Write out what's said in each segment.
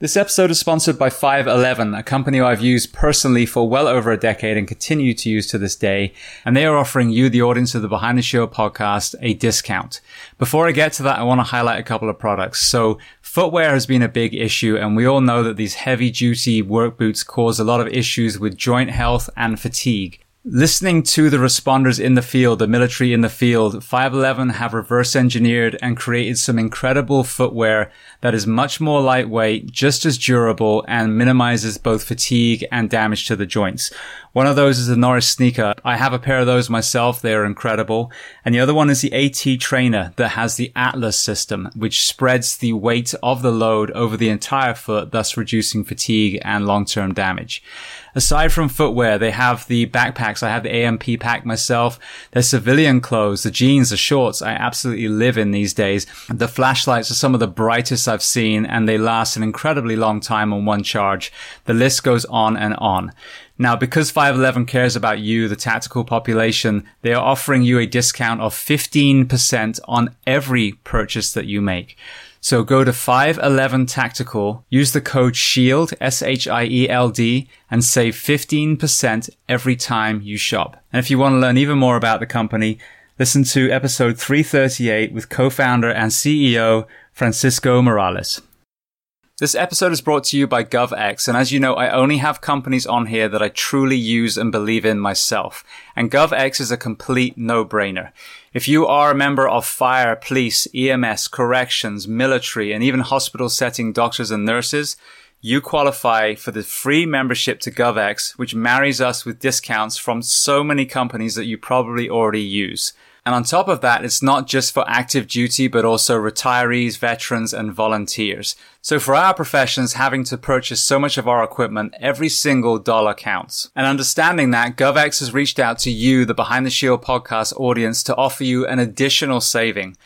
This episode is sponsored by 511, a company I've used personally for well over a decade and continue to use to this day. And they are offering you, the audience of the Behind the Shield podcast, a discount. Before I get to that, I want to highlight a couple of products. So footwear has been a big issue and we all know that these heavy duty work boots cause a lot of issues with joint health and fatigue. Listening to the responders in the field, the military in the field, 511 have reverse engineered and created some incredible footwear that is much more lightweight, just as durable, and minimizes both fatigue and damage to the joints. One of those is the Norris sneaker. I have a pair of those myself. They are incredible. And the other one is the AT trainer that has the Atlas system, which spreads the weight of the load over the entire foot, thus reducing fatigue and long-term damage. Aside from footwear, they have the backpacks. I have the AMP pack myself. Their civilian clothes, the jeans, the shorts I absolutely live in these days. The flashlights are some of the brightest I've seen and they last an incredibly long time on one charge. The list goes on and on. Now, because 511 cares about you, the tactical population, they are offering you a discount of 15% on every purchase that you make. So go to 511 Tactical, use the code SHIELD, S-H-I-E-L-D, and save 15% every time you shop. And if you want to learn even more about the company, listen to episode 338 with co-founder and CEO Francisco Morales. This episode is brought to you by GovX, and as you know, I only have companies on here that I truly use and believe in myself. And GovX is a complete no-brainer. If you are a member of fire, police, EMS, corrections, military, and even hospital setting doctors and nurses, you qualify for the free membership to GovX, which marries us with discounts from so many companies that you probably already use. And on top of that, it's not just for active duty, but also retirees, veterans, and volunteers. So for our professions, having to purchase so much of our equipment, every single dollar counts. And understanding that, GovX has reached out to you, the Behind the Shield podcast audience, to offer you an additional saving.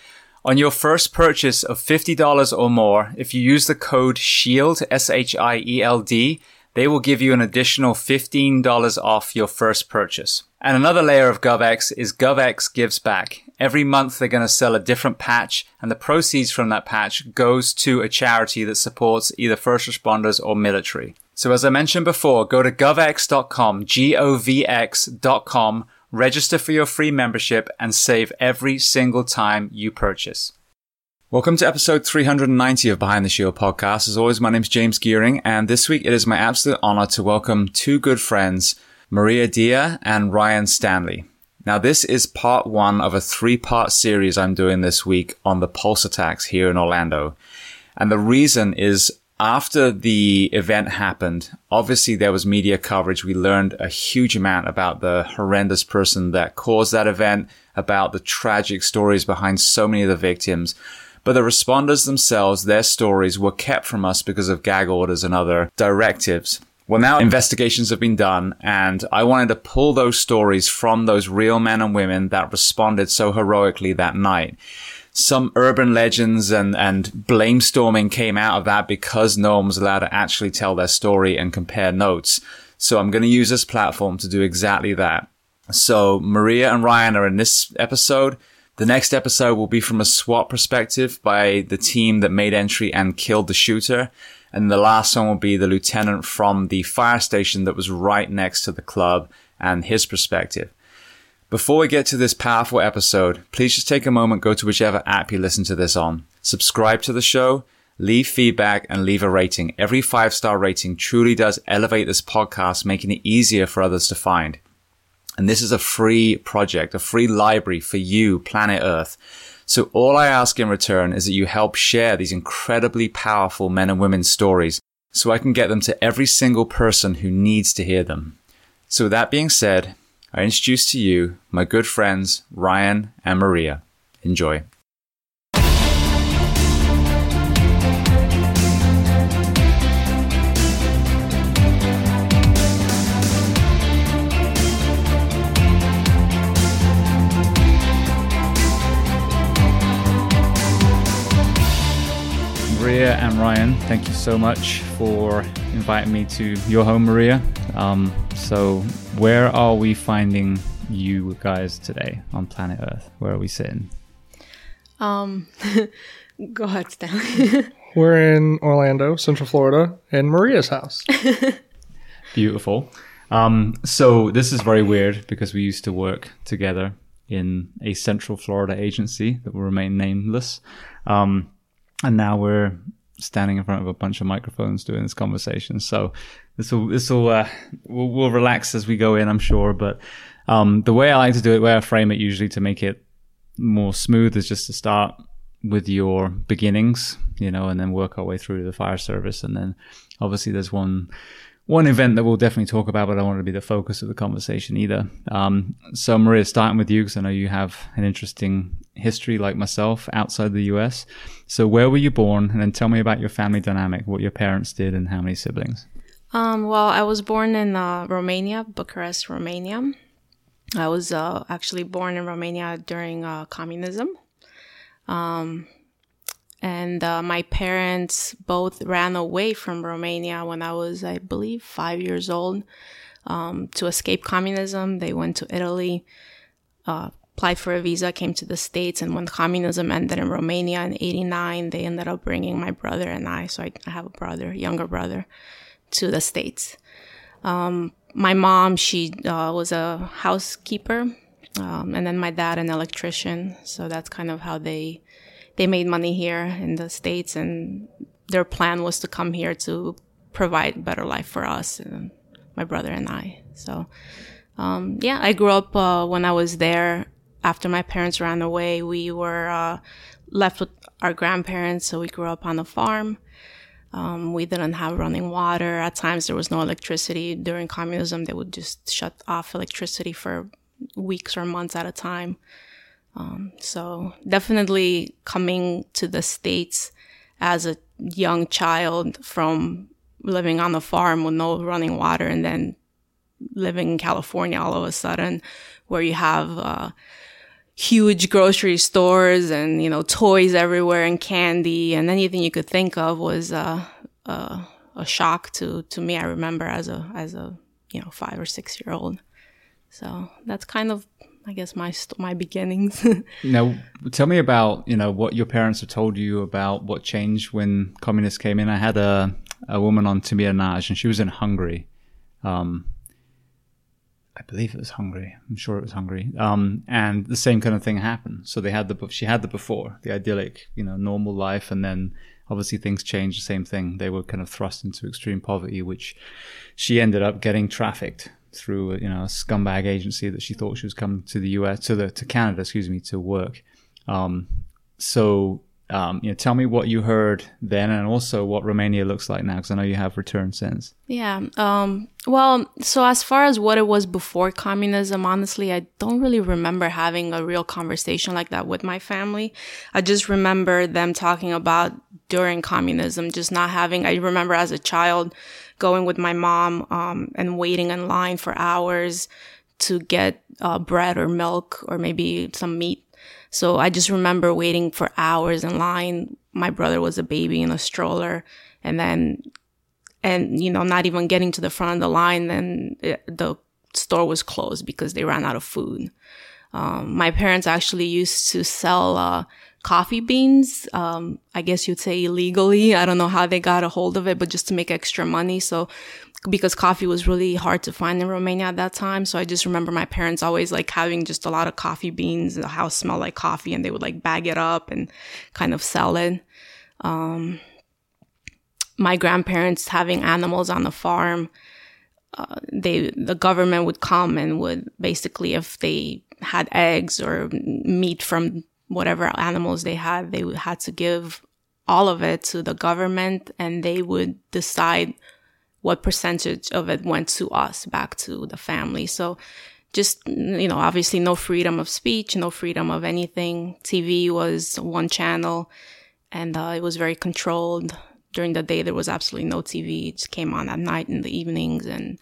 On your first purchase of $50 or more, if you use the code SHIELD, S-H-I-E-L-D, they will give you an additional $15 off your first purchase. And another layer of GovX is GovX gives back. Every month they're going to sell a different patch and the proceeds from that patch goes to a charity that supports either first responders or military. So as I mentioned before, go to govx.com, G-O-V-X.com, register for your free membership and save every single time you purchase. Welcome to episode 390 of Behind the Shield podcast. As always, my name is James Geering, and this week it is my absolute honor to welcome two good friends, Maria Dia and Ryan Stanley. Now, this is part one of a three part series I'm doing this week on the Pulse attacks here in Orlando. And the reason is after the event happened, obviously there was media coverage. We learned a huge amount about the horrendous person that caused that event, about the tragic stories behind so many of the victims. But the responders themselves, their stories were kept from us because of gag orders and other directives. Well, now investigations have been done and I wanted to pull those stories from those real men and women that responded so heroically that night. Some urban legends and, and blame storming came out of that because no one was allowed to actually tell their story and compare notes. So I'm going to use this platform to do exactly that. So Maria and Ryan are in this episode. The next episode will be from a SWAT perspective by the team that made entry and killed the shooter. And the last one will be the lieutenant from the fire station that was right next to the club and his perspective. Before we get to this powerful episode, please just take a moment, go to whichever app you listen to this on, subscribe to the show, leave feedback and leave a rating. Every five star rating truly does elevate this podcast, making it easier for others to find. And this is a free project, a free library for you, planet Earth. So all I ask in return is that you help share these incredibly powerful men and women's stories so I can get them to every single person who needs to hear them. So with that being said, I introduce to you my good friends, Ryan and Maria. Enjoy. Maria and Ryan, thank you so much for inviting me to your home, Maria. Um, so, where are we finding you guys today on planet Earth? Where are we sitting? Um, go ahead, Stanley. We're in Orlando, Central Florida, in Maria's house. Beautiful. Um, so this is very weird because we used to work together in a Central Florida agency that will remain nameless. Um, and now we're standing in front of a bunch of microphones doing this conversation. So this will, this will, uh, we'll, we'll, relax as we go in, I'm sure. But, um, the way I like to do it, where I frame it usually to make it more smooth is just to start with your beginnings, you know, and then work our way through the fire service. And then obviously there's one, one event that we'll definitely talk about, but I don't want to be the focus of the conversation either. Um, so Maria, starting with you, because I know you have an interesting history like myself outside the US. So where were you born? And then tell me about your family dynamic, what your parents did and how many siblings. Um, well, I was born in uh, Romania, Bucharest, Romania. I was uh, actually born in Romania during uh, communism. Um, and uh, my parents both ran away from Romania when I was, I believe, five years old um, to escape communism. They went to Italy, uh, applied for a visa, came to the States, and when communism ended in Romania in 89, they ended up bringing my brother and I, so I, I have a brother, younger brother, to the States. Um, my mom, she uh, was a housekeeper, um, and then my dad, an electrician. So that's kind of how they they made money here in the states, and their plan was to come here to provide better life for us, and my brother and I. So, um, yeah, I grew up uh, when I was there. After my parents ran away, we were uh, left with our grandparents, so we grew up on a farm. Um, we didn't have running water. At times, there was no electricity. During communism, they would just shut off electricity for weeks or months at a time. Um, so definitely coming to the States as a young child from living on a farm with no running water and then living in California all of a sudden where you have, uh, huge grocery stores and, you know, toys everywhere and candy and anything you could think of was, uh, uh, a shock to, to me. I remember as a, as a, you know, five or six year old. So that's kind of I guess my my beginnings. now, tell me about you know what your parents have told you about what changed when communists came in. I had a a woman on Timea Nagy, and she was in Hungary. Um, I believe it was Hungary. I'm sure it was Hungary. Um, and the same kind of thing happened. So they had the she had the before the idyllic, you know, normal life, and then obviously things changed. The same thing. They were kind of thrust into extreme poverty, which she ended up getting trafficked through you know a scumbag agency that she thought she was coming to the US to the to Canada, excuse me, to work. Um, so um, you know, tell me what you heard then, and also what Romania looks like now, because I know you have returned since. Yeah. Um, well, so as far as what it was before communism, honestly, I don't really remember having a real conversation like that with my family. I just remember them talking about during communism, just not having. I remember as a child going with my mom um, and waiting in line for hours to get uh, bread or milk or maybe some meat. So I just remember waiting for hours in line. My brother was a baby in a stroller and then, and, you know, not even getting to the front of the line, then it, the store was closed because they ran out of food. Um, my parents actually used to sell, uh, coffee beans. Um, I guess you'd say illegally. I don't know how they got a hold of it, but just to make extra money. So, because coffee was really hard to find in Romania at that time. So I just remember my parents always like having just a lot of coffee beans. The house smelled like coffee and they would like bag it up and kind of sell it. Um, my grandparents having animals on the farm. Uh, they the government would come and would basically if they had eggs or meat from whatever animals they had, they had to give all of it to the government and they would decide what percentage of it went to us, back to the family. So just, you know, obviously no freedom of speech, no freedom of anything. TV was one channel and uh, it was very controlled. During the day, there was absolutely no TV. It just came on at night in the evenings and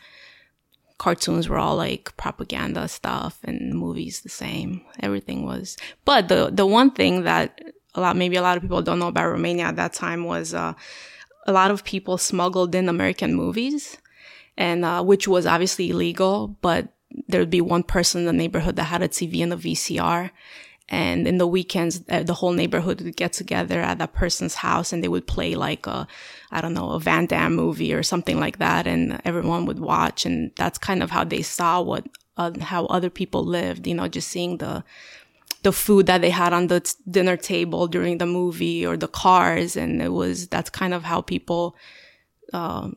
cartoons were all like propaganda stuff and movies the same. Everything was. But the the one thing that a lot maybe a lot of people don't know about Romania at that time was uh, a lot of people smuggled in American movies, and uh, which was obviously illegal. But there would be one person in the neighborhood that had a TV and a VCR, And in the weekends, uh, the whole neighborhood would get together at that person's house and they would play like a, I don't know, a Van Damme movie or something like that. And everyone would watch. And that's kind of how they saw what, uh, how other people lived, you know, just seeing the, the food that they had on the t- dinner table during the movie or the cars. And it was, that's kind of how people, um,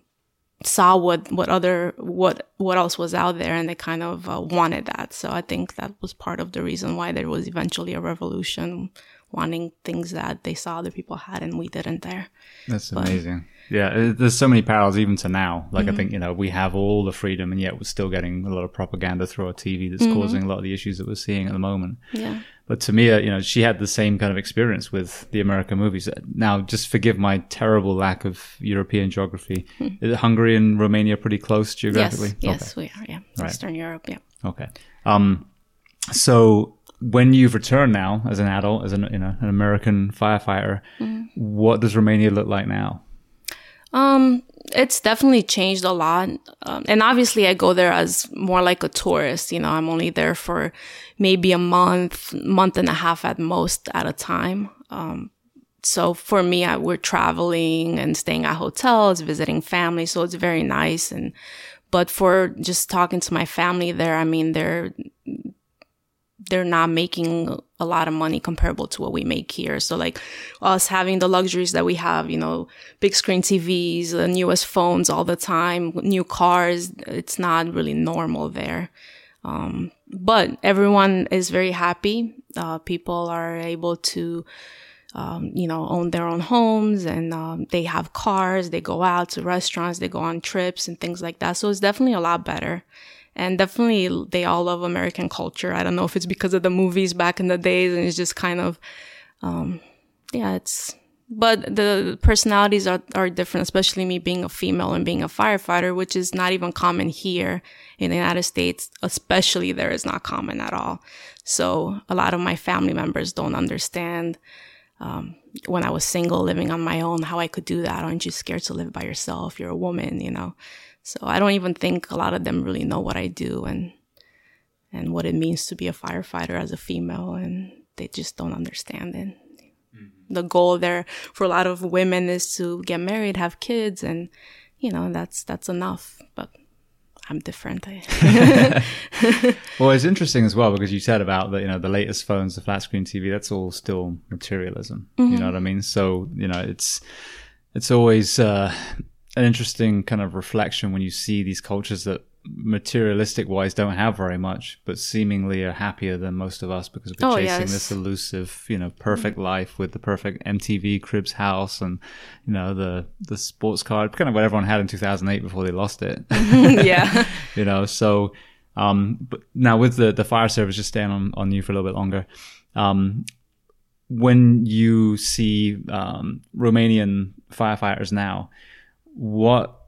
saw what what other what what else was out there and they kind of uh, wanted that so i think that was part of the reason why there was eventually a revolution wanting things that they saw other people had and we didn't there that's but, amazing yeah there's so many parallels even to now like mm-hmm. i think you know we have all the freedom and yet we're still getting a lot of propaganda through our tv that's mm-hmm. causing a lot of the issues that we're seeing at the moment yeah but Timea, you know, she had the same kind of experience with the American movies. Now, just forgive my terrible lack of European geography. Hmm. Hungary and Romania pretty close geographically? Yes, yes, we are. Yeah, right. Eastern Europe. Yeah. Okay. Um, so when you've returned now as an adult, as an you know an American firefighter, mm. what does Romania look like now? Um, it's definitely changed a lot. Um, and obviously I go there as more like a tourist. You know, I'm only there for maybe a month, month and a half at most at a time. Um, so for me, I, we're traveling and staying at hotels, visiting family. So it's very nice. And, but for just talking to my family there, I mean, they're, they're not making a lot of money comparable to what we make here. So like us having the luxuries that we have, you know, big screen TVs, the newest phones all the time, new cars, it's not really normal there. Um, but everyone is very happy. Uh, people are able to, um, you know, own their own homes and um, they have cars. They go out to restaurants. They go on trips and things like that. So it's definitely a lot better and definitely they all love American culture. I don't know if it's because of the movies back in the days and it's just kind of, um, yeah, it's, but the personalities are, are different, especially me being a female and being a firefighter, which is not even common here in the United States, especially there is not common at all. So a lot of my family members don't understand, um, when I was single living on my own, how I could do that. Aren't you scared to live by yourself? You're a woman, you know? So I don't even think a lot of them really know what I do and and what it means to be a firefighter as a female and they just don't understand it. Mm-hmm. The goal there for a lot of women is to get married, have kids and you know, that's that's enough. But I'm different. well, it's interesting as well because you said about the you know the latest phones, the flat screen TV. That's all still materialism. Mm-hmm. You know what I mean? So you know it's it's always uh, an interesting kind of reflection when you see these cultures that materialistic wise don't have very much, but seemingly are happier than most of us because we're oh, chasing yes. this elusive, you know, perfect life with the perfect MTV Cribs house and, you know, the, the sports car, kind of what everyone had in 2008 before they lost it. yeah. you know, so, um, but now with the, the fire service, just staying on, on you for a little bit longer, um, when you see, um, Romanian firefighters now, what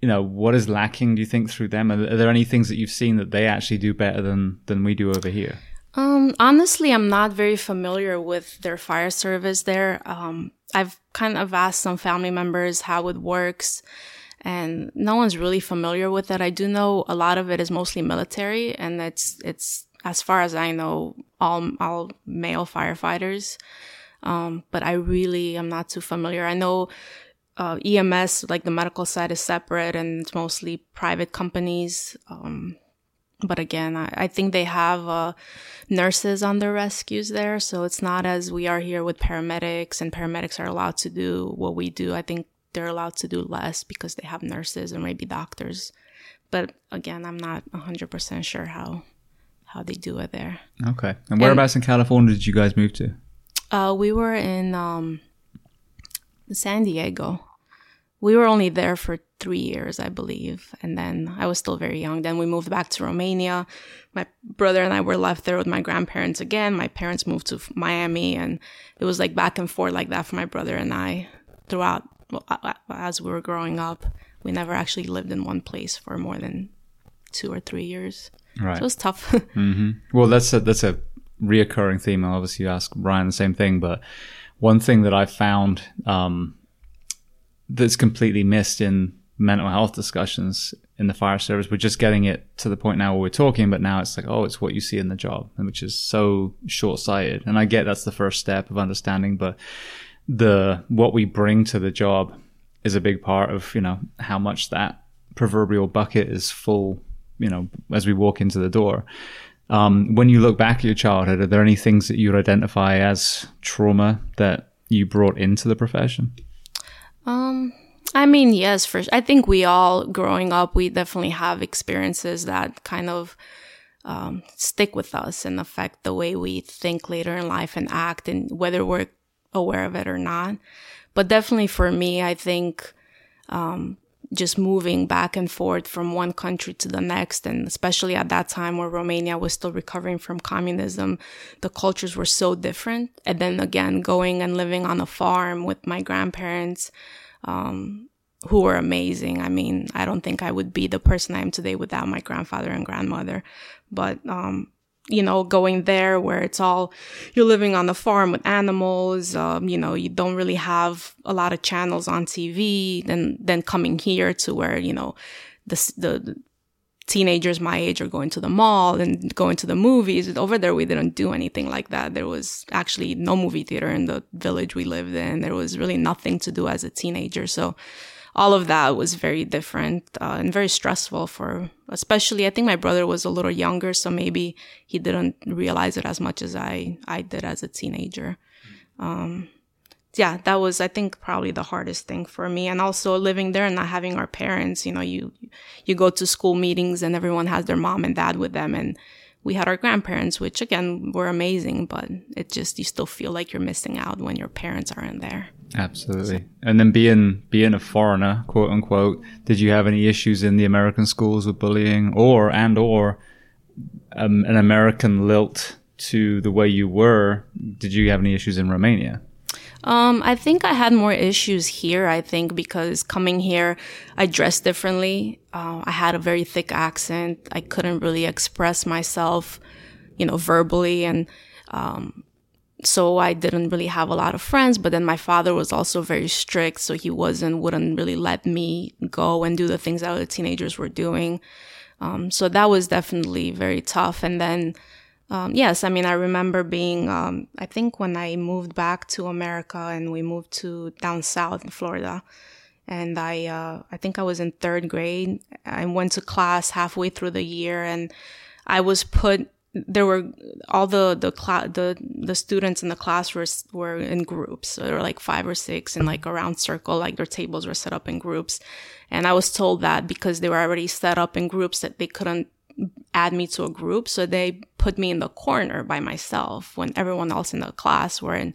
you know what is lacking do you think through them? Are, there any things that you've seen that they actually do better than than we do over here? Um honestly i'm not very familiar with their fire service there. Um i've kind of asked some family members how it works and no one's really familiar with it. I do know a lot of it is mostly military and it's it's as far as i know all all male firefighters. Um, but I really am not too familiar. I know uh, EMS, like the medical side, is separate and it's mostly private companies. Um, but again, I, I, think they have uh, nurses on their rescues there, so it's not as we are here with paramedics, and paramedics are allowed to do what we do. I think they're allowed to do less because they have nurses and maybe doctors. But again, I'm not 100% sure how how they do it there. Okay. And whereabouts and, in California did you guys move to? Uh, we were in um, San Diego. We were only there for three years, I believe. And then I was still very young. Then we moved back to Romania. My brother and I were left there with my grandparents again. My parents moved to Miami and it was like back and forth like that for my brother and I throughout well, as we were growing up. We never actually lived in one place for more than two or three years. Right. So it was tough. mm-hmm. Well, that's a, that's a reoccurring theme. I'll obviously ask Ryan the same thing, but one thing that I found um, that's completely missed in mental health discussions in the fire service. We're just getting it to the point now where we're talking, but now it's like, oh, it's what you see in the job, which is so short sighted. And I get that's the first step of understanding, but the what we bring to the job is a big part of you know how much that proverbial bucket is full. You know, as we walk into the door. Um, when you look back at your childhood, are there any things that you'd identify as trauma that you brought into the profession? Um, I mean, yes, for I think we all growing up, we definitely have experiences that kind of um, stick with us and affect the way we think later in life and act, and whether we're aware of it or not. But definitely for me, I think um, just moving back and forth from one country to the next, and especially at that time where Romania was still recovering from communism, the cultures were so different. And then again, going and living on a farm with my grandparents um, who were amazing. I mean, I don't think I would be the person I am today without my grandfather and grandmother. But, um, you know, going there where it's all, you're living on the farm with animals, um, you know, you don't really have a lot of channels on TV. Then, then coming here to where, you know, the, the, teenagers my age are going to the mall and going to the movies. Over there, we didn't do anything like that. There was actually no movie theater in the village we lived in. There was really nothing to do as a teenager. So all of that was very different uh, and very stressful for, especially, I think my brother was a little younger, so maybe he didn't realize it as much as I, I did as a teenager. Um, yeah, that was, I think, probably the hardest thing for me. And also living there and not having our parents, you know, you, you go to school meetings and everyone has their mom and dad with them. And we had our grandparents, which again were amazing, but it just, you still feel like you're missing out when your parents aren't there. Absolutely. And then being, being a foreigner, quote unquote, did you have any issues in the American schools with bullying or, and or, um, an American lilt to the way you were? Did you have any issues in Romania? Um, I think I had more issues here. I think because coming here, I dressed differently. Uh, I had a very thick accent. I couldn't really express myself, you know, verbally, and um, so I didn't really have a lot of friends. But then my father was also very strict, so he wasn't wouldn't really let me go and do the things that other teenagers were doing. Um, so that was definitely very tough. And then um, yes, I mean, I remember being, um, I think when I moved back to America and we moved to down south in Florida, and I, uh, I think I was in third grade. I went to class halfway through the year and I was put, there were all the, the class, the, the students in the class were, were in groups. So there were like five or six in like a round circle, like their tables were set up in groups. And I was told that because they were already set up in groups that they couldn't add me to a group. So they put me in the corner by myself when everyone else in the class were in,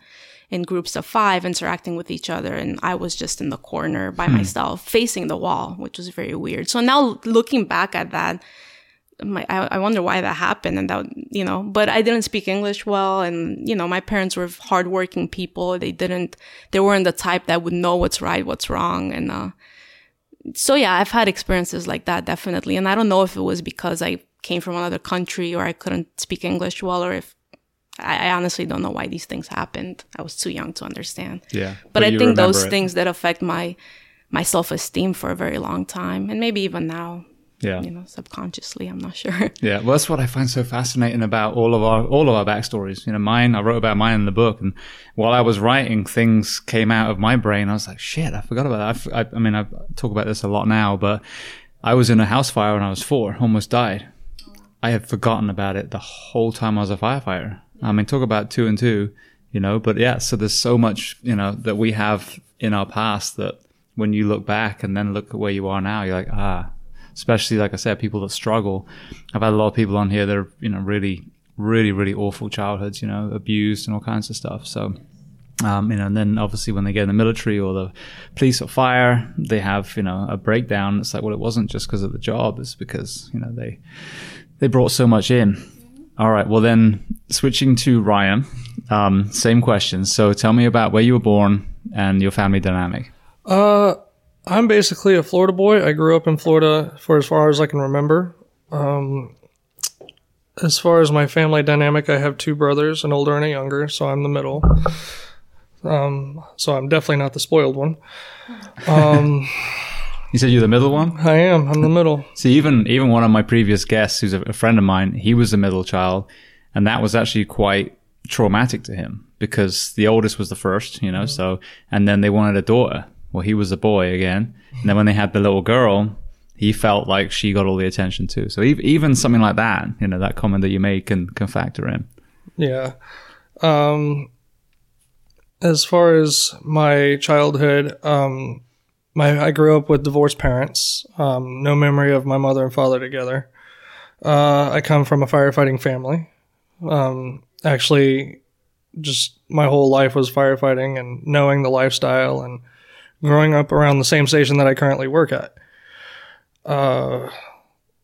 in groups of five interacting with each other. And I was just in the corner by hmm. myself facing the wall, which was very weird. So now looking back at that, my, I, I wonder why that happened and that, you know, but I didn't speak English well. And, you know, my parents were hardworking people. They didn't, they weren't the type that would know what's right, what's wrong. And, uh, so yeah, I've had experiences like that definitely. And I don't know if it was because I came from another country or I couldn't speak English well or if I, I honestly don't know why these things happened. I was too young to understand. Yeah. But, but I think those it. things that affect my my self esteem for a very long time and maybe even now yeah. You know subconsciously i'm not sure. Yeah well that's what i find so fascinating about all of our all of our backstories. You know mine i wrote about mine in the book and while i was writing things came out of my brain. I was like shit i forgot about that. I, I, I mean i talk about this a lot now but i was in a house fire when i was four almost died. I had forgotten about it the whole time i was a firefighter. I mean talk about two and two you know but yeah so there's so much you know that we have in our past that when you look back and then look at where you are now you're like ah especially like I said, people that struggle. I've had a lot of people on here that are, you know, really, really, really awful childhoods, you know, abused and all kinds of stuff. So, um, you know, and then obviously when they get in the military or the police or fire, they have, you know, a breakdown. It's like, well, it wasn't just because of the job. It's because, you know, they, they brought so much in. All right. Well, then switching to Ryan, um, same question. So tell me about where you were born and your family dynamic. Uh, I'm basically a Florida boy. I grew up in Florida for as far as I can remember. Um, as far as my family dynamic, I have two brothers, an older and a younger, so I'm the middle. Um, so I'm definitely not the spoiled one. Um, You said you're the middle one. I am. I'm the middle. See, even even one of my previous guests, who's a, a friend of mine, he was the middle child, and that was actually quite traumatic to him because the oldest was the first, you know. So, and then they wanted a daughter. Well, he was a boy again, and then when they had the little girl, he felt like she got all the attention too. So ev- even something like that, you know, that comment that you make can can factor in. Yeah. Um, as far as my childhood, um, my I grew up with divorced parents. Um, no memory of my mother and father together. Uh, I come from a firefighting family. Um, actually, just my whole life was firefighting and knowing the lifestyle and growing up around the same station that I currently work at. Uh,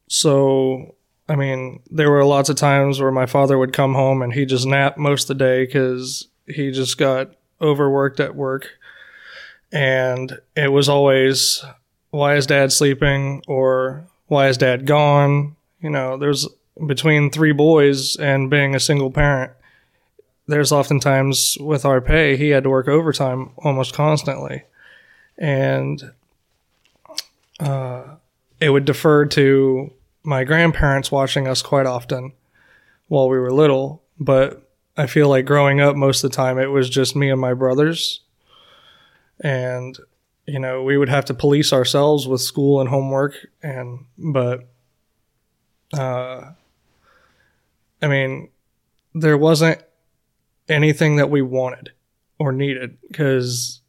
so I mean, there were lots of times where my father would come home and he just nap most of the day because he just got overworked at work. And it was always, why is dad sleeping? Or why is dad gone? You know, there's between three boys and being a single parent, there's oftentimes with our pay, he had to work overtime almost constantly. And uh, it would defer to my grandparents watching us quite often while we were little, but I feel like growing up most of the time it was just me and my brothers. And you know, we would have to police ourselves with school and homework and but uh I mean, there wasn't anything that we wanted or needed because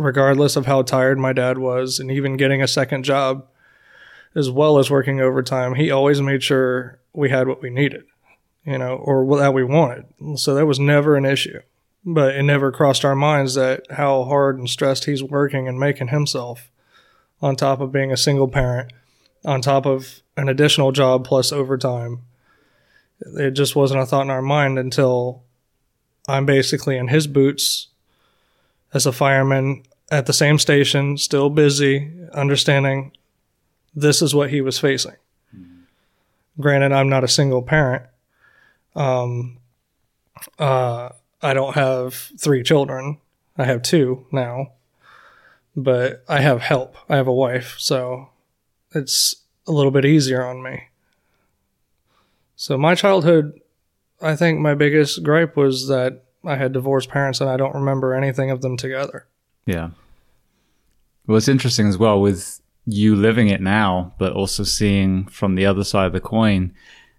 regardless of how tired my dad was and even getting a second job as well as working overtime, he always made sure we had what we needed, you know, or that we wanted. So that was never an issue. But it never crossed our minds that how hard and stressed he's working and making himself on top of being a single parent, on top of an additional job plus overtime. It just wasn't a thought in our mind until I'm basically in his boots as a fireman at the same station, still busy, understanding this is what he was facing. Granted, I'm not a single parent. Um, uh, I don't have three children. I have two now, but I have help. I have a wife, so it's a little bit easier on me. So my childhood, I think my biggest gripe was that I had divorced parents and I don't remember anything of them together. Yeah. Well, it's interesting as well with you living it now, but also seeing from the other side of the coin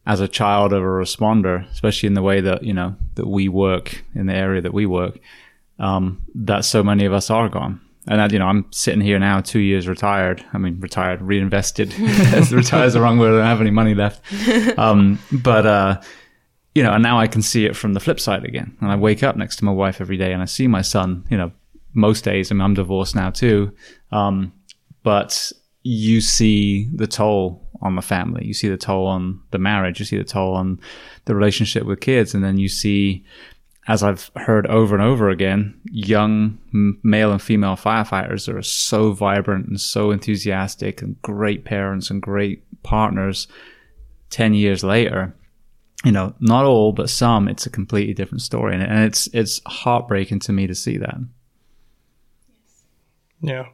as a child of a responder, especially in the way that, you know, that we work in the area that we work, um, that so many of us are gone. And that, you know, I'm sitting here now, two years retired. I mean, retired, reinvested. retired is the wrong word. I don't have any money left. Um, but, uh, you know, and now I can see it from the flip side again. And I wake up next to my wife every day and I see my son, you know, most days. I mean, I'm divorced now too. Um, but you see the toll on the family. You see the toll on the marriage. You see the toll on the relationship with kids. And then you see, as I've heard over and over again, young male and female firefighters are so vibrant and so enthusiastic and great parents and great partners 10 years later. You know, not all, but some, it's a completely different story. And it's, it's heartbreaking to me to see that. Yeah.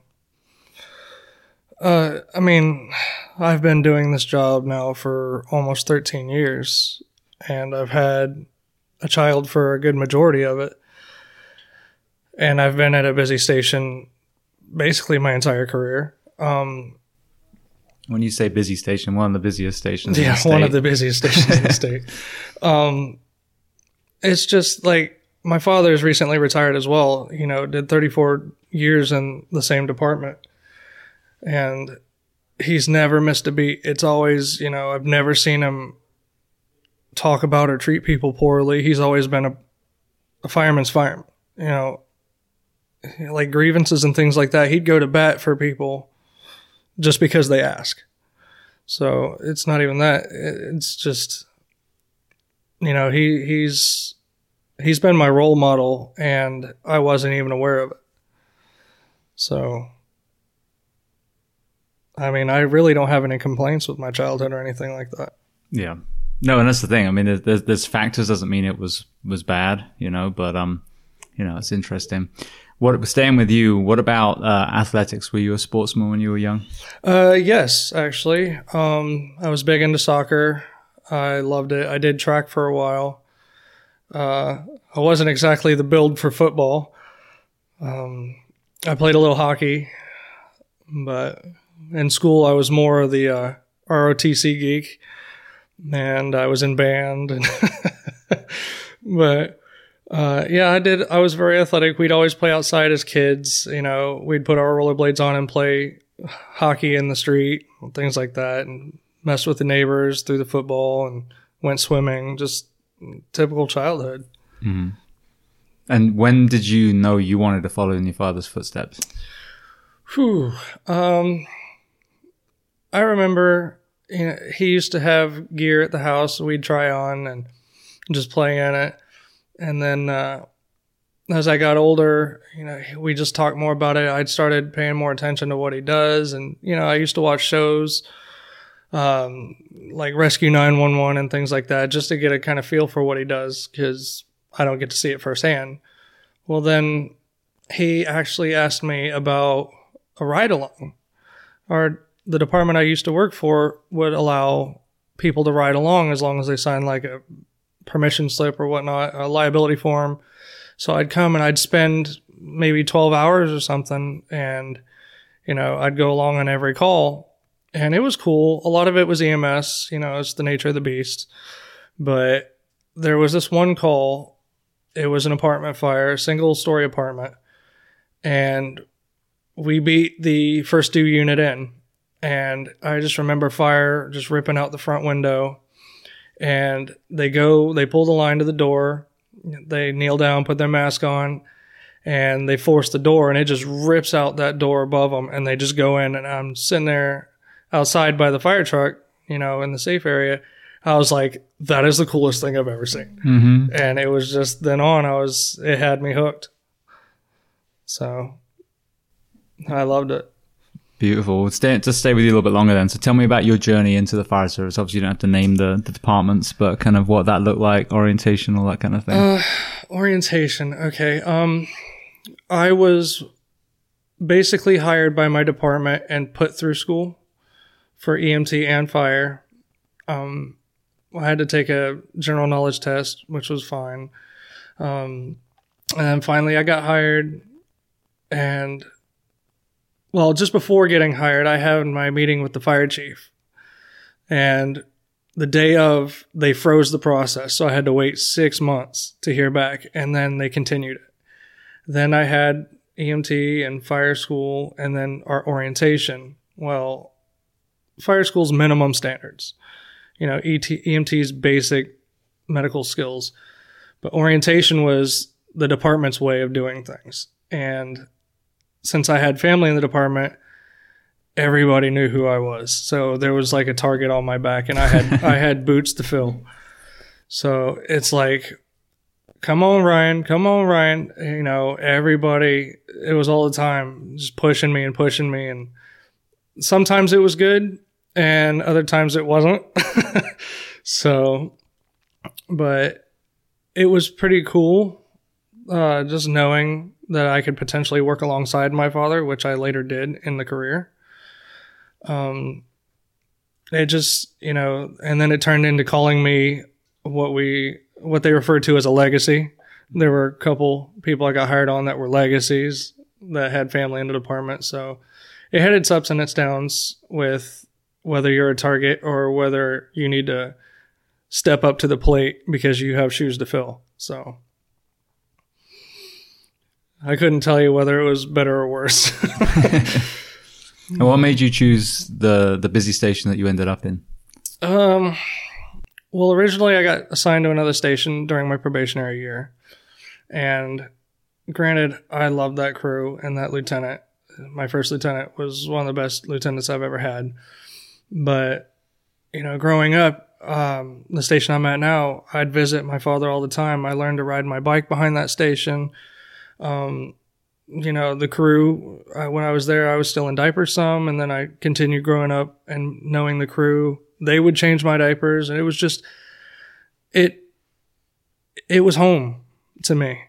Uh, I mean, I've been doing this job now for almost 13 years, and I've had a child for a good majority of it. And I've been at a busy station basically my entire career. Um, when you say busy station, one of the busiest stations. Yeah, one of the busiest stations in the state. Um, it's just like my father is recently retired as well. You know, did 34 years in the same department and he's never missed a beat. It's always, you know, I've never seen him talk about or treat people poorly. He's always been a, a fireman's fireman, you know, like grievances and things like that. He'd go to bat for people just because they ask. So it's not even that. It's just, you know, he, he's, he's been my role model and I wasn't even aware of it. So I mean, I really don't have any complaints with my childhood or anything like that. Yeah. No, and that's the thing. I mean, there's, there's factors doesn't mean it was was bad, you know. But um, you know, it's interesting. What staying with you? What about uh, athletics? Were you a sportsman when you were young? Uh, yes, actually. Um, I was big into soccer. I loved it. I did track for a while. Uh, I wasn't exactly the build for football. Um, I played a little hockey, but in school I was more of the uh, ROTC geek, and I was in band. And but uh, yeah, I did. I was very athletic. We'd always play outside as kids. You know, we'd put our rollerblades on and play hockey in the street, things like that, and mess with the neighbors through the football and went swimming. Just typical childhood. Mm-hmm. And when did you know you wanted to follow in your father's footsteps? Whew. Um, I remember you know, he used to have gear at the house we'd try on and just play in it. And then uh, as I got older, you know, we just talked more about it. I'd started paying more attention to what he does. And, you know, I used to watch shows um, like Rescue 911 and things like that just to get a kind of feel for what he does because I don't get to see it firsthand. Well, then he actually asked me about a ride along. Our the department I used to work for would allow people to ride along as long as they signed like a permission slip or whatnot, a liability form. So I'd come and I'd spend maybe 12 hours or something and you know, I'd go along on every call and it was cool. A lot of it was EMS, you know, it's the nature of the beast. But there was this one call. It was an apartment fire, single story apartment. And we beat the first due unit in. And I just remember fire just ripping out the front window. And they go, they pull the line to the door. They kneel down, put their mask on, and they force the door, and it just rips out that door above them. And they just go in. And I'm sitting there outside by the fire truck, you know, in the safe area, I was like, that is the coolest thing I've ever seen. Mm-hmm. And it was just then on, I was, it had me hooked. So I loved it. Beautiful. Stay, just stay with you a little bit longer then. So tell me about your journey into the fire service. Obviously, you don't have to name the, the departments, but kind of what that looked like, orientation, all that kind of thing. Uh, orientation. Okay. Um, I was basically hired by my department and put through school for EMT and fire. Um, I had to take a general knowledge test, which was fine. Um, and then finally I got hired and well, just before getting hired, I had my meeting with the fire chief and the day of they froze the process. So I had to wait six months to hear back and then they continued it. Then I had EMT and fire school and then our orientation. Well, fire school's minimum standards. You know, ET, EMT's basic medical skills, but orientation was the department's way of doing things. And since I had family in the department, everybody knew who I was. So there was like a target on my back, and I had I had boots to fill. So it's like, come on, Ryan, come on, Ryan. You know, everybody. It was all the time, just pushing me and pushing me, and sometimes it was good, and other times it wasn't. so, but it was pretty cool uh, just knowing that I could potentially work alongside my father, which I later did in the career. Um, it just, you know, and then it turned into calling me what we, what they referred to as a legacy. There were a couple people I got hired on that were legacies that had family in the department. So it had its ups and its downs with whether you're a target or whether you need to step up to the plate because you have shoes to fill. So I couldn't tell you whether it was better or worse. and what made you choose the the busy station that you ended up in? Um, well, originally I got assigned to another station during my probationary year, and granted, I loved that crew and that lieutenant. My first lieutenant was one of the best lieutenants I've ever had. But, you know, growing up, um, the station I'm at now, I'd visit my father all the time. I learned to ride my bike behind that station. Um, you know, the crew, uh, when I was there, I was still in diapers some, and then I continued growing up and knowing the crew. They would change my diapers, and it was just, it, it was home to me.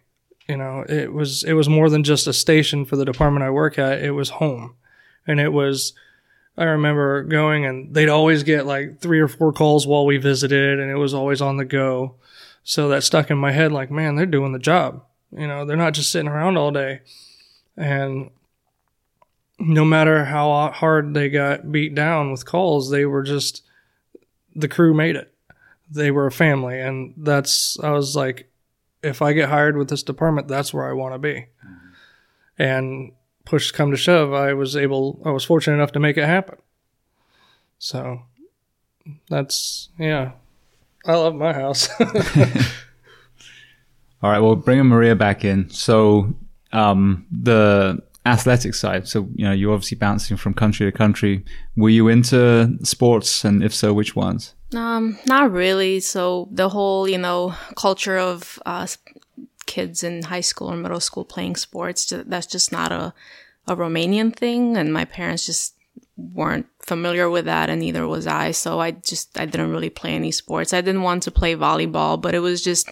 You know, it was it was more than just a station for the department I work at. It was home, and it was. I remember going and they'd always get like three or four calls while we visited, and it was always on the go. So that stuck in my head, like, man, they're doing the job. You know, they're not just sitting around all day. And no matter how hard they got beat down with calls, they were just the crew made it. They were a family, and that's I was like, if I get hired with this department, that's where I want to be. Mm-hmm. And push come to shove, I was able, I was fortunate enough to make it happen. So that's yeah, I love my house. All right, well, bringing Maria back in. So um, the athletic side. So, you know, you're obviously bouncing from country to country. Were you into sports? And if so, which ones? Um, not really. So the whole, you know, culture of, uh, kids in high school or middle school playing sports, that's just not a, a Romanian thing. And my parents just weren't familiar with that and neither was I. So I just, I didn't really play any sports. I didn't want to play volleyball, but it was just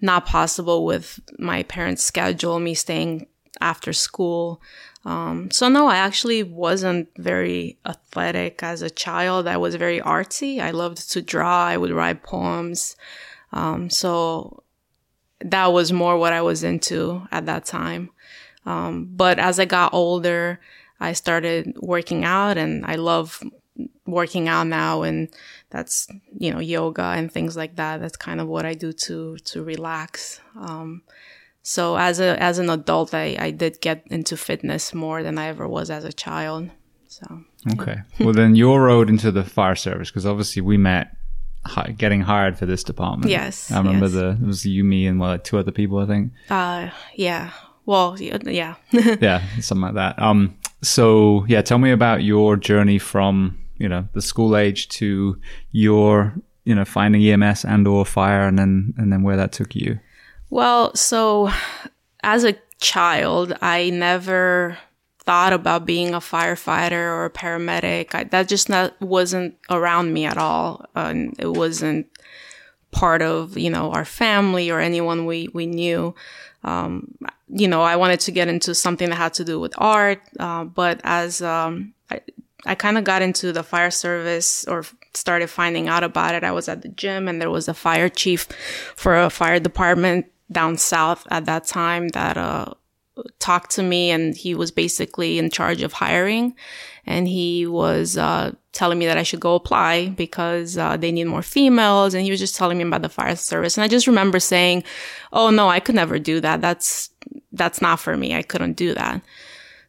not possible with my parents' schedule, me staying after school. Um, so no, I actually wasn't very athletic as a child. I was very artsy. I loved to draw. I would write poems. Um, so that was more what I was into at that time. Um, but as I got older, I started working out and I love working out now and that's, you know, yoga and things like that. That's kind of what I do to, to relax. Um, so as a as an adult, I, I did get into fitness more than I ever was as a child. So okay, well then your road into the fire service because obviously we met getting hired for this department. Yes, I remember yes. the it was you, me, and like two other people, I think. Uh, yeah. Well, yeah. yeah, something like that. Um, so yeah, tell me about your journey from you know the school age to your you know finding EMS and or fire, and then and then where that took you. Well, so as a child, I never thought about being a firefighter or a paramedic. I, that just not, wasn't around me at all. And it wasn't part of, you know, our family or anyone we, we knew. Um, you know, I wanted to get into something that had to do with art. Uh, but as, um, I, I kind of got into the fire service or started finding out about it. I was at the gym and there was a fire chief for a fire department down south at that time that uh, talked to me, and he was basically in charge of hiring, and he was uh, telling me that I should go apply because uh, they need more females, and he was just telling me about the fire service, and I just remember saying, "Oh no, I could never do that. That's that's not for me. I couldn't do that."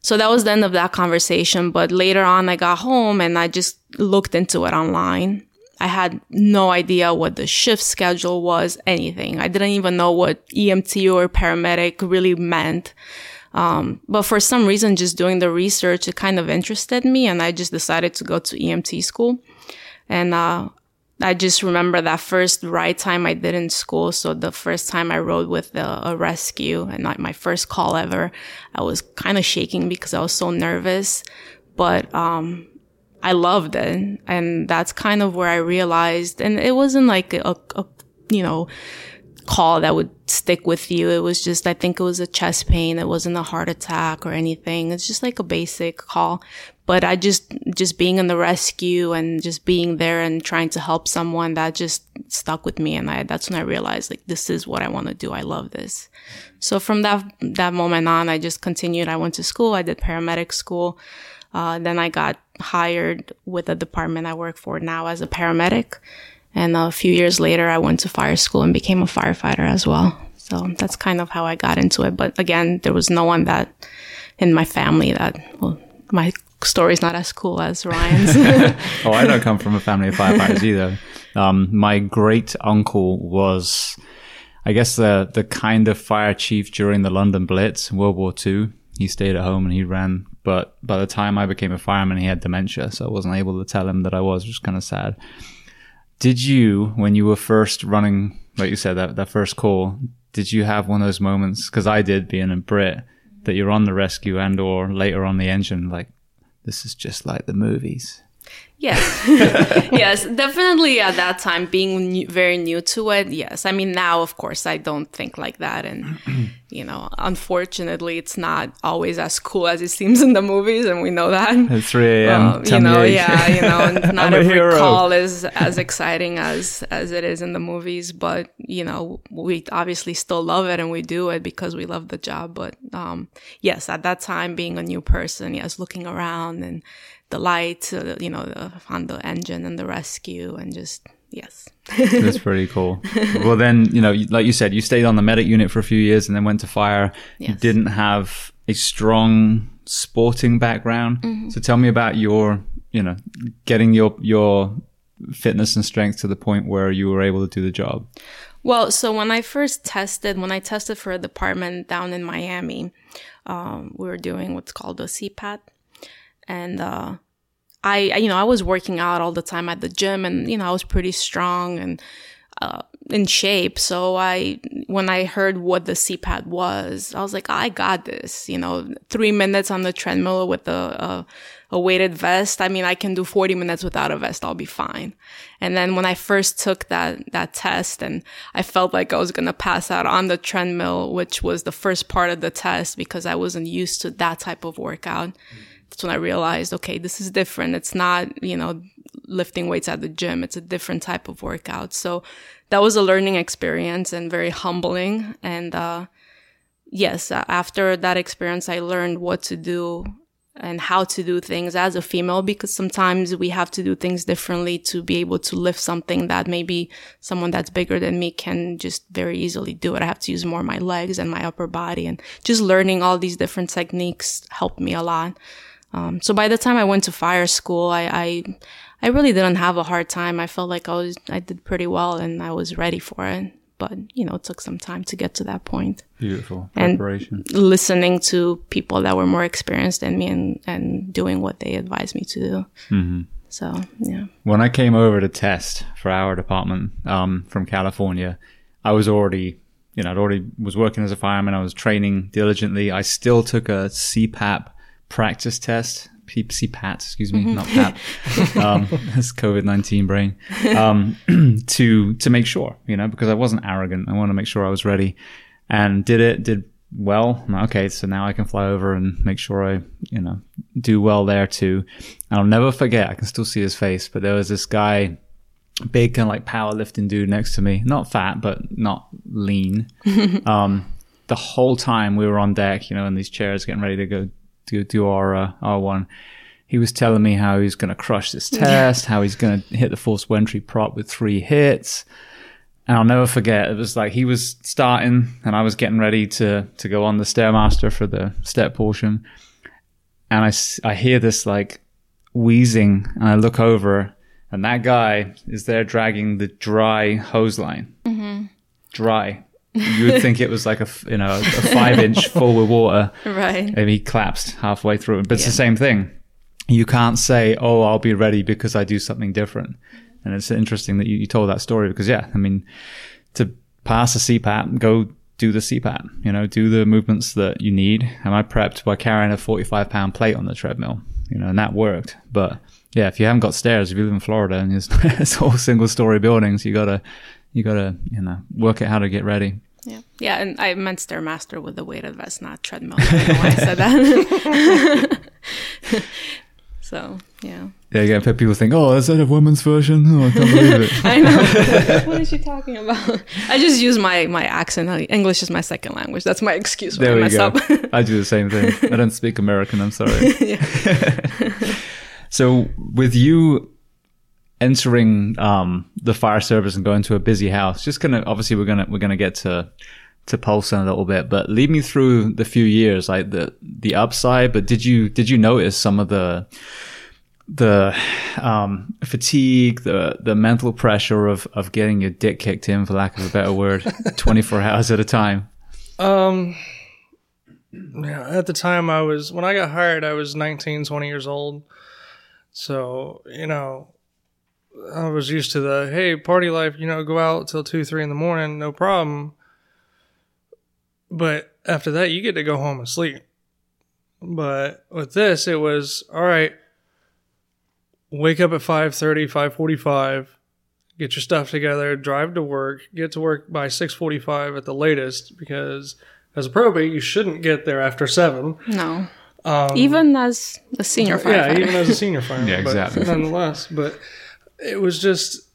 So that was the end of that conversation. But later on, I got home and I just looked into it online I had no idea what the shift schedule was, anything. I didn't even know what EMT or paramedic really meant. Um, but for some reason, just doing the research, it kind of interested me and I just decided to go to EMT school. And, uh, I just remember that first ride time I did in school. So the first time I rode with the, a rescue and like my first call ever, I was kind of shaking because I was so nervous. But, um, I loved it. And that's kind of where I realized, and it wasn't like a, a, you know, call that would stick with you. It was just, I think it was a chest pain. It wasn't a heart attack or anything. It's just like a basic call. But I just, just being in the rescue and just being there and trying to help someone that just stuck with me. And I, that's when I realized like, this is what I want to do. I love this. So from that, that moment on, I just continued. I went to school. I did paramedic school. Uh, then I got hired with the department I work for now as a paramedic. And a few years later, I went to fire school and became a firefighter as well. So that's kind of how I got into it. But again, there was no one that in my family that, well, my story's not as cool as Ryan's. oh, I don't come from a family of firefighters either. Um, my great uncle was, I guess, the, the kind of fire chief during the London Blitz, World War II. He stayed at home and he ran but by the time I became a fireman, he had dementia, so I wasn't able to tell him that I was, which was kind of sad. Did you, when you were first running, like you said, that, that first call, did you have one of those moments? Because I did, being a Brit, that you're on the rescue and or later on the engine, like this is just like the movies. Yes. yes, definitely at that time, being new, very new to it. Yes. I mean, now, of course, I don't think like that. And, you know, unfortunately, it's not always as cool as it seems in the movies. And we know that. It's 3 a.m. Well, you know, yeah, you know, not every hero. call is as exciting as, as it is in the movies. But, you know, we obviously still love it and we do it because we love the job. But, um, yes, at that time, being a new person, yes, looking around and, the lights, uh, you know, the, on the engine and the rescue, and just yes. That's pretty cool. well, then, you know, like you said, you stayed on the medic unit for a few years and then went to fire. You didn't have a strong sporting background. Mm-hmm. So tell me about your, you know, getting your, your fitness and strength to the point where you were able to do the job. Well, so when I first tested, when I tested for a department down in Miami, um, we were doing what's called a CPAT, and uh, I, you know, I was working out all the time at the gym, and you know, I was pretty strong and uh, in shape. So I, when I heard what the CPAT was, I was like, I got this. You know, three minutes on the treadmill with a, a a weighted vest. I mean, I can do 40 minutes without a vest. I'll be fine. And then when I first took that, that test and I felt like I was going to pass out on the treadmill, which was the first part of the test because I wasn't used to that type of workout. That's when I realized, okay, this is different. It's not, you know, lifting weights at the gym. It's a different type of workout. So that was a learning experience and very humbling. And, uh, yes, uh, after that experience, I learned what to do and how to do things as a female because sometimes we have to do things differently to be able to lift something that maybe someone that's bigger than me can just very easily do it. I have to use more of my legs and my upper body and just learning all these different techniques helped me a lot. Um, so by the time I went to fire school, I, I, I really didn't have a hard time. I felt like I was, I did pretty well and I was ready for it. But, you know, it took some time to get to that point Beautiful And- preparation. listening to people that were more experienced than me and, and doing what they advised me to do. Mm-hmm. So, yeah. when I came over to test for our department um, from California, I was already, you know, I'd already was working as a fireman. I was training diligently. I still took a CPAP practice test. P- CPAT, excuse me, not PAP. um, that's COVID nineteen brain. Um, to to make sure, you know, because I wasn't arrogant. I wanted to make sure I was ready, and did it. Did well. Okay, so now I can fly over and make sure I, you know, do well there too. And I'll never forget. I can still see his face, but there was this guy big kind of like powerlifting dude next to me. Not fat, but not lean. um, the whole time we were on deck, you know, in these chairs getting ready to go do, do our, uh, our one, he was telling me how he's going to crush this test, how he's going to hit the forced entry prop with three hits. And I'll never forget. It was like he was starting and I was getting ready to, to go on the Stairmaster for the step portion. And I, I hear this like wheezing and I look over and that guy is there dragging the dry hose line. Dry. You would think it was like a, you know, a five inch full with water. Right. Maybe he collapsed halfway through. But it's the same thing. You can't say, "Oh, I'll be ready because I do something different." And it's interesting that you, you told that story because, yeah, I mean, to pass a CPAT, go do the CPAT. You know, do the movements that you need. And I prepped by carrying a forty-five pound plate on the treadmill. You know, and that worked. But yeah, if you haven't got stairs, if you live in Florida and it's, it's all single-story buildings, you gotta you gotta you know work out how to get ready. Yeah. Yeah. And I meant Stairmaster with the weighted vest, not treadmill. I don't know why I said that. so, yeah. Yeah, yeah. People think, "Oh, is that a woman's version?" Oh, I can't believe it. I know. what is she talking about? I just use my, my accent. English is my second language. That's my excuse when There I mess go. up. I do the same thing. I don't speak American. I'm sorry. so with you entering um, the fire service and going to a busy house, just gonna obviously we're gonna we're gonna get to to Pulse in a little bit, but lead me through the few years, like the the upside. But did you did you notice some of the the um, fatigue, the the mental pressure of of getting your dick kicked in, for lack of a better word, twenty four hours at a time? Um, yeah, at the time I was, when I got hired, I was 19, 20 years old. So, you know, I was used to the, hey, party life, you know, go out till two, three in the morning, no problem. But after that, you get to go home and sleep. But with this, it was, all right, wake up at 5.30 5.45 get your stuff together drive to work get to work by 6.45 at the latest because as a probate you shouldn't get there after 7 No. even as a senior Um, yeah even as a senior fireman Yeah, but exactly. nonetheless but it was just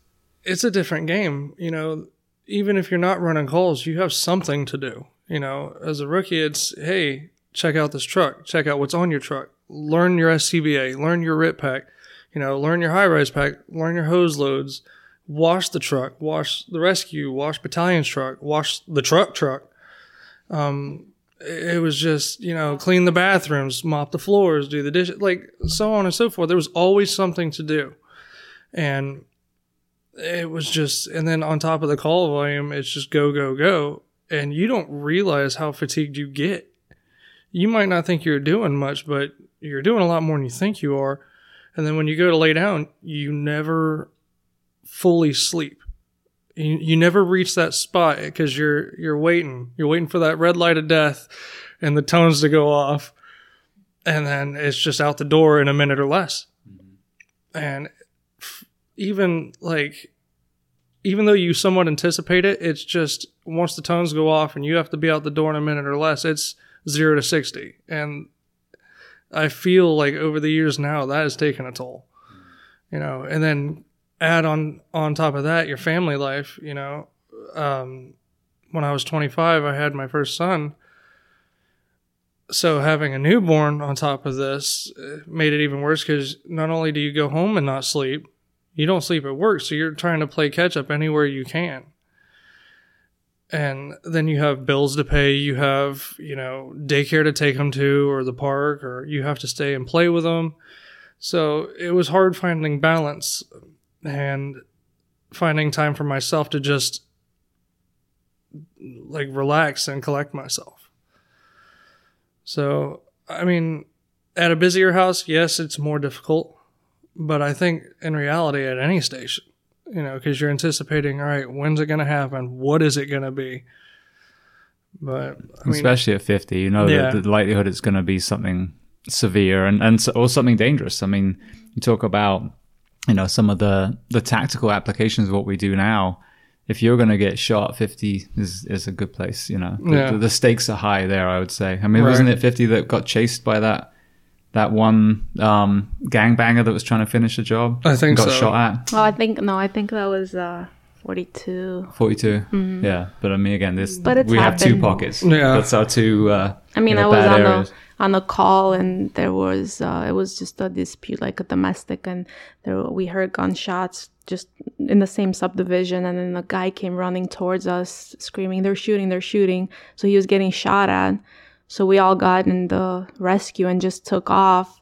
it's a different game you know? Even if you're not running calls you have something to do you know? As a rookie it's hey check out this truck. Check out what's on your truck. Learn your scba learn your rip pack. You know learn your high rise pack. Learn your hose loads. Wash the truck. Wash the rescue. Wash battalion's truck. Wash the truck truck. Um it was just you know clean the bathrooms mop the floors do the dishes like so on and so forth. There was always something to do and it was just and then on top of the call volume it's just go go go. And you don't realize how fatigued you get. You might not think you're doing much but you're doing a lot more than you think you are. And then when you go to lay down you never fully sleep. You, you never reach that spot because you're you're waiting. You're waiting for that red light of death and the tones to go off. And then it's just out the door in a minute or less. Mm-hmm. And f- even like even though you somewhat anticipate it it's just once the tones go off and you have to be out the door in a minute or less it's 0 to 60 and i feel like over the years now that has taken a toll you know? And then add on on top of that your family life you know? Um, when i was 25 i had my first son. So having a newborn on top of this uh, made it even worse because not only do you go home and not sleep you don't sleep at work so you're trying to play catch up anywhere you can. And then you have bills to pay you have you know daycare to take them to or the park or you have to stay and play with them so it was hard finding balance and finding time for myself to just like relax and collect myself. So, I mean, at a busier house, yes, it's more difficult, but I think in reality, at any station, you know, because you're anticipating, all right, when's it going to happen? What is it going to be? But I mean, especially at 50 you know Yeah. the, the likelihood it's going to be something severe and, and or something dangerous i mean you talk about you know some of the the tactical applications of what we do now if you're going to get shot 50 is is a good place you know the, Yeah. the, the stakes are high there i would say i mean wasn't it 50 that got chased by that that one um gangbanger that was trying to finish a job I think and got so. shot at Oh, I think no, I think that was uh 42. 42 yeah but i mean again this. But it's we have two pockets Yeah. that's our two uh I mean, you know, I was on areas. the on the call, and there was uh, it was just a dispute, like a domestic, and there we heard gunshots just in the same subdivision, and then a guy came running towards us, screaming, "They're shooting! They're shooting!" So he was getting shot at. So we all got in the rescue and just took off.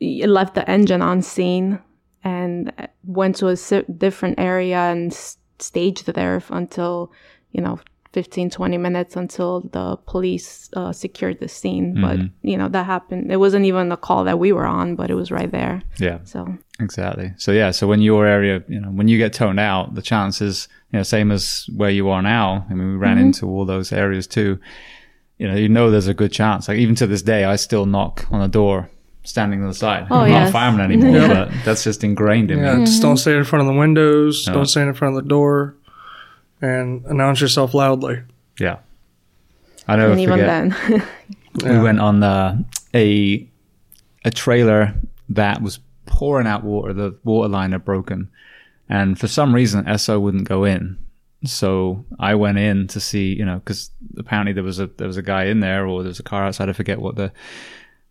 It left the engine on scene and went to a si- different area and s- staged there f- until you know 15 20 minutes until the police uh, secured the scene but you know that happened it wasn't even the call that we were on but it was right there yeah so Exactly. So yeah, so when your area, you know, when you get toned out, the chances, you know, same as where you are now. I mean, we ran into all those areas too. You know, you know, there's a good chance. Like even to this day, I still knock on a door standing on the side. Oh, I'm not a yes. fireman anymore, but that's just ingrained in yeah, me. just don't stand in front of the windows, No. don't stand in front of the door, and announce yourself loudly. Yeah. I never and even forget. then we went on uh, a a trailer that was pouring out water. The water line had broken, and for some reason, SO wouldn't go in. So I went in to see, you know, because apparently there was a there was a guy in there, or there was a car outside. I forget what the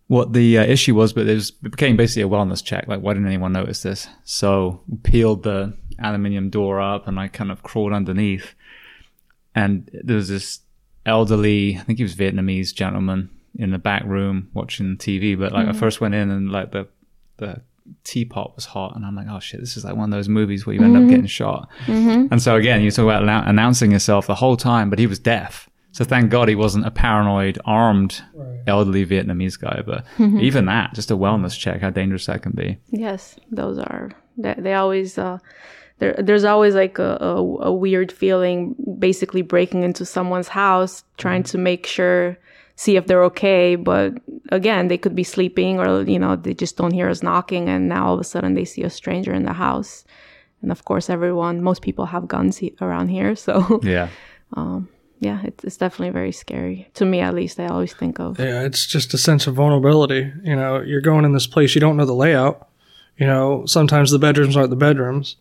what the uh, issue was, but it, was, it became basically a wellness check. Like, why didn't anyone notice this? So peeled the aluminium door up, and I kind of crawled underneath, and there was this elderly, I think he was Vietnamese gentleman in the back room watching TV. But like I first went in and like the the teapot was hot, and I'm like, oh shit, this is like one of those movies where you end up mm-hmm. getting shot. Mm-hmm. And so again, you talk about annou- announcing yourself the whole time, but he was deaf. So thank God he wasn't a paranoid, armed, elderly Vietnamese guy. But mm-hmm. even that, just a wellness check, how dangerous that can be. yes those are they, they always uh there, there's always like a, a, a weird feeling basically breaking into someone's house trying to make sure see if they're okay. But again, they could be sleeping or, you know, they just don't hear us knocking. And now all of a sudden they see a stranger in the house. And of course, everyone, most people have guns he- around here. So, Yeah. Um, yeah, it's, it's definitely very scary. To me, at least, I always think of. Yeah, it's just a sense of vulnerability. You know, you're going in this place, you don't know the layout. You know, sometimes the bedrooms aren't the bedrooms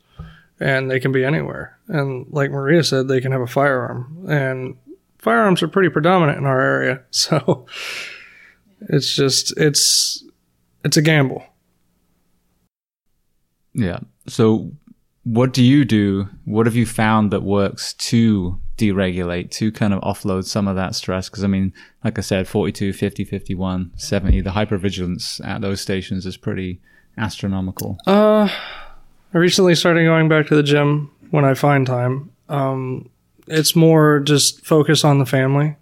and they can be anywhere. And like Maria said, they can have a firearm. And firearms are pretty predominant in our area. So it's just, it's, it's a gamble. Yeah. So what do you do? What have you found that works to deregulate, to kind of offload some of that stress? Because I mean, like I said, 42, 50, 51, 70, the hypervigilance at those stations is pretty astronomical. Uh, I recently started going back to the gym when I find time. Um, it's more just focus on the family,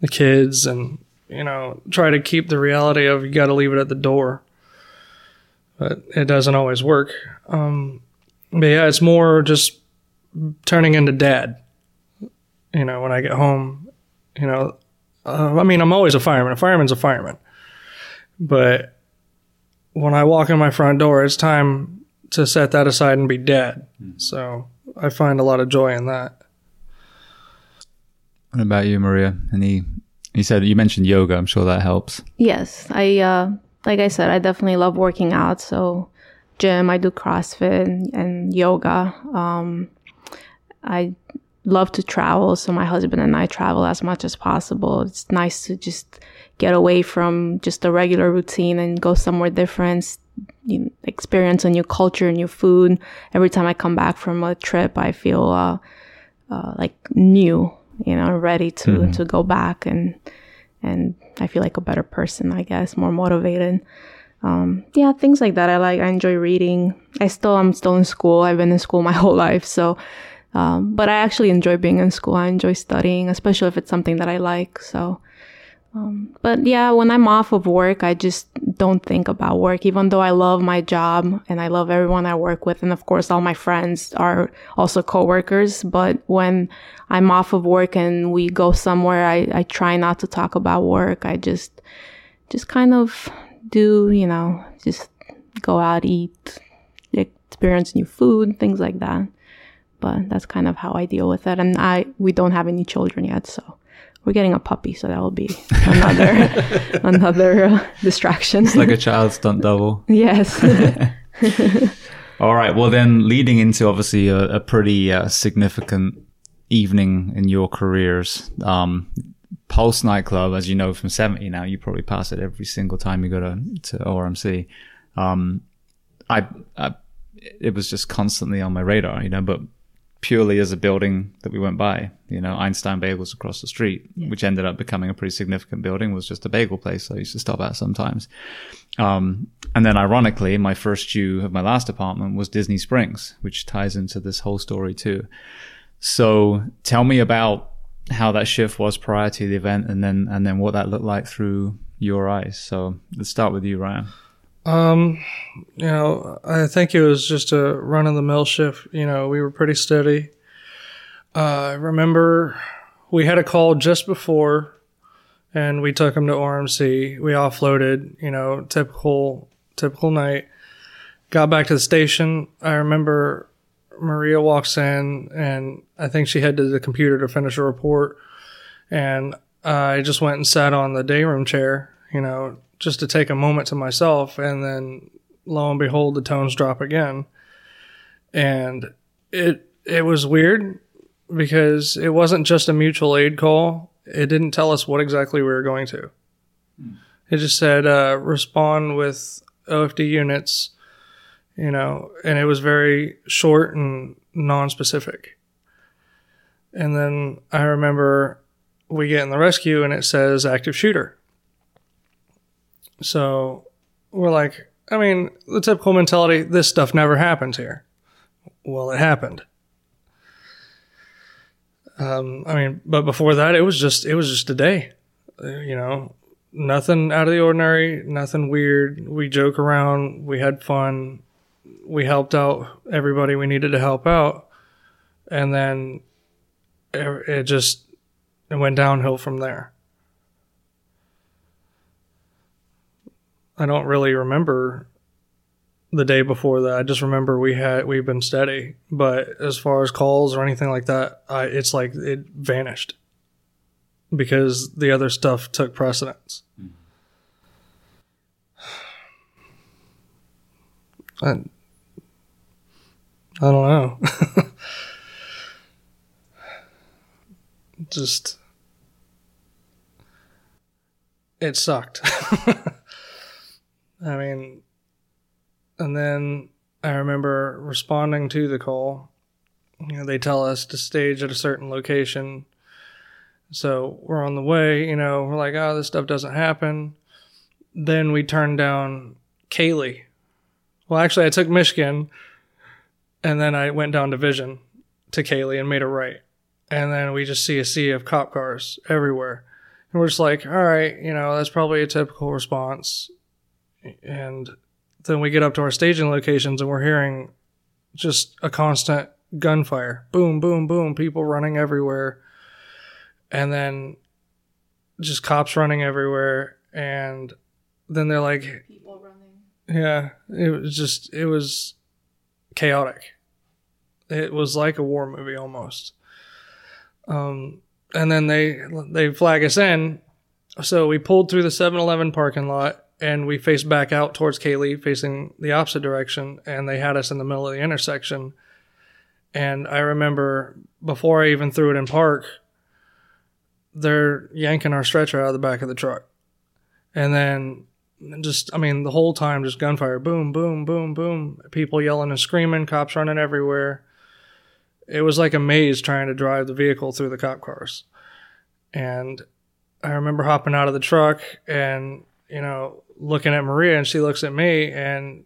the kids, and you know, try to keep the reality of you got to leave it at the door. But it doesn't always work. Um, but yeah, it's more just turning into dad. You know, when I get home, you know, uh, I mean, I'm always a fireman. A fireman's a fireman. But when I walk in my front door, it's time to set that aside and be dad. So I find a lot of joy in that. What about you, Maria? Any, you said, you mentioned yoga. I'm sure that helps. Yes, I uh, like I said, I definitely love working out. So gym, I do CrossFit and, yoga. Um, I love to travel, so my husband and I travel as much as possible. It's nice to just get away from just the regular routine and go somewhere different. Experience a new culture, new food. Every time I come back from a trip, I feel uh, uh, like new, you know, ready to to go back and and I feel like a better person, I guess, more motivated. Um, yeah, things like that. I like. I enjoy reading. I still, I'm still in school. I've been in school my whole life, so. Um, but I actually enjoy being in school. I enjoy studying, especially if it's something that I like. So, um, but yeah, when I'm off of work, I just don't think about work, even though I love my job and I love everyone I work with. And of course, all my friends are also coworkers. But when I'm off of work and we go somewhere, I, I try not to talk about work. I just, just kind of do, you know, just go out, eat, experience new food, things like that. But that's kind of how I deal with it. And I, we don't have any children yet, so we're getting a puppy, so that will be another, another uh, distraction. It's like a child stunt double. yes. All right. Well, then leading into obviously a, a pretty uh, significant evening in your careers, um, Pulse nightclub, as you know from 70 now, you probably pass it every single time you go to, to ORMC. Um, I, I, it was just constantly on my radar, you know, but purely as a building that we went by, you know, Einstein Bagels across the street, which ended up becoming a pretty significant building, was just a bagel place I used to stop at sometimes. Um, and then ironically, my first due of my last apartment was Disney Springs, which ties into this whole story too. So tell me about how that shift was prior to the event and then, and then what that looked like through your eyes. So let's start with you, Ryan. Um, you know, I think it was just a run of the mill shift. You know, we were pretty steady. Uh, I remember we had a call just before and we took him to RMC. We offloaded, you know, typical, typical night. Got back to the station. I remember Maria walks in and I think she headed to the computer to finish a report. And I just went and sat on the day room chair, you know, just to take a moment to myself. And then lo and behold, the tones drop again. And it, it was weird because it wasn't just a mutual aid call. It didn't tell us what exactly we were going to. It just said, uh, respond with OFD units, you know, and it was very short and non-specific. And then I remember we get in the rescue and it says active shooter. So we're like, I mean, the typical mentality, this stuff never happens here. Well, it happened. Um, I mean, but before that, it was just, it was just a day, Uh, you know, nothing out of the ordinary, nothing weird. We joke around, we had fun, we helped out everybody we needed to help out. And then it, it just, it went downhill from there. I don't really remember the day before that. I just remember we had we've been steady, but as far as calls or anything like that, I, it's like it vanished because the other stuff took precedence. I, I don't know. Just it sucked. I mean, and then I remember responding to the call. You know, they tell us to stage at a certain location. So we're on the way, you know, we're like, oh, this stuff doesn't happen. Then we turned down Kaley. Well, actually, I took Michigan and then I went down Division to Kaley and made a right. And then we just see a sea of cop cars everywhere. And we're just like, all right, you know, that's probably a typical response. And then we get up to our staging locations and we're hearing just a constant gunfire boom, boom, boom, people running everywhere. And then just cops running everywhere. And then they're like, People running. yeah, it was just, it was chaotic. It was like a war movie almost. Um, and then they they flag us in. So we pulled through the 7-Eleven parking lot and we faced back out towards Kaley, facing the opposite direction, and they had us in the middle of the intersection. And I remember before I even threw it in park, they're yanking our stretcher out of the back of the truck. And then just I mean the whole time just gunfire, boom, boom, boom, boom, people yelling and screaming, cops running everywhere. It was like a maze trying to drive the vehicle through the cop cars. And I remember hopping out of the truck and, you know, looking at Maria and she looks at me and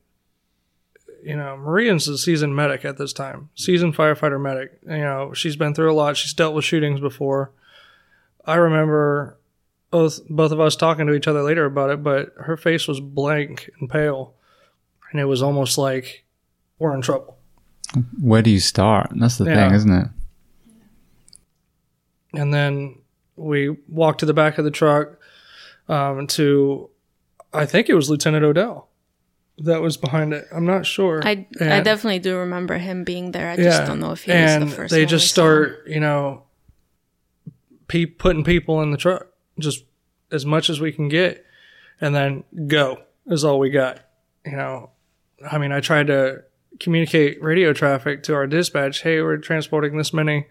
you know, Maria's a seasoned medic at this time. Seasoned firefighter medic. You know, she's been through a lot. She's dealt with shootings before. I remember both both of us talking to each other later about it, but her face was blank and pale. And it was almost like we're in trouble. Where do you start? That's the Yeah. thing, isn't it? and then we walked to the back of the truck um, to I think it was Lieutenant Odell that was behind it. I'm not sure. I, I definitely do remember him being there. I just don't know if he and was the first they one just start, you know, pe- putting people in the truck just as much as we can get, and then go is all we got. You know, I mean, I tried to communicate radio traffic to our dispatch. Hey, we're transporting this many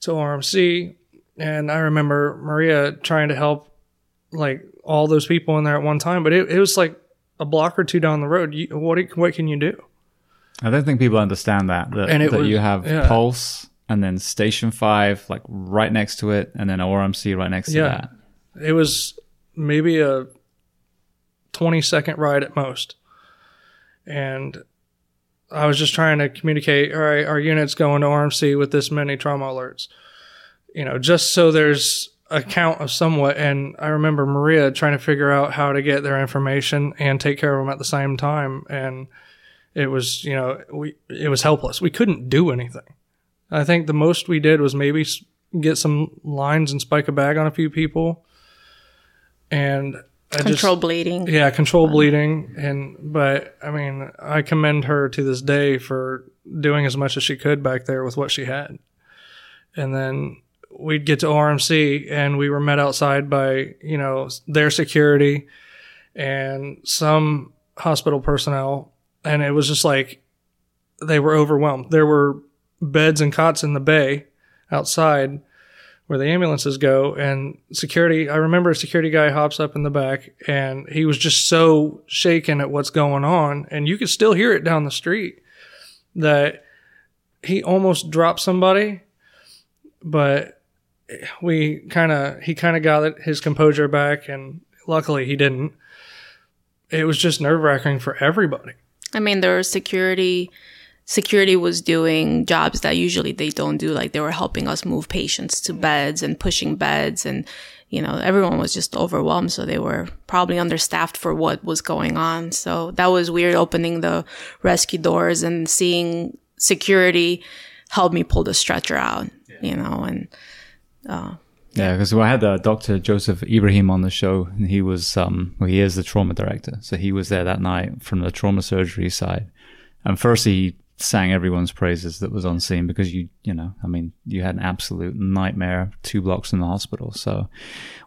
to RMC, and I remember Maria trying to help like all those people in there at one time, but it, it was like a block or two down the road. You, what what can you do? I don't think people understand that that, that was- you have yeah. Pulse and then Station Five like right next to it, and then ORMC right next to that. It was maybe a 20 second ride at most. And I was just trying to communicate, all right, our unit's going to RMC with this many trauma alerts. You know, just so there's a count of somewhat. And I remember Maria trying to figure out how to get their information and take care of them at the same time. And it was, you know, we, it was helpless. We couldn't do anything. I think the most we did was maybe get some lines and spike a bag on a few people. And I just, control bleeding. yeah, control bleeding. And, but I mean, I commend her to this day for doing as much as she could back there with what she had. And then we'd get to RMC and we were met outside by, you know, their security and some hospital personnel. And it was just like they were overwhelmed. There were beds and cots in the bay outside where the ambulances go and security i remember a security guy hops up in the back and he was just so shaken at what's going on and you could still hear it down the street that he almost dropped somebody but we kind of he kind of got his composure back and luckily he didn't it was just nerve-wracking for everybody I mean, there was security. Security was doing jobs that usually they don't do. Like they were helping us move patients to beds and pushing beds, and you know everyone was just overwhelmed. So they were probably understaffed for what was going on. So that was weird. Opening the rescue doors and seeing security help me pull the stretcher out. You know, and uh, Yeah, because I had uh, Dr. Joseph Ibrahim on the show, and he was, um, well, he is the trauma director. So he was there that night from the trauma surgery side. And first he sang everyone's praises that was on scene because you, you know, I mean, you had an absolute nightmare two blocks from the hospital. So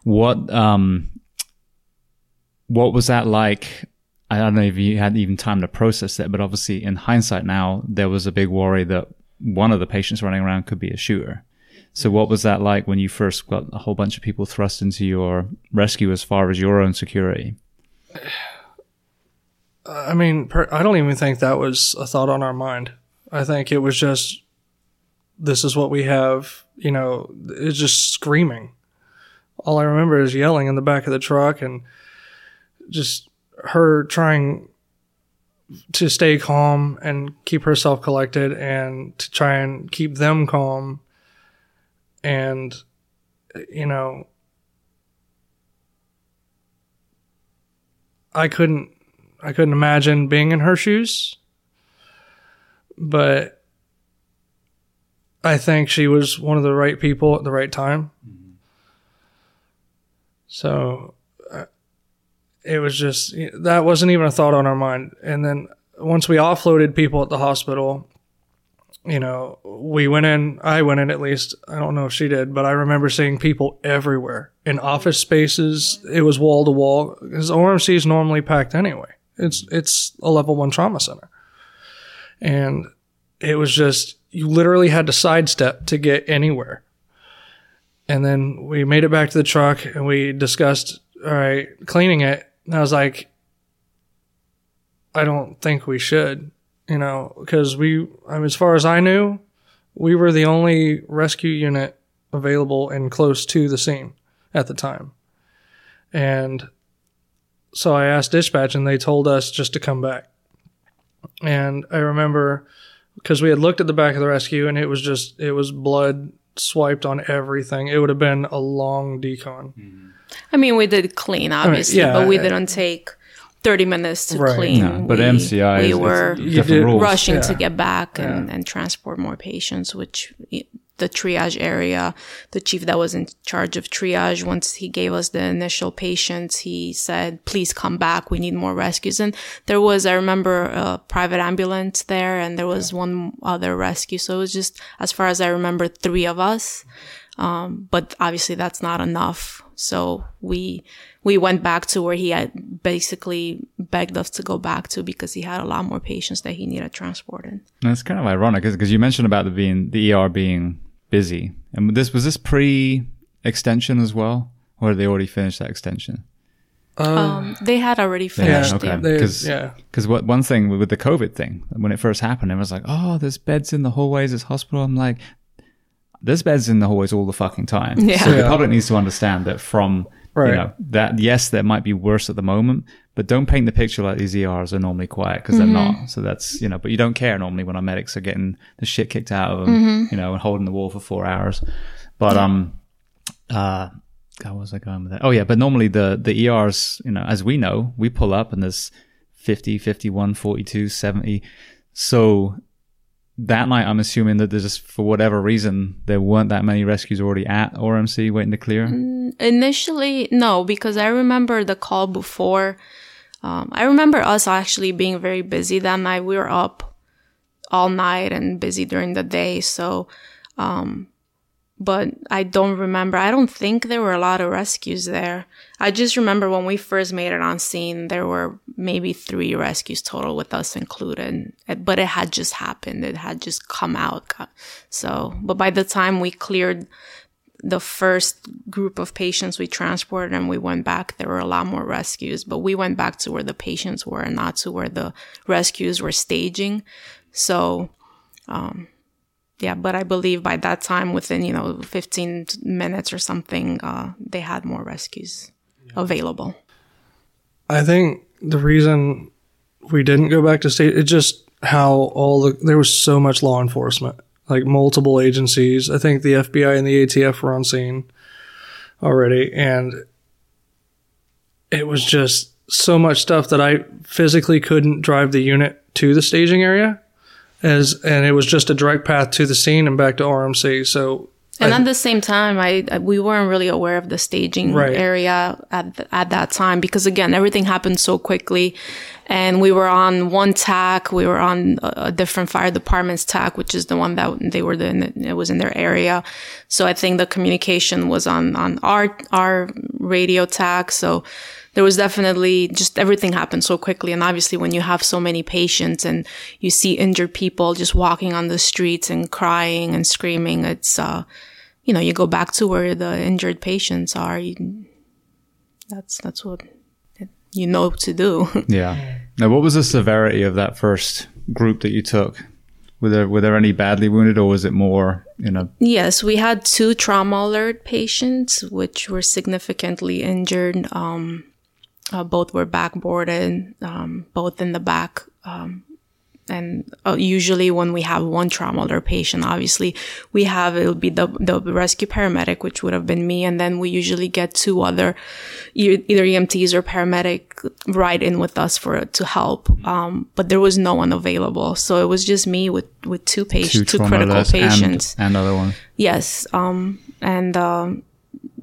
what, um, what was that like? I don't know if you had even time to process that, but obviously in hindsight now, there was a big worry that one of the patients running around could be a shooter. So what was that like when you first got a whole bunch of people thrust into your rescue as far as your own security? I mean, per, I don't even think that was a thought on our mind. I think it was just, this is what we have. You know, it's just screaming. All I remember is yelling in the back of the truck and just her trying to stay calm and keep herself collected and to try and keep them calm and you know I couldn't I couldn't imagine being in her shoes. But I think she was one of the right people at the right time. Mm-hmm. so uh, it was just that wasn't even a thought on our mind. And then once we offloaded people at the hospital you know, we went in, I went in at least, I don't know if she did, but I remember seeing people everywhere in office spaces. It was wall to wall because ORMC is normally packed anyway. It's, it's a level one trauma center. And it was just, you literally had to sidestep to get anywhere. And then we made it back to the truck and we discussed, all right, cleaning it. And I was like, I don't think we should you know, because we, I mean, as far as I knew, we were the only rescue unit available and close to the scene at the time. And so I asked dispatch and they told us just to come back. And I remember because we had looked at the back of the rescue and it was just, it was blood swiped on everything. It would have been a long decon. Mm-hmm. I mean, we did clean, obviously, I mean, yeah, but we didn't take 30 minutes to right. clean. No, but we, MCI, we is, were different rushing yeah. to get back and, yeah. and transport more patients, which the triage area, the chief that was in charge of triage, once he gave us the initial patients, he said, please come back. We need more rescues. And there was, I remember a private ambulance there and there was yeah. one other rescue. So it was just, as far as I remember, three of us. Um, but obviously that's not enough. So we, we went back to where he had basically begged us to go back to because he had a lot more patients that he needed transported. That's kind of ironic because you mentioned about the being the ER being busy, and this was this pre extension as well, or had they already finished that extension? Um, um, they had already finished. Yeah, okay. Because yeah. Because what one thing with the COVID thing when it first happened, it was like, oh, there's beds in the hallways. This hospital. I'm like, there's beds in the hallways all the fucking time. Yeah. So yeah. the public needs to understand that from Right. You know, that yes, that might be worse at the moment, but don't paint the picture like these ERs are normally quiet because mm-hmm. they're not. So that's, you know, but you don't care normally when our medics are getting the shit kicked out of them, mm-hmm. you know, and holding the wall for four hours. But, um, uh, how was I going with that? Oh yeah, but normally the, the ERs, you know, as we know, we pull up and there's 50, 51, 42, 70. So that night, I'm assuming that there's just, for whatever reason, there weren't that many rescues already at ORMC waiting to clear. Mm, initially, no, because I remember the call before. Um, I remember us actually being very busy that night. We were up all night and busy during the day. So, um, but I don't remember. I don't think there were a lot of rescues there. I just remember when we first made it on scene, there were maybe three rescues total with us included, but it had just happened. It had just come out. So, but by the time we cleared the first group of patients we transported and we went back, there were a lot more rescues, but we went back to where the patients were and not to where the rescues were staging. So, um, yeah, but I believe by that time, within you know 15 minutes or something, uh, they had more rescues yeah. available. I think the reason we didn't go back to state it's just how all the there was so much law enforcement, like multiple agencies. I think the FBI and the ATF were on scene already, and it was just so much stuff that I physically couldn't drive the unit to the staging area as and it was just a direct path to the scene and back to RMC. So And I- at the same time, I, I we weren't really aware of the staging Right. area at th- at that time because again, everything happened so quickly, and we were on one tack. We were on a, a different fire department's tack, which is the one that they were the it was in their area. So I think the communication was on on our our radio tack. So there was definitely just everything happened so quickly. And obviously, when you have so many patients and you see injured people just walking on the streets and crying and screaming, it's, uh, you know, you go back to where the injured patients are. You, that's, that's what you know to do. Yeah. Now, what was the severity of that first group that you took? Were there were there any badly wounded, or was it more, you know? Yes, we had two trauma alert patients, which were significantly injured. Um, uh, both were backboarded, um, both in the back. Um, and uh, usually when we have one trauma alert patient, obviously we have, it'll be the, the rescue paramedic, which would have been me. And then we usually get two other, e- either EMTs or paramedic right in with us for, to help. Um, but there was no one available. So it was just me with, with two patients, two, trauma critical alerts and- patients. and, other ones. Yes. Um, and, um,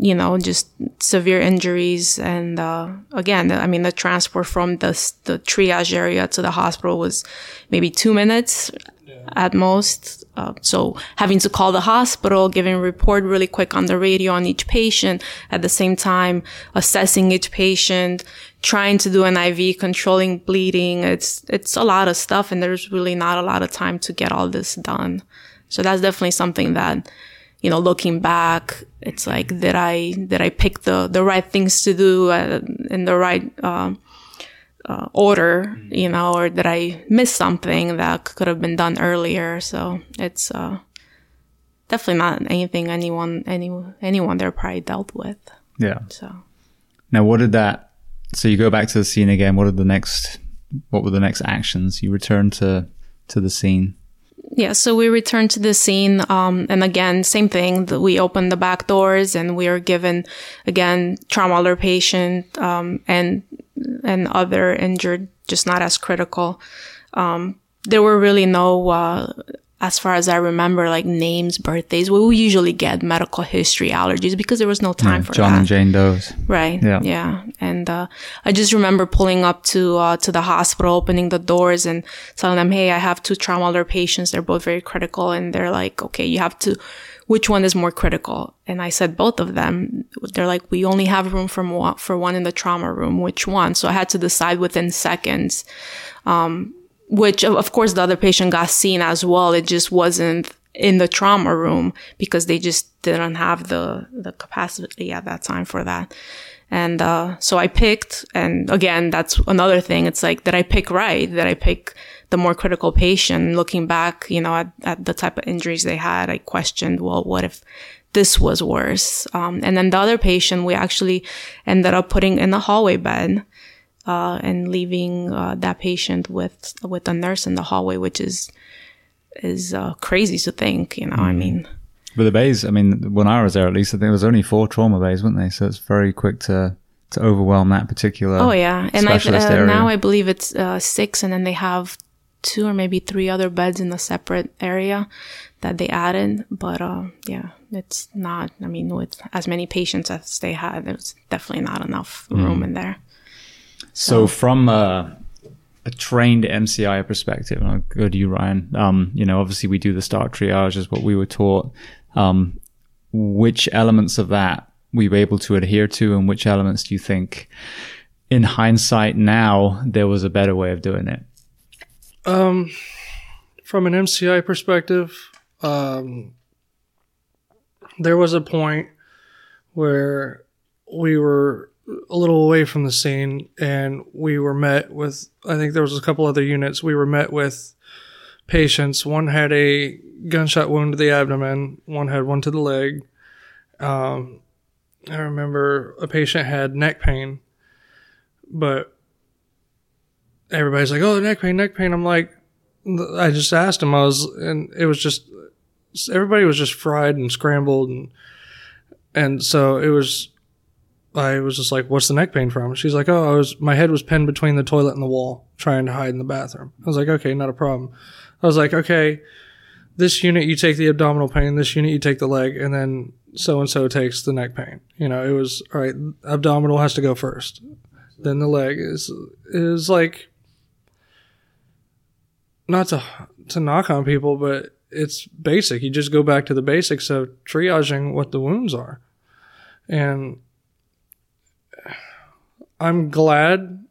you know, just severe injuries. And, uh, again, I mean, the transport from the, the triage area to the hospital was maybe two minutes at most. Uh, so having to call the hospital, giving a report really quick on the radio on each patient, at the same time assessing each patient, trying to do an IV, controlling bleeding. It's, it's a lot of stuff and there's really not a lot of time to get all this done. So that's definitely something that, you know, looking back, it's like, did I, did I pick the, the right things to do uh, in the right, um, uh, order, you know, or did I miss something that could have been done earlier? So it's, uh, definitely not anything anyone, any, anyone there probably dealt with. Yeah. So. Now, what did that? So you go back to the scene again. What are the next? What were the next actions? You return to to the scene. Yeah, so we return to the scene, um, and again, same thing. We open the back doors, and we are given again trauma alert patient um, and and other injured, just not as critical. Um, there were really no, uh, as far as I remember, like names, birthdays. We will usually get medical history, allergies, because there was no time for John that. and Jane Doe's. Right. Yeah. Yeah. And uh, I just remember pulling up to uh, to the hospital, opening the doors, and telling them, "Hey, I have two trauma alert patients. They're both very critical." And they're like, "Okay, you have to. Which one is more critical?" And I said, "Both of them." They're like, "We only have room for one, for one in the trauma room. Which one?" So I had to decide within seconds. Um, which of course the other patient got seen as well. It just wasn't in the trauma room because they just didn't have the the capacity at that time for that. And uh, so I picked, and again, that's another thing. It's like, did I pick right? Did I pick the more critical patient? Looking back, you know, at, at the type of injuries they had, I questioned, well, what if this was worse? Um, and then the other patient, we actually ended up putting in the hallway bed uh, and leaving uh, that patient with with a nurse in the hallway, which is is uh, crazy to think. You know, I mean, But the bays, I mean, when I was there, at least, I think there was only four trauma bays, weren't they? So it's very quick to to overwhelm that particular. oh yeah, and I, uh, now I believe it's uh, six, and then they have two or maybe three other beds in a separate area that they added. But uh, yeah, it's not. I mean, with as many patients as they had, there's definitely not enough room in there. So from a, a trained MCI perspective, and I'll go to you, Ryan. Um, you know, obviously we do the start triage is what we were taught. Um, which elements of that we were able to adhere to, and which elements do you think, in hindsight, now there was a better way of doing it? Um, from an MCI perspective, um, there was a point where we were a little away from the scene and we were met with, I think there was a couple other units. We were met with patients. One had a gunshot wound to the abdomen. One had one to the leg. Um, I remember a patient had neck pain, but everybody's like, "Oh, neck pain, neck pain." I'm like, I just asked him. I was, and it was just everybody was just fried and scrambled, and and so it was. I was just like, "What's the neck pain from?" She's like, "Oh, I was my head was pinned between the toilet and the wall, trying to hide in the bathroom." I was like, "Okay, not a problem." I was like, "Okay." this unit you take the abdominal pain, this unit you take the leg, and then so and so takes the neck pain. You know, it was all right. Abdominal has to go first, then the leg is is like not to to knock on people, but it's basic. You just go back to the basics of triaging what the wounds are, and I'm glad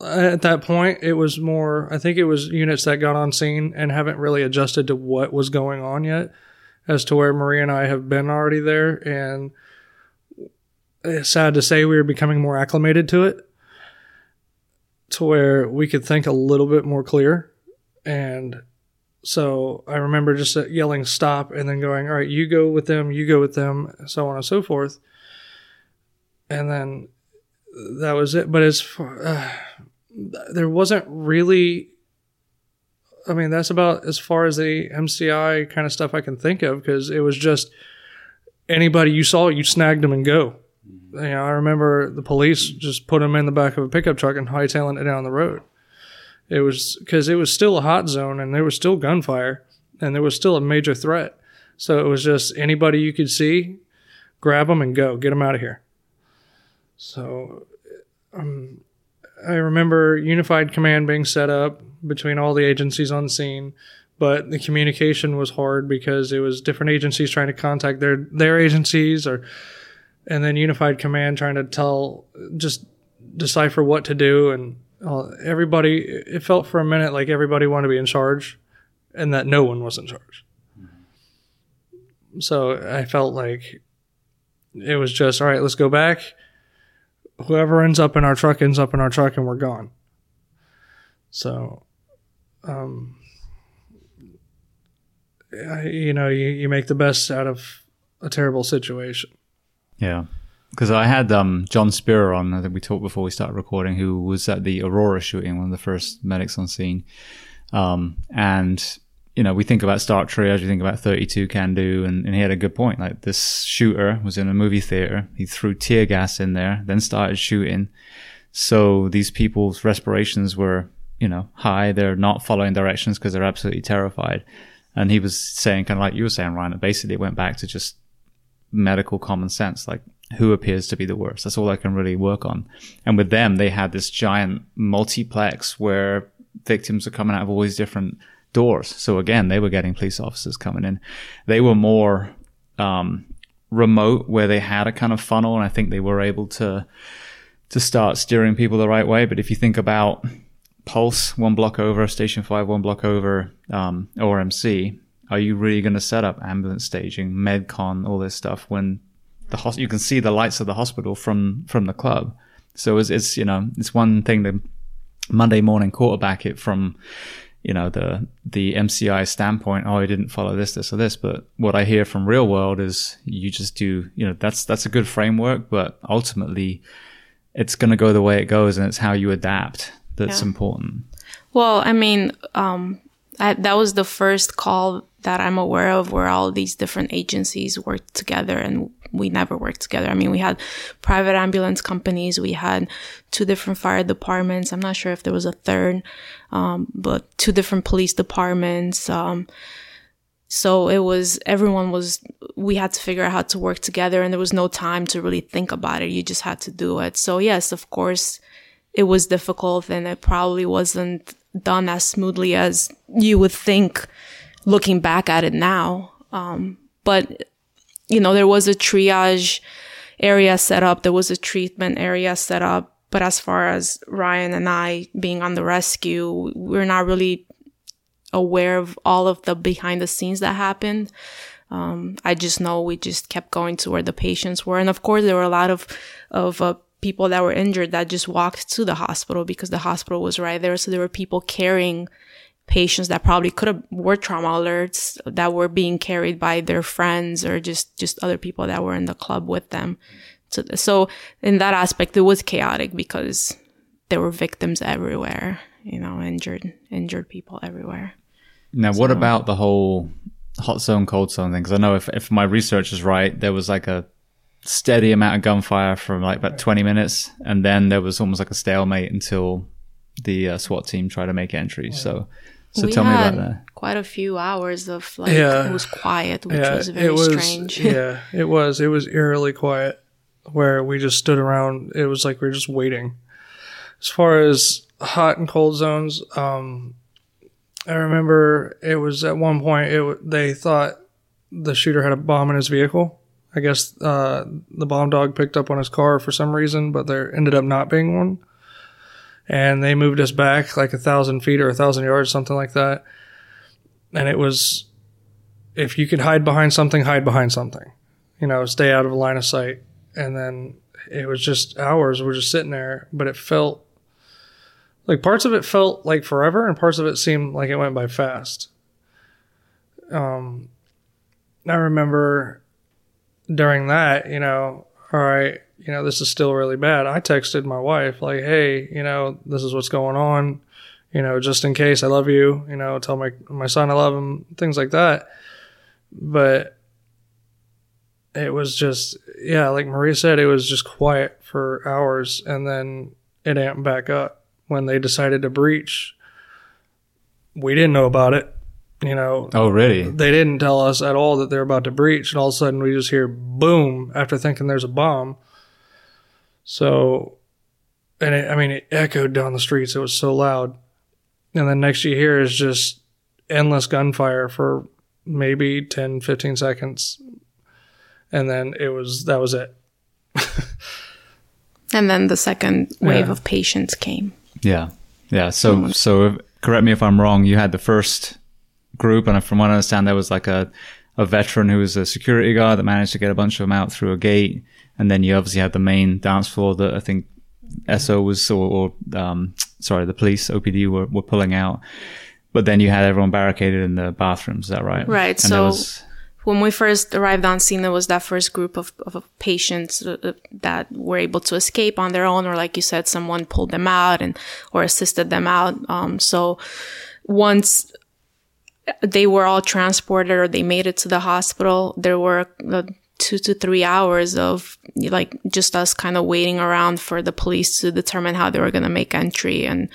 uh, at that point it was more i think it was units that got on scene and haven't really adjusted to what was going on yet as to where maria and i have been already there. And it's sad to say we were becoming more acclimated to it to where we could think a little bit more clear. And so i remember just uh, yelling stop and then going all right you go with them you go with them so on and so forth. And then that was it but as far, uh, there wasn't really I mean, that's about as far as the MCI kind of stuff I can think of because it was just anybody you saw, you snagged them and go. You know, I remember the police just put them in the back of a pickup truck and hightailing it down the road. It was because it was still a hot zone and there was still gunfire and there was still a major threat. So it was just anybody you could see, grab them and go, get them out of here. So, um, I remember unified command being set up between all the agencies on scene, but the communication was hard because it was different agencies trying to contact their their agencies or and then unified command trying to tell just decipher what to do and uh, everybody it felt for a minute like everybody wanted to be in charge and that no one was in charge. So I felt like it was just all right, let's go back whoever ends up in our truck ends up in our truck and we're gone. So, um, you know, you, you make the best out of a terrible situation. Yeah. Because I had um, John Spira on, I think we talked before we started recording, who was at the Aurora shooting, one of the first medics on scene. Um, and you know, we think about Star Stark Triage, we think about 32 Can Do, and, and he had a good point. Like this shooter was in a movie theater, he threw tear gas in there, then started shooting. So these people's respirations were, you know, high. They're not following directions because they're absolutely terrified. And he was saying, kind of like you were saying, Ryan, it basically went back to just medical common sense. Like, who appears to be the worst? That's all I can really work on. And with them, they had this giant multiplex where victims are coming out of all these different doors. So again, they were getting police officers coming in. They were more um, remote, where they had a kind of funnel, and I think they were able to to start steering people the right way. But if you think about Pulse, one block over, Station Five, one block over, um, ORMC, are you really going to set up ambulance staging, medcon, all this stuff when the you can see the lights of the hospital from from the club? So it's, it's you know it's one thing to Monday morning quarterback it from you know the the MCI standpoint. Oh, I didn't follow this, this, or this. But what I hear from real world is you just do. You know, that's that's a good framework, but ultimately, it's going to go the way it goes, and it's how you adapt that's yeah. important. Well, I mean, um, I, that was the first call that I'm aware of where all these different agencies worked together and we never worked together. I mean, we had private ambulance companies, we had two different fire departments. I'm not sure if there was a third, um, but two different police departments. Um, so it was, everyone was, we had to figure out how to work together and there was no time to really think about it. You just had to do it. So yes, of course, it was difficult and it probably wasn't done as smoothly as you would think looking back at it now. Um, but you know, there was a triage area set up. There was a treatment area set up. But as far as Ryan and I being on the rescue, we're not really aware of all of the behind the scenes that happened. Um, I just know we just kept going to where the patients were. And of course, there were a lot of, of, uh, people that were injured that just walked to the hospital because the hospital was right there. So there were people carrying patients that probably could have were trauma alerts that were being carried by their friends or just just other people that were in the club with them. So, so in that aspect, it was chaotic because there were victims everywhere. You know, injured injured people everywhere. Now, so, what about the whole hot zone, cold zone thing? Because I know if if my research is right, there was like a steady amount of gunfire for like about 20 minutes and then there was almost like a stalemate until the uh, SWAT team tried to make entry. So So we tell me about that. quite a few hours of like Yeah. it was quiet, which yeah, was very it was. strange. yeah, it was. It was eerily quiet, where we just stood around. It was like we were just waiting. As far as hot and cold zones, um, I remember it was at one point. It they thought the shooter had a bomb in his vehicle. I guess uh, the bomb dog picked up on his car for some reason, but there ended up not being one. And they moved us back like a thousand feet or a thousand yards, something like that. And it was if you could hide behind something, hide behind something. You know, stay out of a line of sight. And then it was just hours. We're just sitting there, but it felt like parts of it felt like forever, and parts of it seemed like it went by fast. Um, I remember during that, you know, all right, you know, this is still really bad. I texted my wife like, hey, you know, this is what's going on. You know, just in case, I love you. You know, tell my my son I love him, things like that but it was just yeah like maria said it was just quiet for hours and then it amped back up when they decided to breach we didn't know about it you know Oh, really? they didn't tell us at all that they're about to breach and all of a sudden we just hear boom after thinking there's a bomb so and it, i mean it echoed down the streets it was so loud and then next you hear is just endless gunfire for maybe 10 15 seconds and then it was that was it And then the second wave Yeah. of patients came. Yeah. Yeah. So, mm-hmm. so if- correct me if I'm wrong. You had the first group, and from what I understand, there was like a, a veteran who was a security guard that managed to get a bunch of them out through a gate. And then you obviously had the main dance floor that I think SO was, or, or um, sorry, the police, OPD were, were pulling out. But then you had everyone barricaded in the bathrooms. Is that right? Right, And so- was- When we first arrived on scene, there was that first group of, of patients uh, uh, that were able to escape on their own, or like you said, someone pulled them out and or assisted them out. Um, so once they were all transported or they made it to the hospital, there were uh, two to three hours of like just us kind of waiting around for the police to determine how they were going to make entry and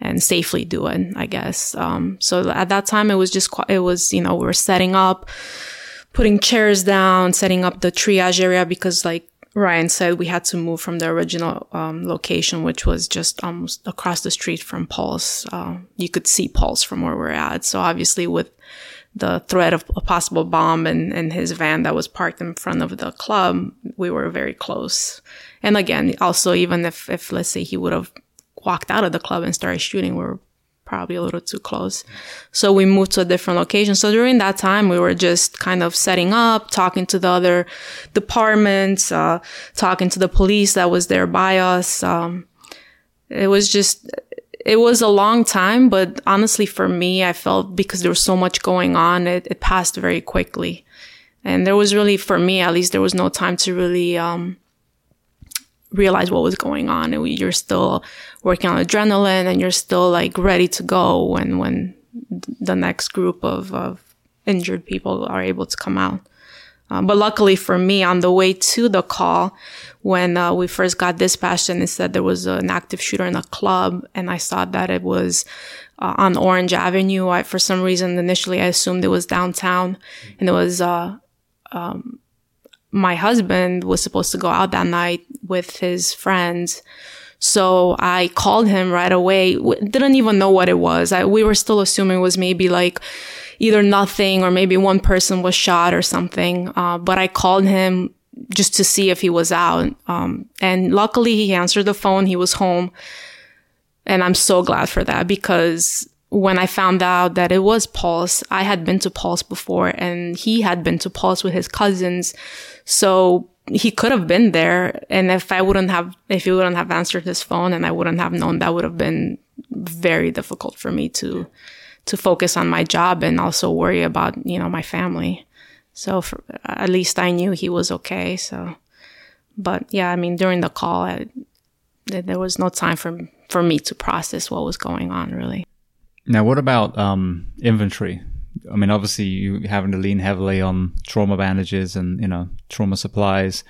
and safely do it. I guess. Um, so at that time, it was just it was you know we were setting up, putting chairs down, setting up the triage area because like Ryan said, we had to move from the original um, location, which was just almost across the street from Pulse. Uh, you could see Pulse from where we're at. So obviously, with the threat of a possible bomb in, in his van that was parked in front of the club, we were very close. And again, also, even if, if let's say he would have walked out of the club and started shooting, we were probably a little too close. So we moved to a different location. So during that time, we were just kind of setting up, talking to the other departments, uh, talking to the police that was there by us. Um, it was just, it was a long time, but honestly, for me, I felt because there was so much going on, it, it passed very quickly. And there was really, for me at least, there was no time to really, um, realize what was going on. And you're still working on adrenaline and you're still like ready to go when, when the next group of, of injured people are able to come out. Um, but luckily for me, on the way to the call, when uh, we first got dispatched and it said there was an active shooter in a club, and I saw that it was uh, on Orange Avenue. I, for some reason, initially I assumed it was downtown, and it was uh, um, my husband was supposed to go out that night with his friends. So I called him right away. Didn't even know what it was. I, we were still assuming it was maybe like either nothing or maybe one person was shot or something. Uh, but I called him just to see if he was out. Um, and luckily he answered the phone. He was home. And I'm so glad for that because when I found out that it was Pulse, I had been to Pulse before and he had been to Pulse with his cousins. So he could have been there. And if I wouldn't have, if he wouldn't have answered his phone and I wouldn't have known, that would have been very difficult for me to, to focus on my job and also worry about, you know, my family. So for, at least I knew he was okay. So, but yeah, I mean, during the call, I, there was no time for, for me to process what was going on really. Now, what about um, inventory? I mean, obviously, you having to lean heavily on trauma bandages and you know trauma supplies.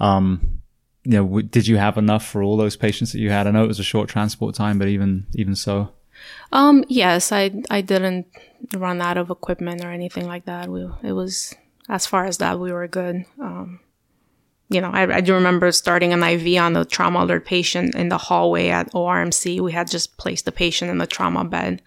Um, you know, w- did you have enough for all those patients that you had? I know it was a short transport time, but even even so, Um, yes, I I didn't run out of equipment or anything like that. We it was as far as that we were good. Um, you know, I, I do remember starting an IV on the trauma alert patient in the hallway at ORMC. We had just placed the patient in the trauma bed,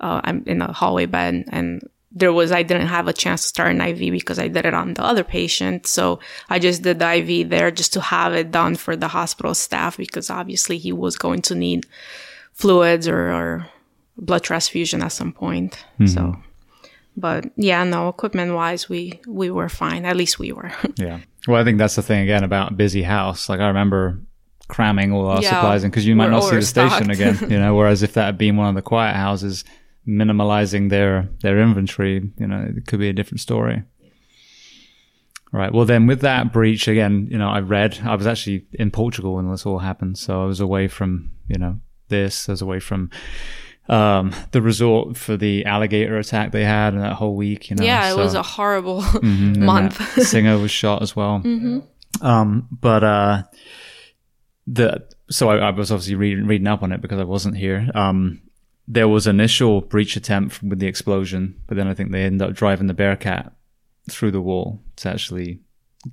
uh, in the hallway bed, and there was I didn't have a chance to start an IV because I did it on the other patient. So I just did the IV there just to have it done for the hospital staff because obviously he was going to need fluids or, or blood transfusion at some point. Mm-hmm. So but yeah, no, equipment wise we we were fine. At least we were. yeah. Well, I think that's the thing again about busy house. Like I remember cramming all our yeah, supplies in because you might not see the station again, you know, whereas if that had been one of the quiet houses, minimalizing their their inventory, you know, it could be a different story. Right. Well, then with that breach again, you know, I read I was actually in Portugal when this all happened, so I was away from you know this, as away from um, the resort for the alligator attack they had and that whole week. You know, yeah, it so, was a horrible mm-hmm, month. singer was shot as well. Mm-hmm. Um, but uh, the so I, I, was obviously reading reading up on it because I wasn't here. Um, there was initial breach attempt with the explosion, but then I think they ended up driving the Bearcat through the wall to actually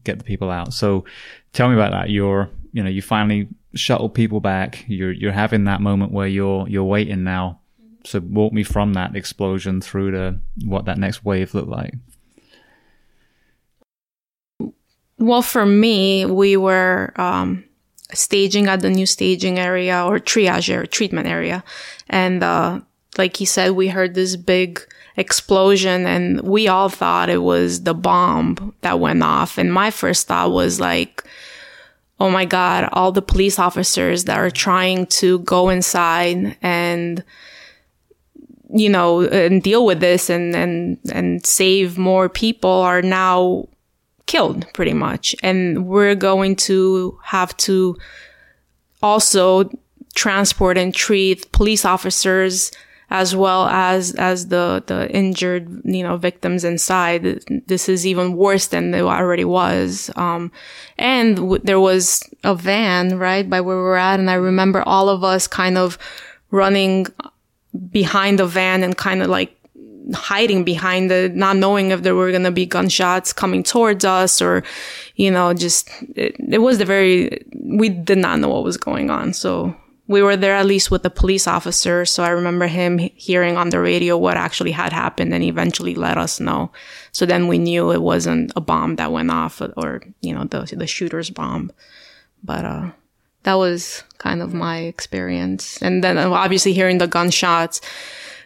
get the people out. So tell me about that. You're, you know, you finally shuttle people back. You're, you're having that moment where you're, you're waiting now. So walk me from that explosion through to what that next wave looked like. Well, for me, we were, um, staging at the new staging area or triage or treatment area. And, uh, like he said, we heard this big explosion and we all thought it was the bomb that went off. And my first thought was like, Oh my God, all the police officers that are trying to go inside and, you know, and deal with this and, and, and save more people are now killed pretty much. And we're going to have to also transport and treat police officers as well as as the the injured you know victims inside. This is even worse than it already was. Um, and w- there was a van right by where we were at. And i remember all of us kind of running behind the van and kind of like hiding behind it, not knowing if there were going to be gunshots coming towards us or, you know, just, it, it was the very, we did not know what was going on. So we were there at least with the police officer. So I remember him hearing on the radio what actually had happened and eventually let us know. So then we knew it wasn't a bomb that went off or, you know, the, the shooter's bomb. But, uh, that was kind of my experience. And then obviously hearing the gunshots,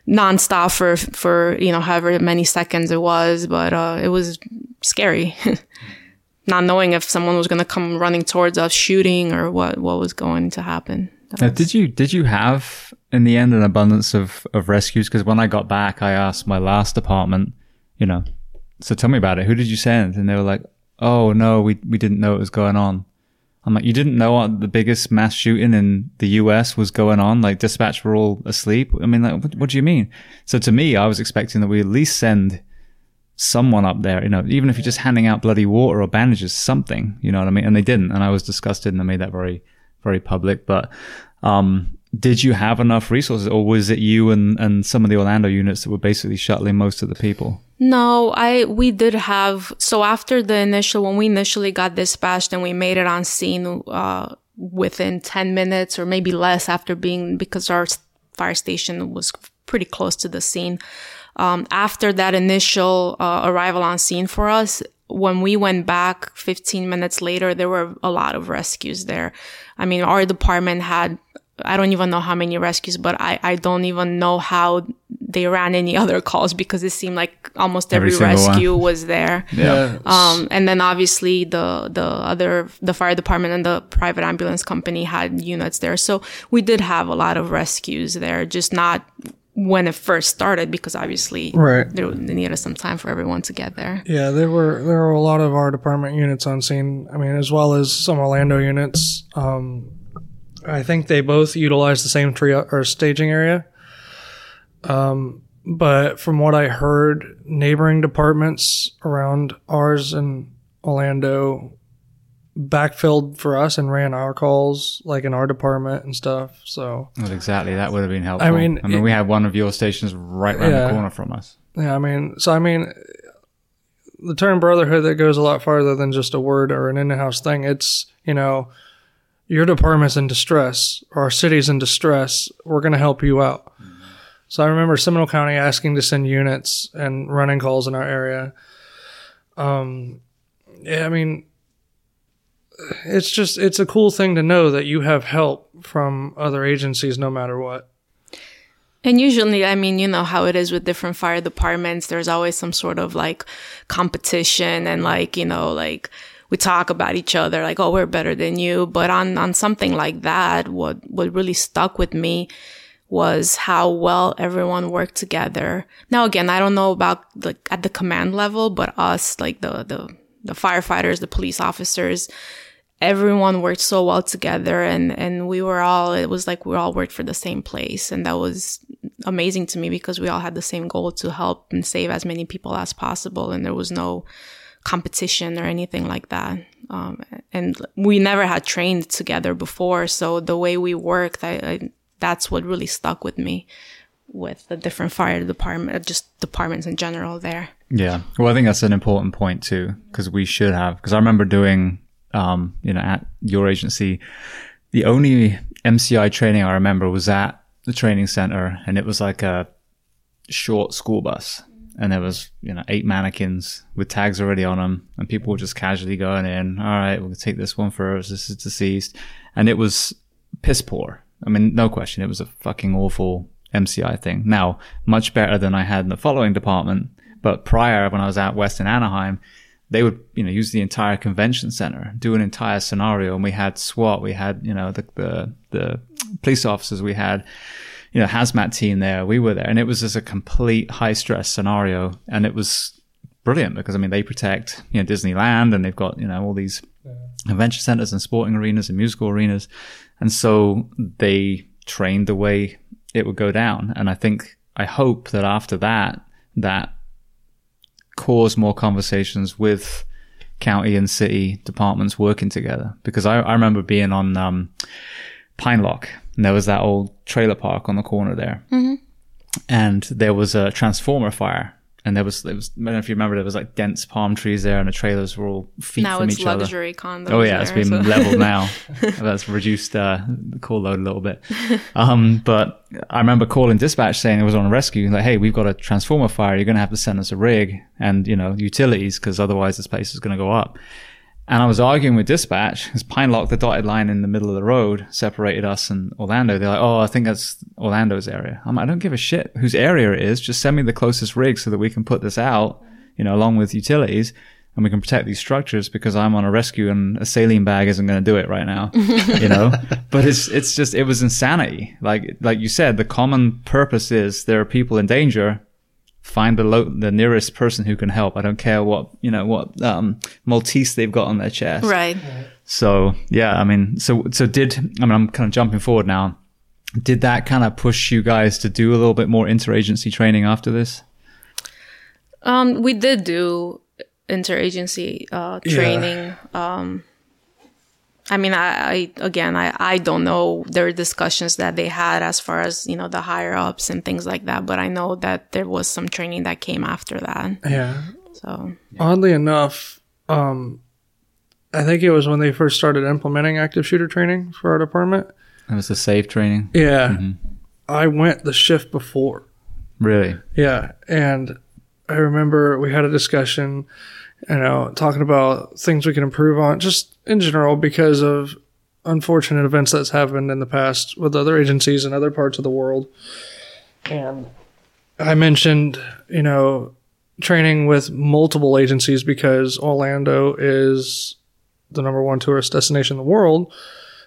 nonstop for for you know however many seconds it was, but uh, it was scary. Not knowing if someone was going to come running towards us, shooting, or what what was going to happen. Now, did you did you have in the end an abundance of of rescues? Because when I got back, I asked my last department, you know, so tell me about it. Who did you send? And they were like, "Oh no, we we didn't know it was going on." I'm like, you didn't know what the biggest mass shooting in the US was going on? Like dispatch were all asleep. I mean, like, what, what do you mean? So to me, I was expecting that we at least send someone up there, you know, even if you're just handing out bloody water or bandages, something, you know what I mean? And they didn't. And I was disgusted and I made that very, very public. But, um, did you have enough resources or was it you and, and some of the Orlando units that were basically shuttling most of the people? No, I, we did have, so after the initial, when we initially got dispatched and we made it on scene, uh, within 10 minutes or maybe less after being, because our fire station was pretty close to the scene. Um, after that initial, uh, arrival on scene for us, when we went back 15 minutes later, there were a lot of rescues there. I mean, our department had I don't even know how many rescues, but I, I don't even know how they ran any other calls because it seemed like almost every, every rescue one. was there. Yeah. Um, and then obviously the, the other, the fire department and the private ambulance company had units there. So we did have a lot of rescues there, just not when it first started because obviously right. they needed some time for everyone to get there. Yeah, there were there were a lot of our department units on scene. I mean, as well as some Orlando units. Um, I think they both utilize the same tree or staging area. Um, but from what I heard, neighboring departments around ours in Orlando backfilled for us and ran our calls like in our department and stuff. So exactly. That would have been helpful. I mean, I mean, it- we had one of your stations right around Yeah. the corner from us. yeah, I mean, so I mean, the term brotherhood that goes a lot farther than just a word or an in-house thing. It's you know, your department's in distress or our city's in distress. We're going to help you out. So I remember Seminole County asking to send units and running calls in our area. Um, yeah, I mean, it's just it's a cool thing to know that you have help from other agencies no matter what. And usually, I mean, you know how it is with different fire departments. There's always some sort of like competition and like, you know, like we talk about each other like, oh, we're better than you. But on, on something like that, what, what really stuck with me was how well everyone worked together. Now, again, I don't know about the, at the command level, but us, like the, the, the firefighters, the police officers, everyone worked so well together and and we were all it was like we all worked for the same place. And that was amazing to me because we all had the same goal to help and save as many people as possible. And there was no competition or anything like that. Um, and we never had trained together before. So the way we worked I, I that's what really stuck with me with the different fire department just departments in general there. Yeah. Well, I think that's an important point too, because we should have, because I remember doing, um, you know, at your agency, the only MCI training I remember was at the training center and it was like a short school bus and there was, you know, eight mannequins with tags already on them and people were just casually going in. All right, we'll take this one first. This is deceased. And it was piss poor. I mean, no question. It was a fucking awful MCI thing. Now, much better than I had in the following department. But prior, when I was out west in Anaheim, they would, you know, use the entire convention center, do an entire scenario. And we had SWAT, we had, you know, the, the, the police officers, we had, you know, hazmat team there. We were there and it was just a complete high stress scenario. And it was brilliant because, I mean, they protect, you know, Disneyland and they've got, you know, all these convention centers and sporting arenas and musical arenas. And so they trained the way it would go down. And I think, I hope that after that, that caused more conversations with county and city departments working together. Because I, I remember being on um, Pineloch and there was that old trailer park on the corner there. Mm-hmm. And there was a transformer fire. And there was, there was, I don't know if you remember, there was like dense palm trees there and the trailers were all feet now from it's each other. Now it's luxury condos Oh yeah, it's been so- leveled now. That's reduced uh, the call load a little bit. Um, but I remember calling dispatch saying it was on a rescue. Like, hey, we've got a transformer fire. You're going to have to send us a rig and you know utilities because otherwise this place is going to go up. And I was arguing with dispatch because Pineloch, the dotted line in the middle of the road, separated us and Orlando. They're like, oh, I think that's Orlando's area. I'm like, I don't give a shit whose area it is. Just send me the closest rig so that we can put this out, you know, along with utilities and we can protect these structures because I'm on a rescue and a saline bag isn't going to do it right now, you know. But it's it's just it was insanity. Like like you said, the common purpose is there are people in danger. Find the lo- the nearest person who can help. I don't care what you know what um, Maltese they've got on their chest. right So yeah, I mean, so so did I mean I'm kind of jumping forward now. Did that kind of push you guys to do a little bit more interagency training after this? Um, we did do interagency uh, Yeah. training. Um, I mean, I, I again, I, I don't know their discussions that they had as far as you know the higher ups and things like that, but I know that there was some training that came after that. Yeah. So Oddly enough, um, I think it was when they first started implementing active shooter training for our department. It was the safe training, Yeah. I went the shift before. really. Yeah. And I remember we had a discussion, you know, talking about things we can improve on just in general because of unfortunate events that's happened in the past with other agencies in other parts of the world. And I mentioned, you know, training with multiple agencies because Orlando is the number one tourist destination in the world.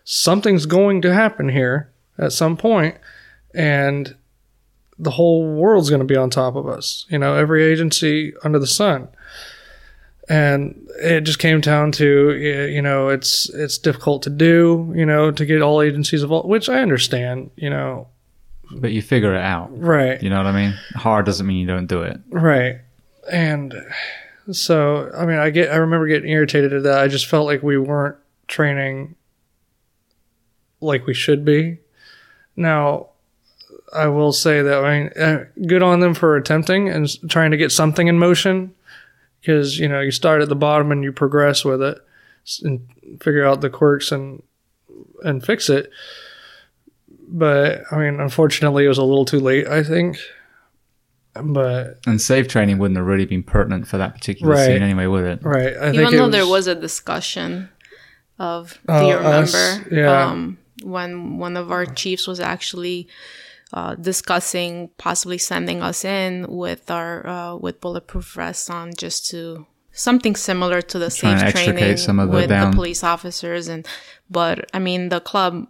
Something's going to happen here at some point, and the whole world's going to be on top of us. You know, every agency under the sun. And it just came down to you know it's it's difficult to do you know to get all agencies involved, which I understand. You know, But you figure it out. right? You know what I mean? Hard doesn't mean you don't do it. Right. And so, I mean, I get, I remember getting irritated at that. I just felt like we weren't training like we should be. Now, I will say that I mean, uh, good on them for attempting and trying to get something in motion, because you know you start at the bottom and you progress with it and figure out the quirks and and fix it. But I mean, unfortunately, it was a little too late. I think. But And safe training wouldn't have really been pertinent for that particular Right. scene anyway, would it? right, I Even think it though there was a discussion of, do you Oh, us, remember? yeah. Um, when one of our chiefs was actually uh, discussing possibly sending us in with our uh, with bulletproof vests on, just to something similar to the Trying safe to training some of the with down- the police officers. And but I mean, the club,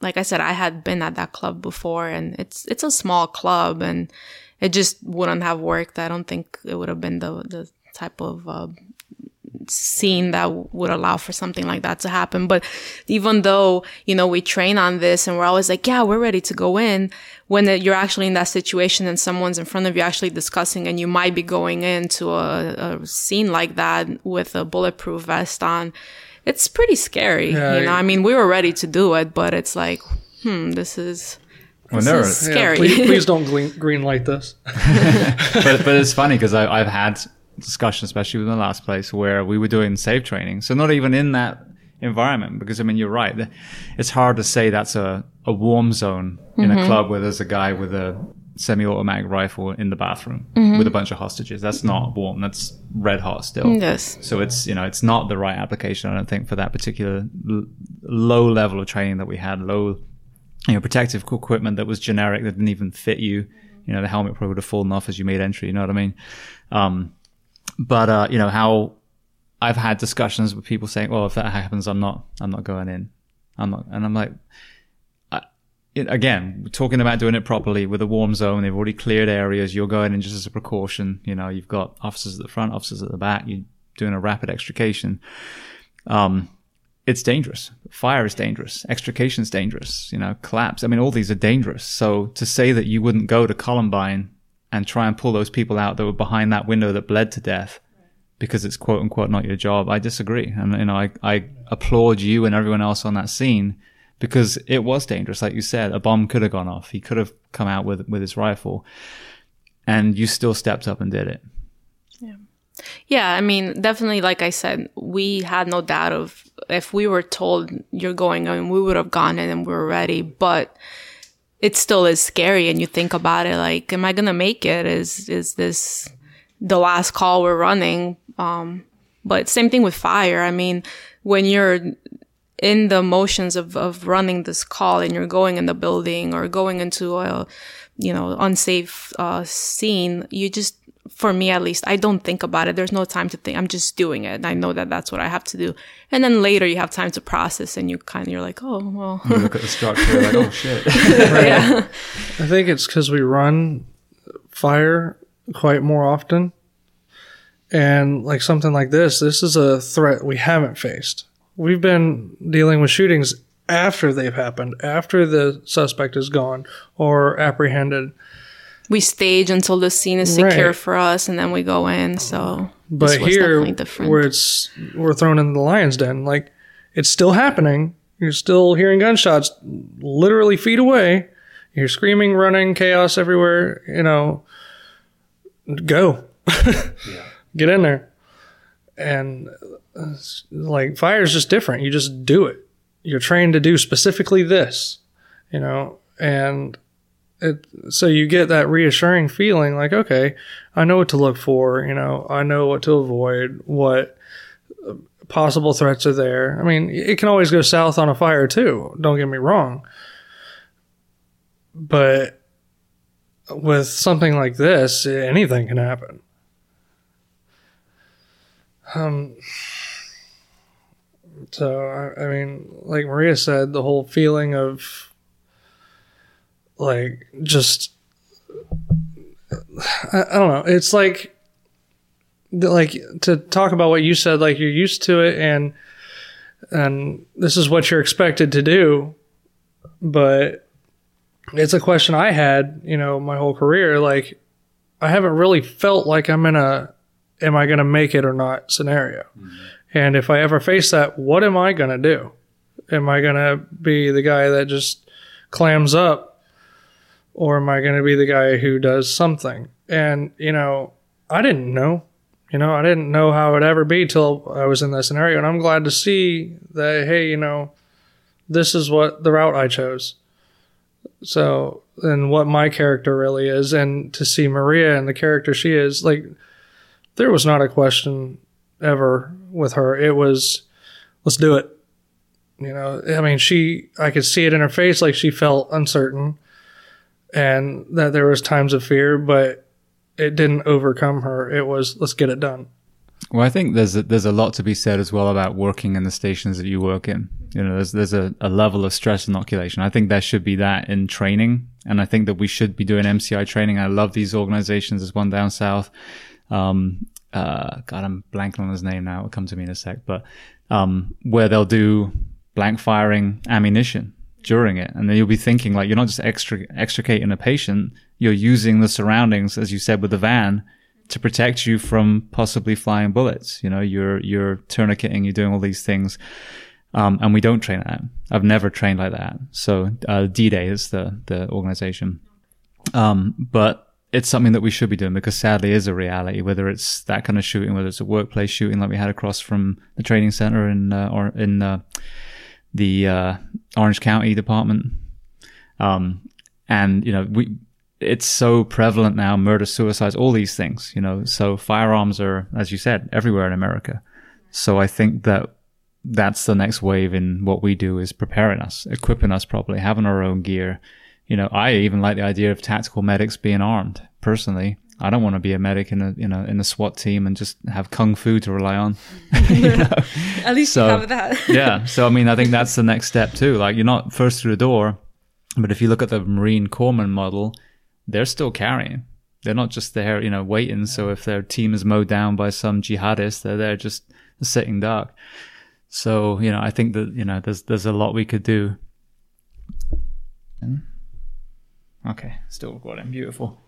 like I said, I had been at that club before, and it's it's a small club, and it just wouldn't have worked. I don't think it would have been the the type of uh, scene that would allow for something like that to happen. But even though, you know, we train on this and we're always like, yeah, we're ready to go in, when it, you're actually in that situation and someone's in front of you actually discussing and you might be going into a, a scene like that with a bulletproof vest on, it's pretty scary. Yeah, you know, I mean, we were ready to do it, but it's like, hmm, this is, When this there is are- Yeah, scary. please, please don't green, green light this. but but it's funny because I've had discussions, especially with the last place, where we were doing safe training. So not even in that environment, because I mean you're right. It's hard to say that's a a warm zone in a club where there's a guy with a semi-automatic rifle in the bathroom with a bunch of hostages. That's not warm. That's red hot still. yes. So it's you know it's not the right application. I don't think for that particular l- low level of training that we had, low you know protective equipment that was generic that didn't even fit you. You know the helmet probably would have fallen off as you made entry. You know what I mean? Um, but uh, you know how I've had discussions with people saying, "Well, if that happens, I'm not I'm not going in. I'm not," and I'm like. I- it- Again, talking about doing it properly with a warm zone. They've already cleared areas. You're going in just as a precaution. You know, you've got officers at the front, officers at the back. You're doing a rapid extrication. Um, it's dangerous. Fire is dangerous. Extrication is dangerous. You know, collapse. I mean, all these are dangerous. So to say that you wouldn't go to Columbine and try and pull those people out that were behind that window that bled to death because it's quote unquote not your job, I disagree. And, you know, I, I applaud you and everyone else on that scene because it was dangerous. Like you said, a bomb could have gone off. He could have come out with, with his rifle and you still stepped up and did it. Yeah, Yeah. I mean, definitely, like I said, we had no doubt of if we were told you're going in, we would have gone in and we were ready. But it still is scary, and you think about it, like, am I gonna make it? Is is this the last call we're running? Um, but same thing with fire. I mean, when you're in the motions of, of running this call and you're going in the building or going into a, you know, unsafe, uh, scene, you just, for me at least, I don't think about it. There's no time to think. I'm just doing it. And I know that that's what I have to do. And then later you have time to process and you kind of, you're like, oh, well, You look at the structure like, oh shit. yeah. I think it's because we run fire quite more often. And like something like this, this is a threat we haven't faced. We've been dealing with shootings after they've happened, after the suspect is gone or apprehended. We stage until the scene is secure Right. for us and then we go in. So, But here, where it's we're thrown in the lion's den, like it's still happening. You're still hearing gunshots literally feet away. You're screaming, running, chaos everywhere. You know, go, get in there, and uh, like fire is just different. You just do it. You're trained to do specifically this, you know, and it, so you get that reassuring feeling like, okay, I know what to look for, you know, I know what to avoid, what uh, possible threats are there. I mean, it can always go south on a fire too, don't get me wrong. But with something like this, anything can happen. Um, so, I, I mean, like Maria said, the whole feeling of like just I, I don't know. It's like like to talk about what you said like you're used to it and and this is what you're expected to do but it's a question I had, you know, my whole career like I haven't really felt like I'm in a am I going to make it or not scenario. Mm-hmm. And if I ever face that, what am I going to do? Am I going to be the guy that just clams up or am I going to be the guy who does something? And, you know, I didn't know. You know, I didn't know how it would ever be till I was in that scenario. And I'm glad to see that, hey, you know, this is what the route I chose. So, and what my character really is, and to see Maria and the character she is, like, there was not a question ever with her. It was, let's do it. You know, I mean, she, I could see it in her face, like she felt uncertain and that there was times of fear, but it didn't overcome her. It was, let's get it done. Well, I think there's a, there's a lot to be said as well about working in the stations that you work in. You know, there's there's a, a level of stress inoculation. I think there should be that in training, and I think that we should be doing MCI training. I love these organizations. There's one down south. Um, uh, God, I'm blanking on his name now. It'll come to me in a sec. But um, where they'll do blank firing ammunition during it, and then you'll be thinking like you're not just extra extricating a patient, you're using the surroundings, as you said with the van, to protect you from possibly flying bullets. You know, you're you're tourniqueting, you're doing all these things. Um, and we don't train that. I've never trained like that. So uh, D-Day is the the organization. Um, but it's something that we should be doing because sadly is a reality, whether it's that kind of shooting, whether it's a workplace shooting like we had across from the training center in, uh, or in, uh, the, uh, Orange County department. Um, and, you know, we, it's so prevalent now, murder, suicides, all these things, you know, so firearms are, as you said, everywhere in America. So I think that that's the next wave in what we do is preparing us, equipping us properly, having our own gear, you know, I even like the idea of tactical medics being armed. Personally, I don't want to be a medic in a you know in a SWAT team and just have kung fu to rely on. At least so, you have that. yeah. So I mean, I think that's the next step too. Like you're not first through the door, but if you look at the Marine Corpsman model, they're still carrying. They're not just there, you know, waiting. So if their team is mowed down by some jihadist, they're there just sitting duck. So you know, I think that you know, there's there's a lot we could do. Okay, still recording. Beautiful.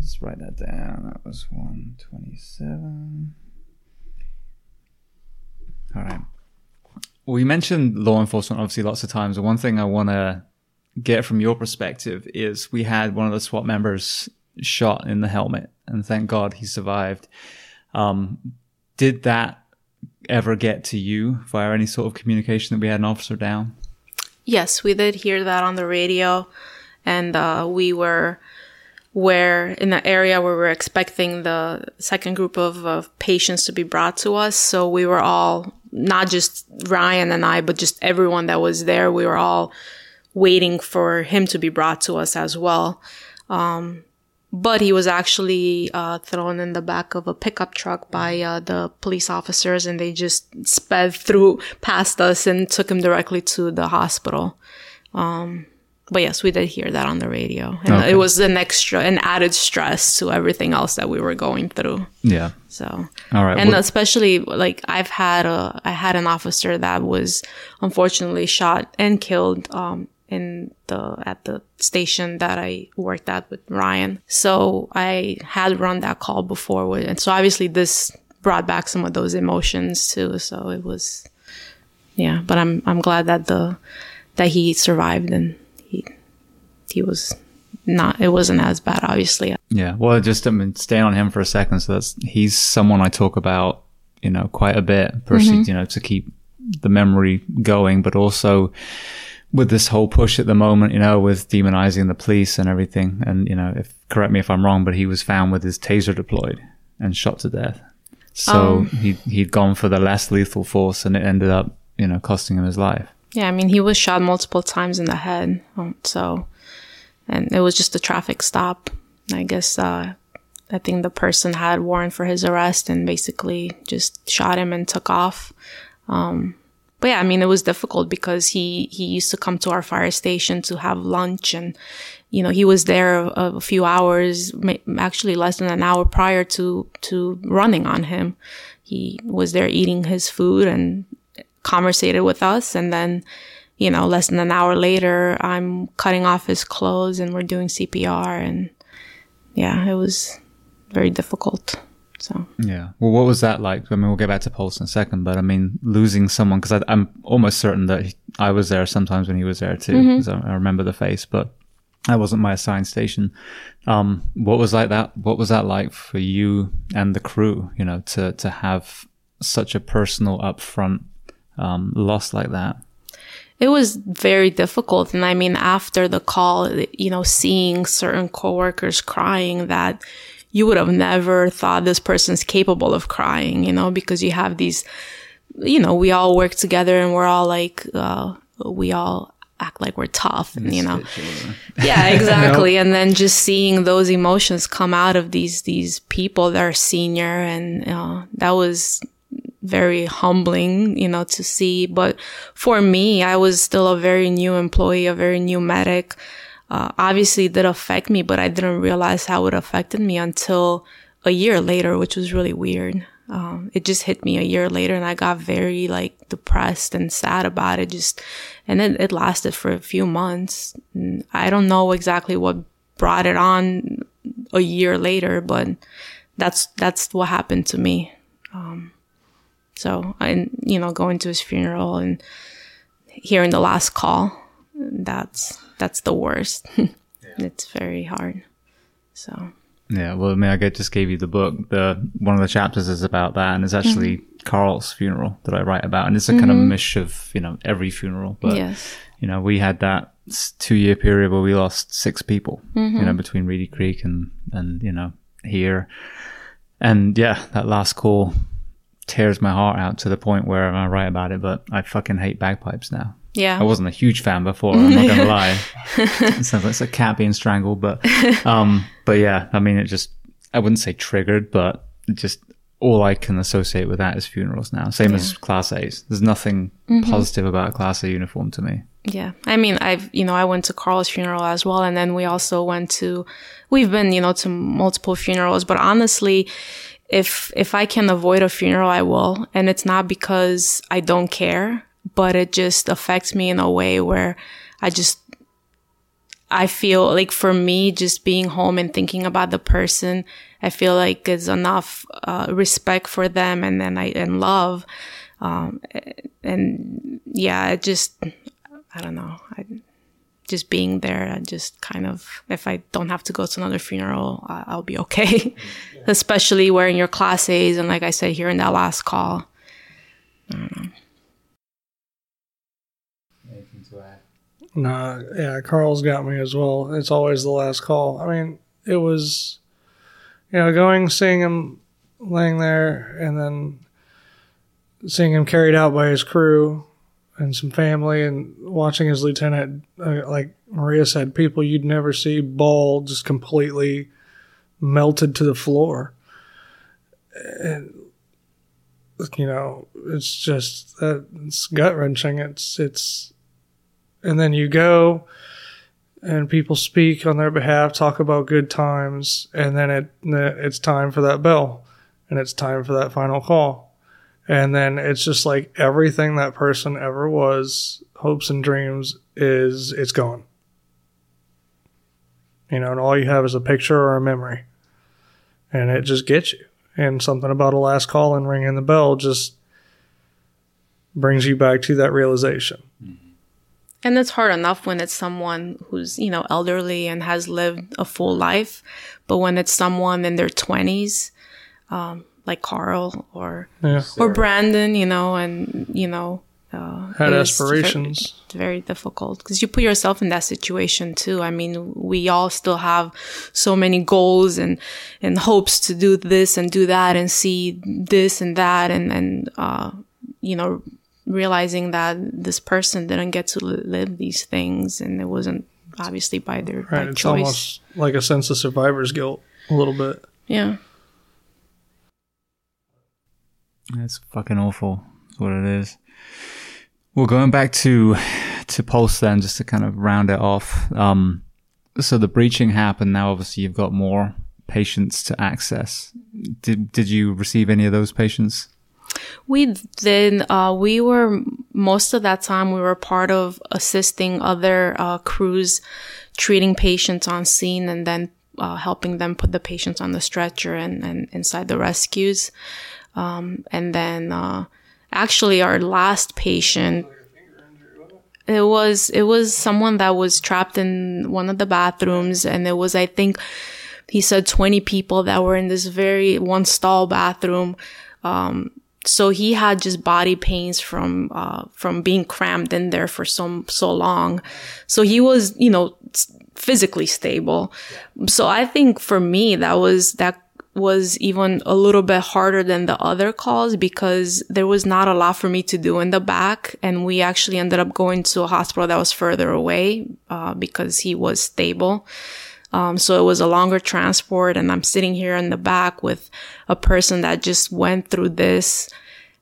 Just write that down. That was 127. All right. We mentioned law enforcement obviously lots of times. One thing I want to get from your perspective is we had one of the SWAT members shot in the helmet, and thank God he survived. Um, did that ever get to you via any sort of communication that we had an officer down? Yes, we did hear that on the radio and uh, we were where in the area where we are expecting the second group of, of patients to be brought to us. So we were all not just Ryan and I, but just everyone that was there. We were all waiting for him to be brought to us as well. Um, but he was actually uh, thrown in the back of a pickup truck by uh, the police officers, and they just sped through past us and took him directly to the hospital. Um, but yes, we did hear that on the radio, and okay. it was an extra, an added stress to everything else that we were going through. Yeah. So. All right. And especially like I've had a, I had an officer that was unfortunately shot and killed, um, in the at the station that I worked at with Ryan. So I had run that call before, with, and so obviously this brought back some of those emotions too. So it was, yeah. But I'm I'm glad that the that he survived and he was not it wasn't as bad obviously yeah well just i mean staying on him for a second so that's he's someone i talk about you know quite a bit personally mm-hmm. you know to keep the memory going but also with this whole push at the moment you know with demonizing the police and everything and you know if correct me if i'm wrong but he was found with his taser deployed and shot to death so um, he he'd gone for the less lethal force and it ended up you know costing him his life yeah, I mean, he was shot multiple times in the head. Um, so, and it was just a traffic stop. I guess, uh, I think the person had warrant for his arrest and basically just shot him and took off. Um, but yeah, I mean, it was difficult because he, he used to come to our fire station to have lunch and, you know, he was there a, a few hours, actually less than an hour prior to, to running on him. He was there eating his food and conversated with us. And then, you know, less than an hour later, I'm cutting off his clothes and we're doing CPR. And yeah, it was very difficult. So Yeah. Well, what was that like? I mean, we'll get back to Pulse in a second, but I mean, losing someone because I'm almost certain that he, I was there sometimes when he was there too, because I, I remember the face, but that wasn't my assigned station. Um, what was like that? What was that like for you and the crew? You know, to to have such a personal, upfront um, loss like that. It was very difficult. And I mean, after the call, you know, seeing certain coworkers crying that you would have never thought this person's capable of crying, you know, because you have these, you know, we all work together and we're all like, uh, we all act like we're tough, and, you know. Yeah, exactly. And then just seeing those emotions come out of these these people that are senior, and uh, that was very humbling, you know, to see. But for me, I was still a very new employee, a very new medic. Uh, obviously, it did affect me, but I didn't realize how it affected me until a year later, which was really weird. Um, it just hit me a year later, and I got very like depressed and sad about it. Just, and it, it lasted for a few months. I don't know exactly what brought it on a year later, but that's that's what happened to me. Um, so, and you know, going to his funeral and hearing the last call, that's that's the worst. it's very hard. So, Yeah, well, I mean, I g- just gave you the book. The one of the chapters is about that, and it's actually Carl's funeral that I write about, and it's a kind of mish of you know every funeral. But yes. you know, we had that two year period where we lost six people, Mm-hmm. you know, between Reedy Creek and and you know here, and yeah, that last call tears my heart out to the point where I write about it. But I fucking hate bagpipes now. Yeah. I wasn't a huge fan before. I'm not gonna lie. it sounds like it's a cat being strangled, but um, but yeah, I mean, it just I wouldn't say triggered, but just all I can associate with that is funerals now. Same as Class A's. There's nothing positive about a Class A uniform to me. Yeah. I mean, I've, you know, I went to Carl's funeral as well. And then we also went to, we've been, you know, to multiple funerals, but honestly, if, if I can avoid a funeral, I will. And it's not because I don't care, but it just affects me in a way where I just, I feel like for me, just being home and thinking about the person, I feel like is enough uh, respect for them and then I and love, um, and yeah, it just I don't know. I, just being there, I just kind of, if I don't have to go to another funeral, I'll be okay. Especially wearing your class A's and like I said, here in that last call. Nah, yeah, Carl's got me as well. It's always the last call. I mean, it was, you know, going, seeing him laying there, and then seeing him carried out by his crew and some family, and watching his lieutenant, uh, like Maria said, people you'd never see bald, just completely melted to the floor. And, you know, it's just that it's gut wrenching. It's, it's, and then you go and people speak on their behalf, talk about good times, and then it it's time for that bell, and it's time for that final call, and then it's just like everything that person ever was, hopes and dreams, is it's gone. You know, and all you have is a picture or a memory, and it just gets you. And something about a last call and ringing the bell just brings you back to that realization. And it's hard enough when it's someone who's, you know, elderly and has lived a full life. But when it's someone in their 20s, um, like Carl or, Yeah. or Brandon, you know, and, you know, uh, Had aspirations. Very, it's very difficult because you put yourself in that situation too. I mean, we all still have so many goals and, and hopes to do this and do that and see this and that and, and, uh, you know, realizing that this person didn't get to live these things and it wasn't obviously by their Right. by It's choice. almost like a sense of survivor's guilt a little bit. yeah. That's fucking awful. That's what it is. Well, going back to to Pulse then, just to kind of round it off. Um, so the breaching happened. Now, obviously, you've got more patients to access. Did did you receive any of those patients? We then Uh, we were most of that time we were part of assisting other uh, crews treating patients on scene, and then uh, helping them put the patients on the stretcher and, and inside the rescues. Um, and then, uh, actually our last patient, it was, it was someone that was trapped in one of the bathrooms and it was, I think, he said 20 people that were in this very one stall bathroom. Um, so he had just body pains from uh, from being crammed in there for so so long. So he was, you know, physically stable. So I think for me that was that was even a little bit harder than the other calls because there was not a lot for me to do in the back, and we actually ended up going to a hospital that was further away uh, because he was stable. Um, so it was a longer transport and I'm sitting here in the back with a person that just went through this.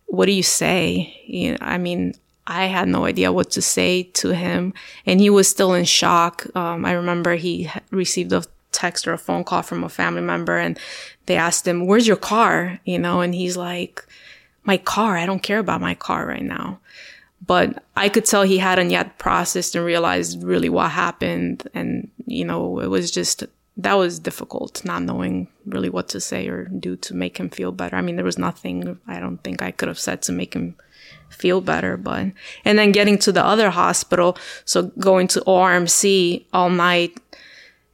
What do you say? You know, I mean, I had no idea what to say to him and he was still in shock. Um, I remember he received a text or a phone call from a family member and they asked him, where's your car? You know, and he's like, my car. I don't care about my car right now but I could tell he hadn't yet processed and realized really what happened. And, you know, it was just, that was difficult, not knowing really what to say or do to make him feel better. I mean, there was nothing I don't think I could have said to make him feel better, but, and then getting to the other hospital. So going to ORMC all night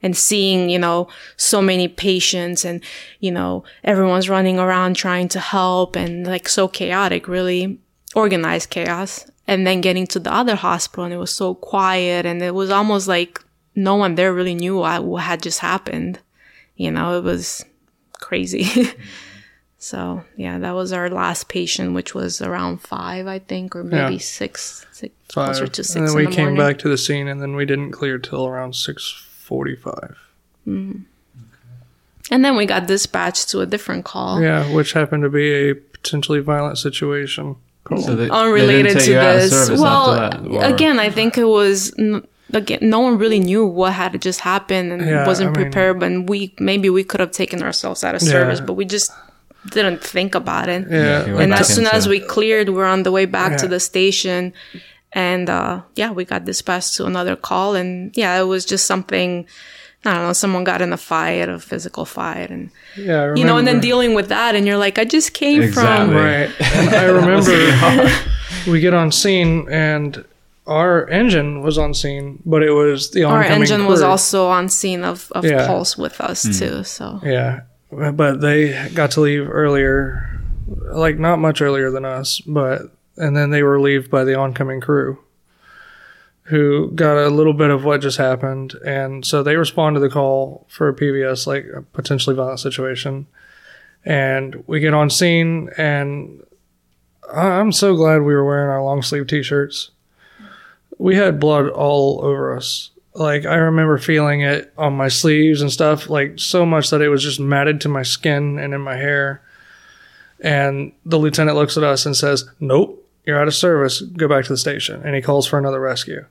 and seeing, you know, so many patients and, you know, everyone's running around trying to help and like so chaotic, really organized chaos and then getting to the other hospital and it was so quiet and it was almost like no one there really knew what, had just happened you know it was crazy so yeah that was our last patient which was around five i think or maybe yeah. six, six five. closer to six and then we the came morning. back to the scene and then we didn't clear till around 6.45 mm. and then we got dispatched to a different call yeah which happened to be a potentially violent situation so they, unrelated they to this. Well, again, I think it was again no one really knew what had just happened and yeah, wasn't I prepared. Mean, and we maybe we could have taken ourselves out of service, yeah. but we just didn't think about it. Yeah. and as soon as we cleared, we're on the way back to the station. And uh, yeah, we got dispatched to another call, and yeah, it was just something I don't know, someone got in a fight, a physical fight, and yeah, you know, and then dealing with that, and you're like, I just came exactly. from right. And I remember we get on scene, and our engine was on scene, but it was the our engine crew. was also on scene of, of yeah. Pulse with us mm. too. So yeah, but they got to leave earlier, like not much earlier than us, but and then they were relieved by the oncoming crew who got a little bit of what just happened. And so they respond to the call for a PVS, like a potentially violent situation. And we get on scene, and I'm so glad we were wearing our long sleeve t shirts. We had blood all over us. Like, I remember feeling it on my sleeves and stuff, like so much that it was just matted to my skin and in my hair. And the lieutenant looks at us and says, Nope, you're out of service. Go back to the station. And he calls for another rescue.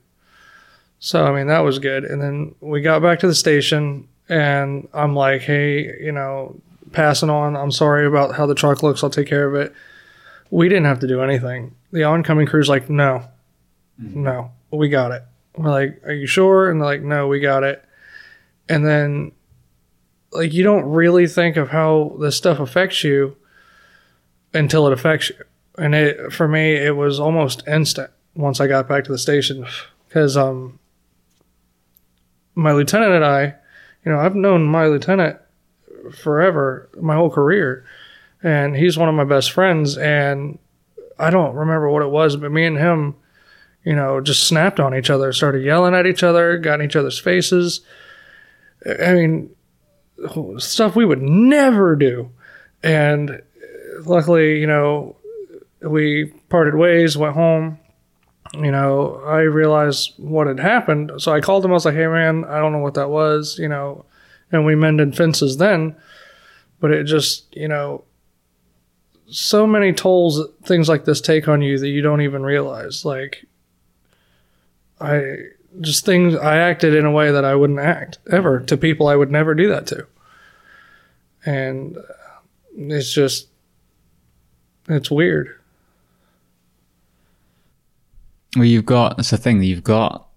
So, I mean, that was good. And then we got back to the station, and I'm like, hey, you know, passing on. I'm sorry about how the truck looks. I'll take care of it. We didn't have to do anything. The oncoming crew's like, no, mm-hmm. no, we got it. We're like, are you sure? And they're like, no, we got it. And then, like, you don't really think of how this stuff affects you until it affects you. And it, for me, it was almost instant once I got back to the station because, um, my lieutenant and I, you know, I've known my lieutenant forever, my whole career, and he's one of my best friends. And I don't remember what it was, but me and him, you know, just snapped on each other, started yelling at each other, got in each other's faces. I mean, stuff we would never do. And luckily, you know, we parted ways, went home, you know, I realized what had happened. So I called him. I was like, hey, man, I don't know what that was, you know, and we mended fences then. But it just, you know, so many tolls things like this take on you that you don't even realize. Like, I just things, I acted in a way that I wouldn't act ever to people I would never do that to. And it's just, it's weird. Well, you've got that's the thing. You've got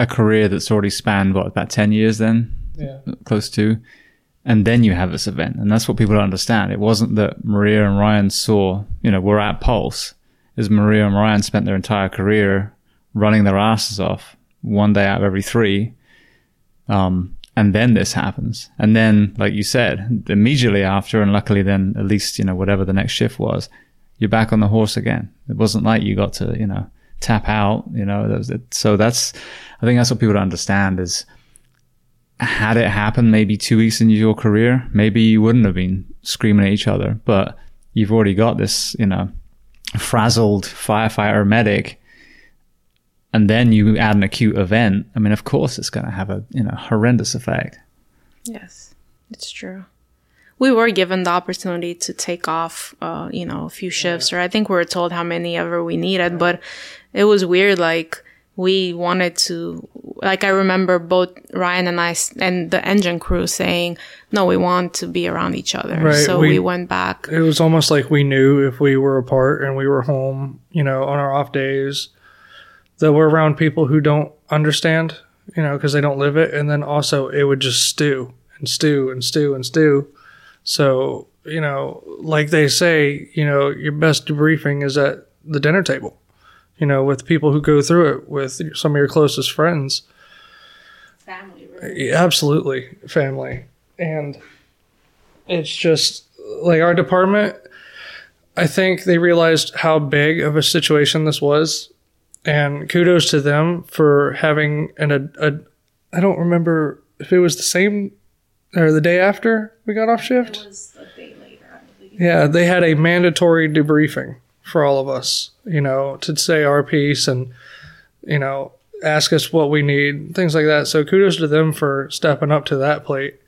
a career that's already spanned what about ten years then. Yeah. close to, and then you have this event, and that's what people don't understand. It wasn't that Maria and Ryan saw, you know, we're at Pulse. Is Maria and Ryan spent their entire career running their asses off one day out of every three, um, and then this happens, and then, like you said, immediately after, and luckily, then at least you know whatever the next shift was, you're back on the horse again. It wasn't like you got to, you know, tap out, you know, that it. so that's, I think that's what people don't understand is had it happened maybe two weeks into your career, maybe you wouldn't have been screaming at each other, but you've already got this, you know, frazzled firefighter medic. And then you add an acute event. I mean, of course, it's going to have a you know horrendous effect. Yes, it's true. We were given the opportunity to take off, uh, you know, a few shifts, or I think we were told how many ever we needed, but it was weird. Like we wanted to, like I remember both Ryan and I and the engine crew saying, "No, we want to be around each other." Right, So we, we- went back. It was almost like we knew if we were apart and we were home, you know, on our off days, that we're around people who don't understand, you know, because they don't live it. And then also it would just stew and stew and stew and stew. So, you know, like they say, you know, your best debriefing is at the dinner table, you know, with people who go through it, with some of your closest friends. Family, Yeah, Absolutely, family. And it's just like our department, I think they realized how big of a situation this was. And kudos to them for having an, a, a I don't remember if it was the same or the day after we got off shift. was a day later, I believe. Yeah, they had a mandatory debriefing for all of us, you know, to say our piece and, you know, ask us what we need, things like that. So kudos to them for stepping up to that plate.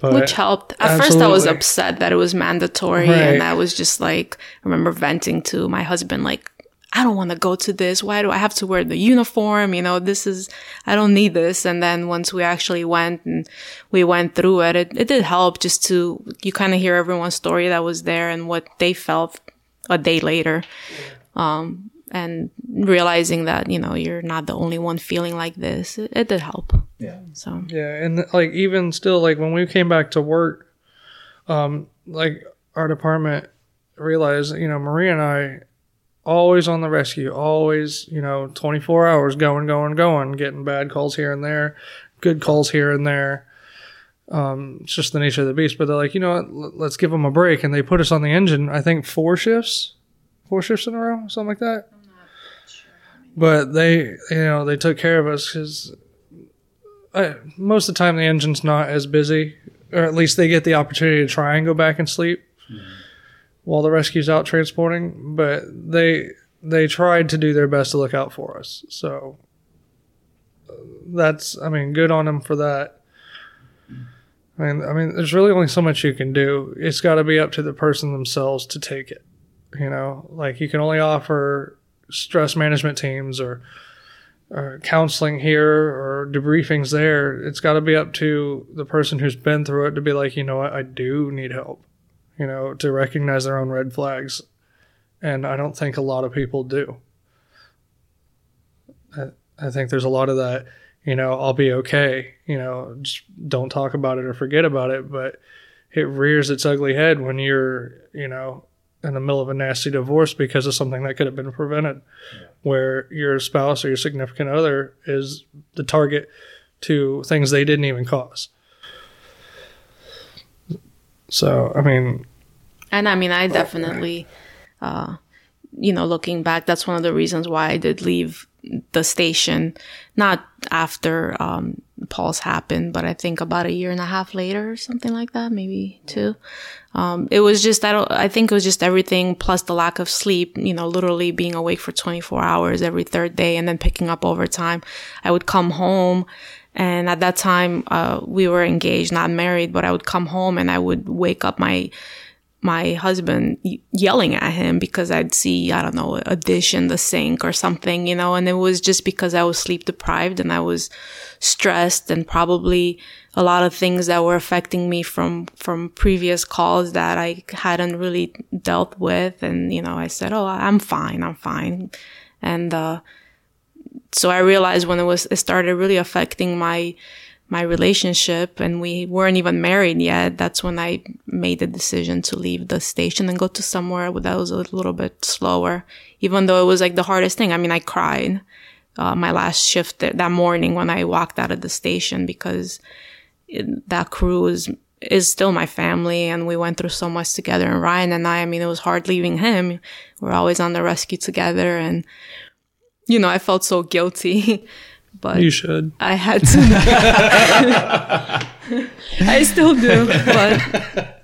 But Which helped. At first, I was upset that it was mandatory, Right. and I was just like, I remember venting to my husband, like, I don't want to go to this. Why do I have to wear the uniform? You know, this is, I don't need this. And then once we actually went and we went through it, it, it did help just to, you kind of hear everyone's story that was there and what they felt a day later. Um, and realizing that, you know, you're not the only one feeling like this, it, it did help. Yeah. So, Yeah, and like even still, like when we came back to work, um, like our department realized, you know, Maria and I always on the rescue, always, you know, twenty four hours going, going, going, getting bad calls here and there, good calls here and there. Um, it's just the nature of the beast. But they're like, you know what? l- Let's give them a break, and they put us on the engine. I think four shifts, four shifts in a row, something like that. But they, you know, they took care of us because most of the time the engine's not as busy, or at least they get the opportunity to try and go back and sleep while the rescue's out transporting. But they they tried to do their best to look out for us. So that's I mean, good on them for that. I mean, I mean, there's really only so much you can do. It's got to be up to the person themselves to take it. You know, like you can only offer stress management teams or or counseling here or debriefings there. It's got to be up to the person who's been through it to be like, you know what, I do need help. You know, to recognize their own red flags, and I don't think a lot of people do. I, I think there's a lot of that. You know, I'll be okay. You know, just don't talk about it or forget about it. But it rears its ugly head when you're, you know, in the middle of a nasty divorce because of something that could have been prevented where your spouse or your significant other is the target to things they didn't even cause. So, I mean, And I mean, I definitely, uh, you know, looking back, that's one of the reasons why I did leave the station, not after um, Pulse happened, but I think about a year and a half later or something like that, maybe two. Um, it was just, I don't, I think it was just everything plus the lack of sleep, you know, literally being awake for 24 hours every third day and then picking up overtime. I would come home and at that time, uh, we were engaged, not married, but I would come home and I would wake up my, my husband yelling at him because I'd see, I don't know, a dish in the sink or something, you know, and it was just because I was sleep deprived and I was stressed and probably a lot of things that were affecting me from, from previous calls that I hadn't really dealt with. And, you know, I said, Oh, I'm fine. I'm fine. And, uh, so I realized when it was, it started really affecting my, my relationship and we weren't even married yet, that's when I made the decision to leave the station and go to somewhere that was a little bit slower, even though it was like the hardest thing. I mean, I cried, uh, my last shift th- that morning when I walked out of the station because it, that crew is, is still my family and we went through so much together. And Ryan and I, I mean, it was hard leaving him. We're always on the rescue together and, you know, I felt so guilty. but You should. I had to. I still do, but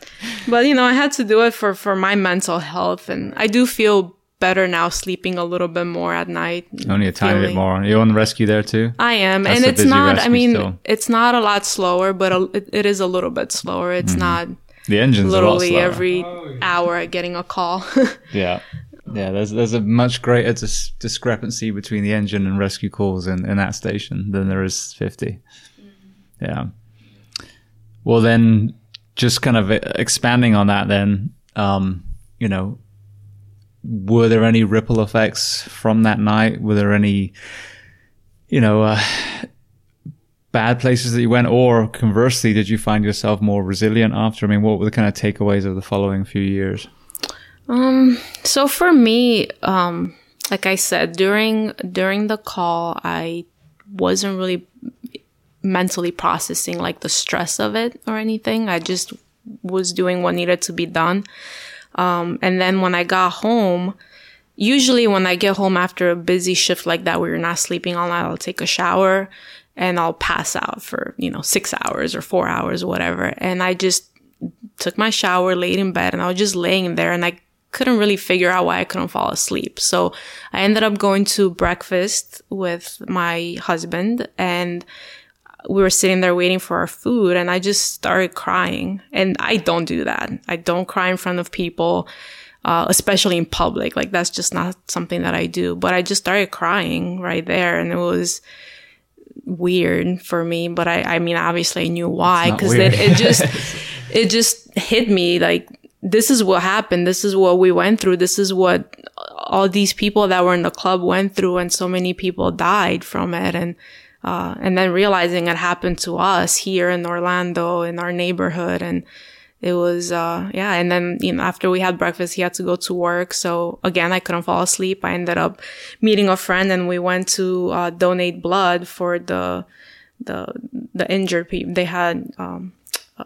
but you know, I had to do it for for my mental health, and I do feel better now, sleeping a little bit more at night. Only a tiny bit more. You're on the rescue there too? I am, That's and it's not. I mean, still. it's not a lot slower, but a, it, it is a little bit slower. It's Mm-hmm. not The engine's a lot literally slower. every hour getting a call. Yeah. Yeah, there's there's a much greater dis- discrepancy between the engine and rescue calls in, in that station than there is 50. Yeah. Well, then, just kind of expanding on that, then, um, you know, were there any ripple effects from that night? Were there any, you know, uh, bad places that you went, or conversely, did you find yourself more resilient after? I mean, what were the kind of takeaways of the following few years? So for me, um, like I said, during during the call, I wasn't really mentally processing like the stress of it or anything. I just was doing what needed to be done. Um, and then when I got home, usually when I get home after a busy shift like that where you're not sleeping all night, I'll take a shower and I'll pass out for, you know, six hours or four hours or whatever. And I just took my shower, laid in bed, and I was just laying there and I couldn't really figure out why I couldn't fall asleep. So I ended up going to breakfast with my husband and we were sitting there waiting for our food and I just started crying. And I don't do that. I don't cry in front of people, uh, especially in public. Like that's just not something that I do. But I just started crying right there and it was weird for me. But I, I mean, obviously I knew why because it, it just, it just hit me like, this is what happened. This is what we went through. This is what all these people that were in the club went through and so many people died from it. And, uh, and then realizing it happened to us here in Orlando in our neighborhood. And it was, uh, yeah. And then, you know, after we had breakfast, he had to go to work. So again, I couldn't fall asleep. I ended up meeting a friend and we went to, uh, donate blood for the, the, the injured people. They had, um,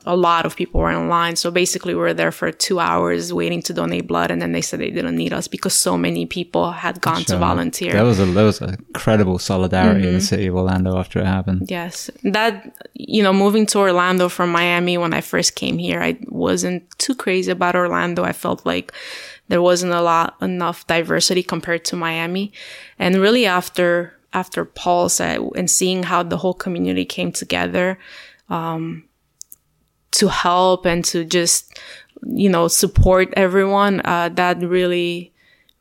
a lot of people were in line. So basically we were there for two hours waiting to donate blood. And then they said they didn't need us because so many people had gone to volunteer. That was a that was a credible solidarity in the city of Orlando after it happened. Yes. That, you know, moving to Orlando from Miami when I first came here, I wasn't too crazy about Orlando. I felt like there wasn't a lot, enough diversity compared to Miami. And really after, after Paul said and seeing how the whole community came together, um, to help and to just, you know, support everyone, uh, that really,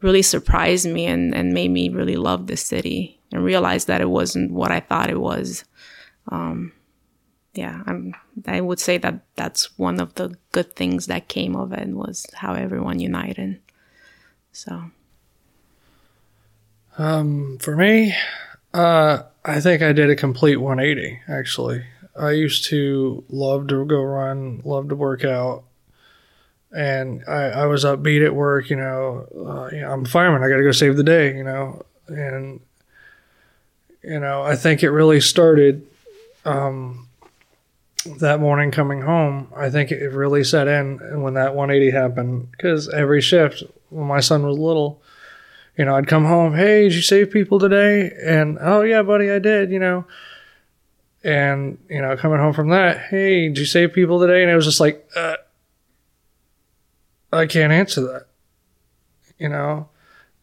really surprised me and, and made me really love the city and realize that it wasn't what I thought it was. Um, yeah, I'm, I would say that that's one of the good things that came of it was how everyone united. So, Um, for me, uh, I think I did a complete 180. Actually, I used to love to go run, love to work out, and I, I was upbeat at work. You know, uh, you know, I'm a fireman. I got to go save the day. You know, and you know, I think it really started um, that morning coming home. I think it really set in when that 180 happened because every shift when my son was little you know, I'd come home, hey, did you save people today? And oh yeah, buddy, I did, you know. And, you know, coming home from that, hey, did you save people today? And it was just like, uh, I can't answer that. You know?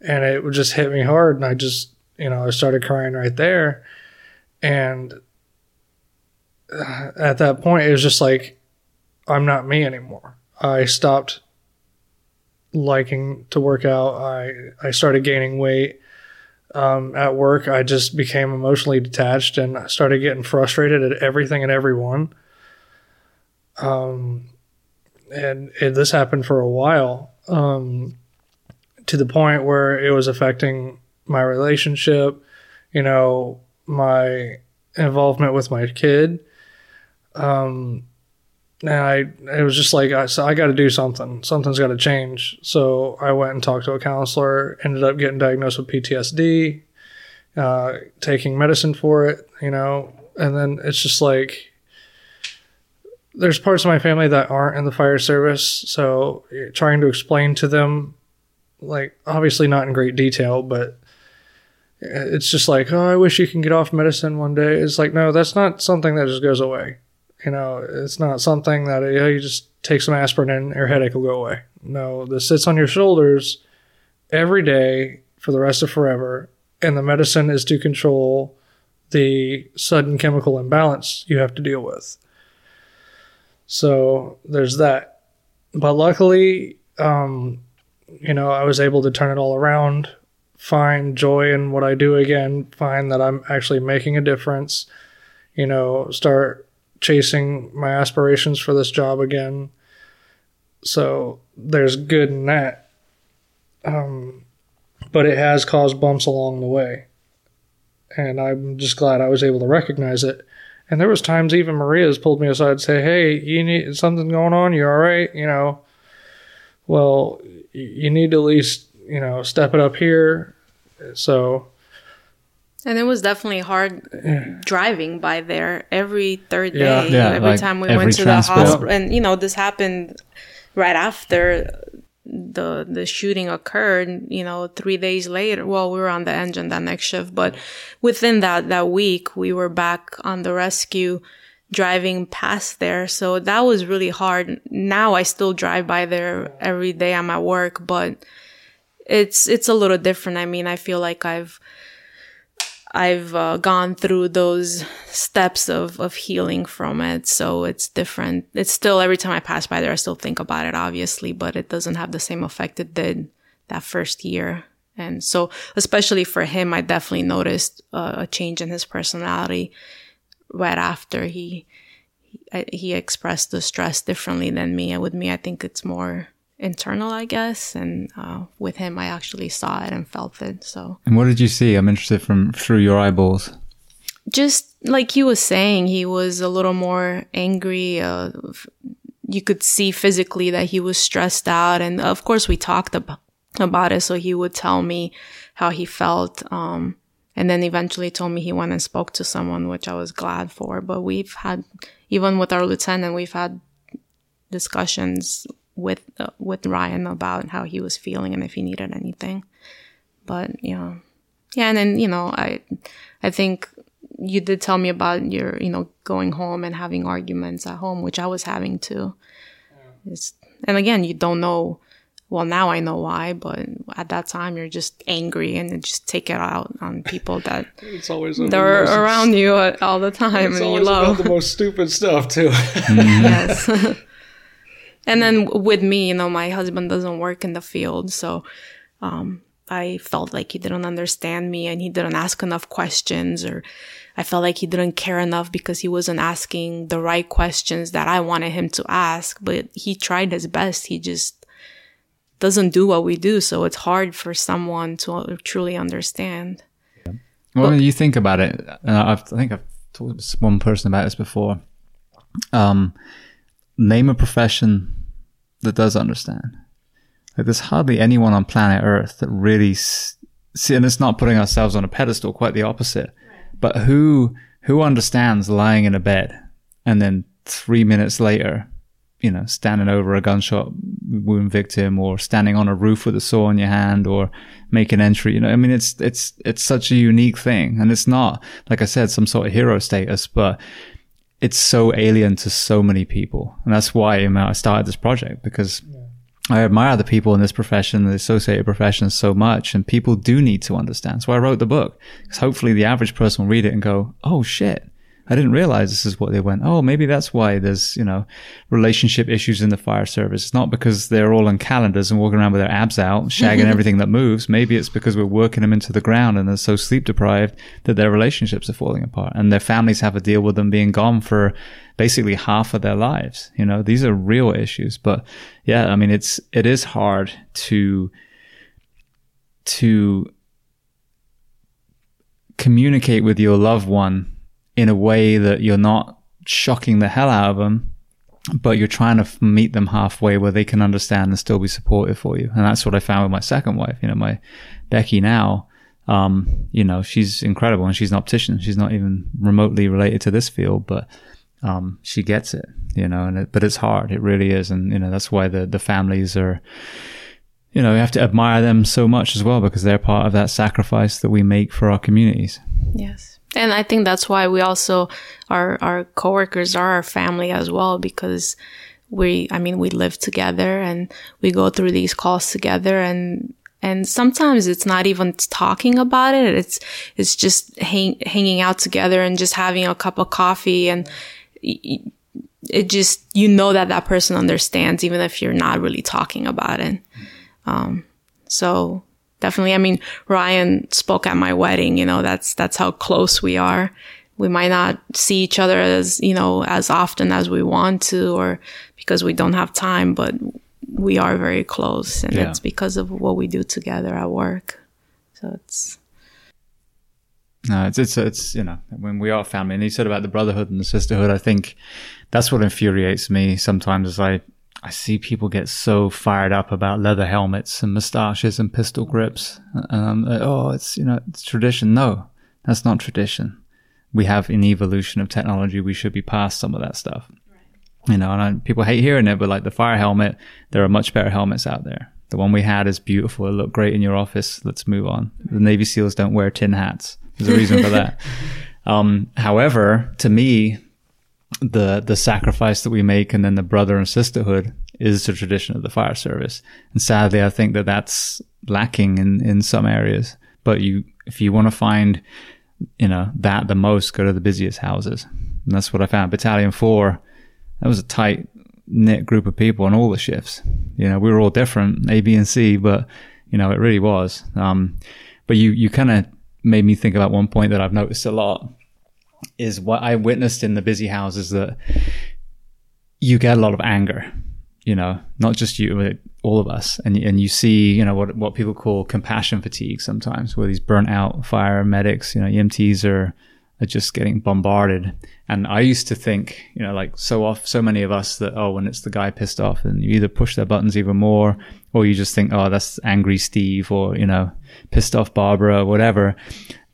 And it would just hit me hard and I just, you know, I started crying right there. And uh, at that point it was just like I'm not me anymore. I stopped liking to work out. I I started gaining weight. Um, at work, I just became emotionally detached and I started getting frustrated at everything and everyone. Um, and this happened for a while, um, to the point where it was affecting my relationship, you know, my involvement with my kid. Um, and I it was just like I so I got to do something. Something's got to change. So I went and talked to a counselor. Ended up getting diagnosed with PTSD, uh, taking medicine for it. You know, and then it's just like there's parts of my family that aren't in the fire service. So trying to explain to them, like obviously not in great detail, but it's just like, oh, I wish you can get off medicine one day. It's like, no, that's not something that just goes away. You know, it's not something that you, know, you just take some aspirin and your headache will go away. No, this sits on your shoulders every day for the rest of forever. And the medicine is to control the sudden chemical imbalance you have to deal with. So there's that. But luckily, um, you know, I was able to turn it all around find joy in what I do again, find that I'm actually making a difference, you know, start chasing my aspirations for this job again. So there's good in that. Um, but it has caused bumps along the way. And I'm just glad I was able to recognize it. And there was times even Maria's pulled me aside and say, "Hey, you need something going on? You all right? You know, well, you need to at least you know step it up here so. And it was definitely hard driving by there every third day. Yeah, yeah every like time we went to transport. the hospital, and you know this happened right after the the shooting occurred. You know, three days later. Well, we were on the engine that next shift, but within that that week, we were back on the rescue driving past there. So that was really hard. Now I still drive by there every day. I'm at work, but it's it's a little different. I mean, I feel like I've I've uh, gone through those steps of of healing from it, so it's different. It's still every time I pass by there, I still think about it, obviously, but it doesn't have the same effect it did that first year. And so, especially for him, I definitely noticed uh, a change in his personality right after he he, he expressed the stress differently than me. And with me, I think it's more internal, I guess. And uh, with him, I actually saw it and felt it. So. And what did you see? I'm interested from through your eyeballs. Just like he was saying, he was a little more angry. Uh, you could see physically that he was stressed out, and of course, we talked about about it. So he would tell me how he felt. Um, and then eventually told me he went and spoke to someone, which I was glad for. But we've had, even with our lieutenant, we've had discussions with uh, with Ryan about how he was feeling and if he needed anything. But yeah, yeah, and then you know, I I think you did tell me about your you know going home and having arguments at home, which I was having too. Yeah. and again, you don't know. Well, now I know why, but at that time you're just angry and you just take it out on people that it's always they're around you all the time it's and you love the most stupid stuff too. yes. And then with me, you know, my husband doesn't work in the field. So, um, I felt like he didn't understand me and he didn't ask enough questions or I felt like he didn't care enough because he wasn't asking the right questions that I wanted him to ask, but he tried his best. He just doesn't do what we do. So it's hard for someone to truly understand. Yeah. Well, but, you think about it, uh, i think I've talked to one person about this before. Um, name a profession that does understand. Like there's hardly anyone on planet Earth that really see, and it's not putting ourselves on a pedestal, quite the opposite. But who who understands lying in a bed and then three minutes later, you know, standing over a gunshot wound victim or standing on a roof with a saw in your hand or make an entry, you know, I mean, it's, it's, it's such a unique thing. And it's not, like I said, some sort of hero status, but it's so alien to so many people. And that's why I started this project because yeah. I admire the people in this profession, the associated professions so much. And people do need to understand. So I wrote the book because hopefully the average person will read it and go, Oh shit. I didn't realize this is what they went. Oh, maybe that's why there's, you know, relationship issues in the fire service. It's not because they're all on calendars and walking around with their abs out, shagging everything that moves. Maybe it's because we're working them into the ground and they're so sleep deprived that their relationships are falling apart and their families have to deal with them being gone for basically half of their lives. You know, these are real issues. But yeah, I mean, it's, it is hard to, to communicate with your loved one in a way that you're not shocking the hell out of them but you're trying to meet them halfway where they can understand and still be supportive for you. And that's what I found with my second wife. You know, my Becky now, um, you know, she's incredible and she's an optician. She's not even remotely related to this field, but, um, she gets it, you know, and it, but it's hard. It really is. And, you know, that's why the, the families are, you know, we have to admire them so much as well because they're part of that sacrifice that we make for our communities. Yes. And I think that's why we also our our coworkers are our family as well because we I mean we live together and we go through these calls together and and sometimes it's not even talking about it. It's it's just hang, hanging out together and just having a cup of coffee and it just you know that that person understands even if you're not really talking about it. Um, so definitely. I mean, Ryan spoke at my wedding, you know, that's, that's how close we are. We might not see each other as, you know, as often as we want to or because we don't have time, but we are very close and yeah. it's because of what we do together at work. So it's, no, it's, it's, it's, you know, when we are family and you said about the brotherhood and the sisterhood, I think that's what infuriates me sometimes is I, I see people get so fired up about leather helmets and moustaches and pistol grips. Um, oh, it's you know it's tradition. No, that's not tradition. We have an evolution of technology. We should be past some of that stuff. Right. You know, and I, people hate hearing it, but like the fire helmet, there are much better helmets out there. The one we had is beautiful. It looked great in your office. Let's move on. The Navy SEALs don't wear tin hats. There's a reason for that. Um, however, to me, the the sacrifice that we make and then the brother and sisterhood is the tradition of the fire service. And sadly, I think that that's lacking in in some areas. But you, if you want to find, you know, that the most, go to the busiest houses. And that's what I found. Battalion Four, that was a tight knit group of people on all the shifts. You know, we were all different, A, B, and C, but you know, it really was. Um, but you you kind of made me think about one point that I've noticed a lot is what I witnessed in the busy houses that you get a lot of anger, you know, not just you, all of us. And, and you see, you know, what, what people call compassion fatigue sometimes, where these burnt out fire medics, you know, EMTs are, are just getting bombarded. And I used to think, you know, like so off, so many of us that, oh, when it's the guy pissed off and you either push their buttons even more or you just think, oh, that's angry Steve or, you know, pissed off Barbara or whatever.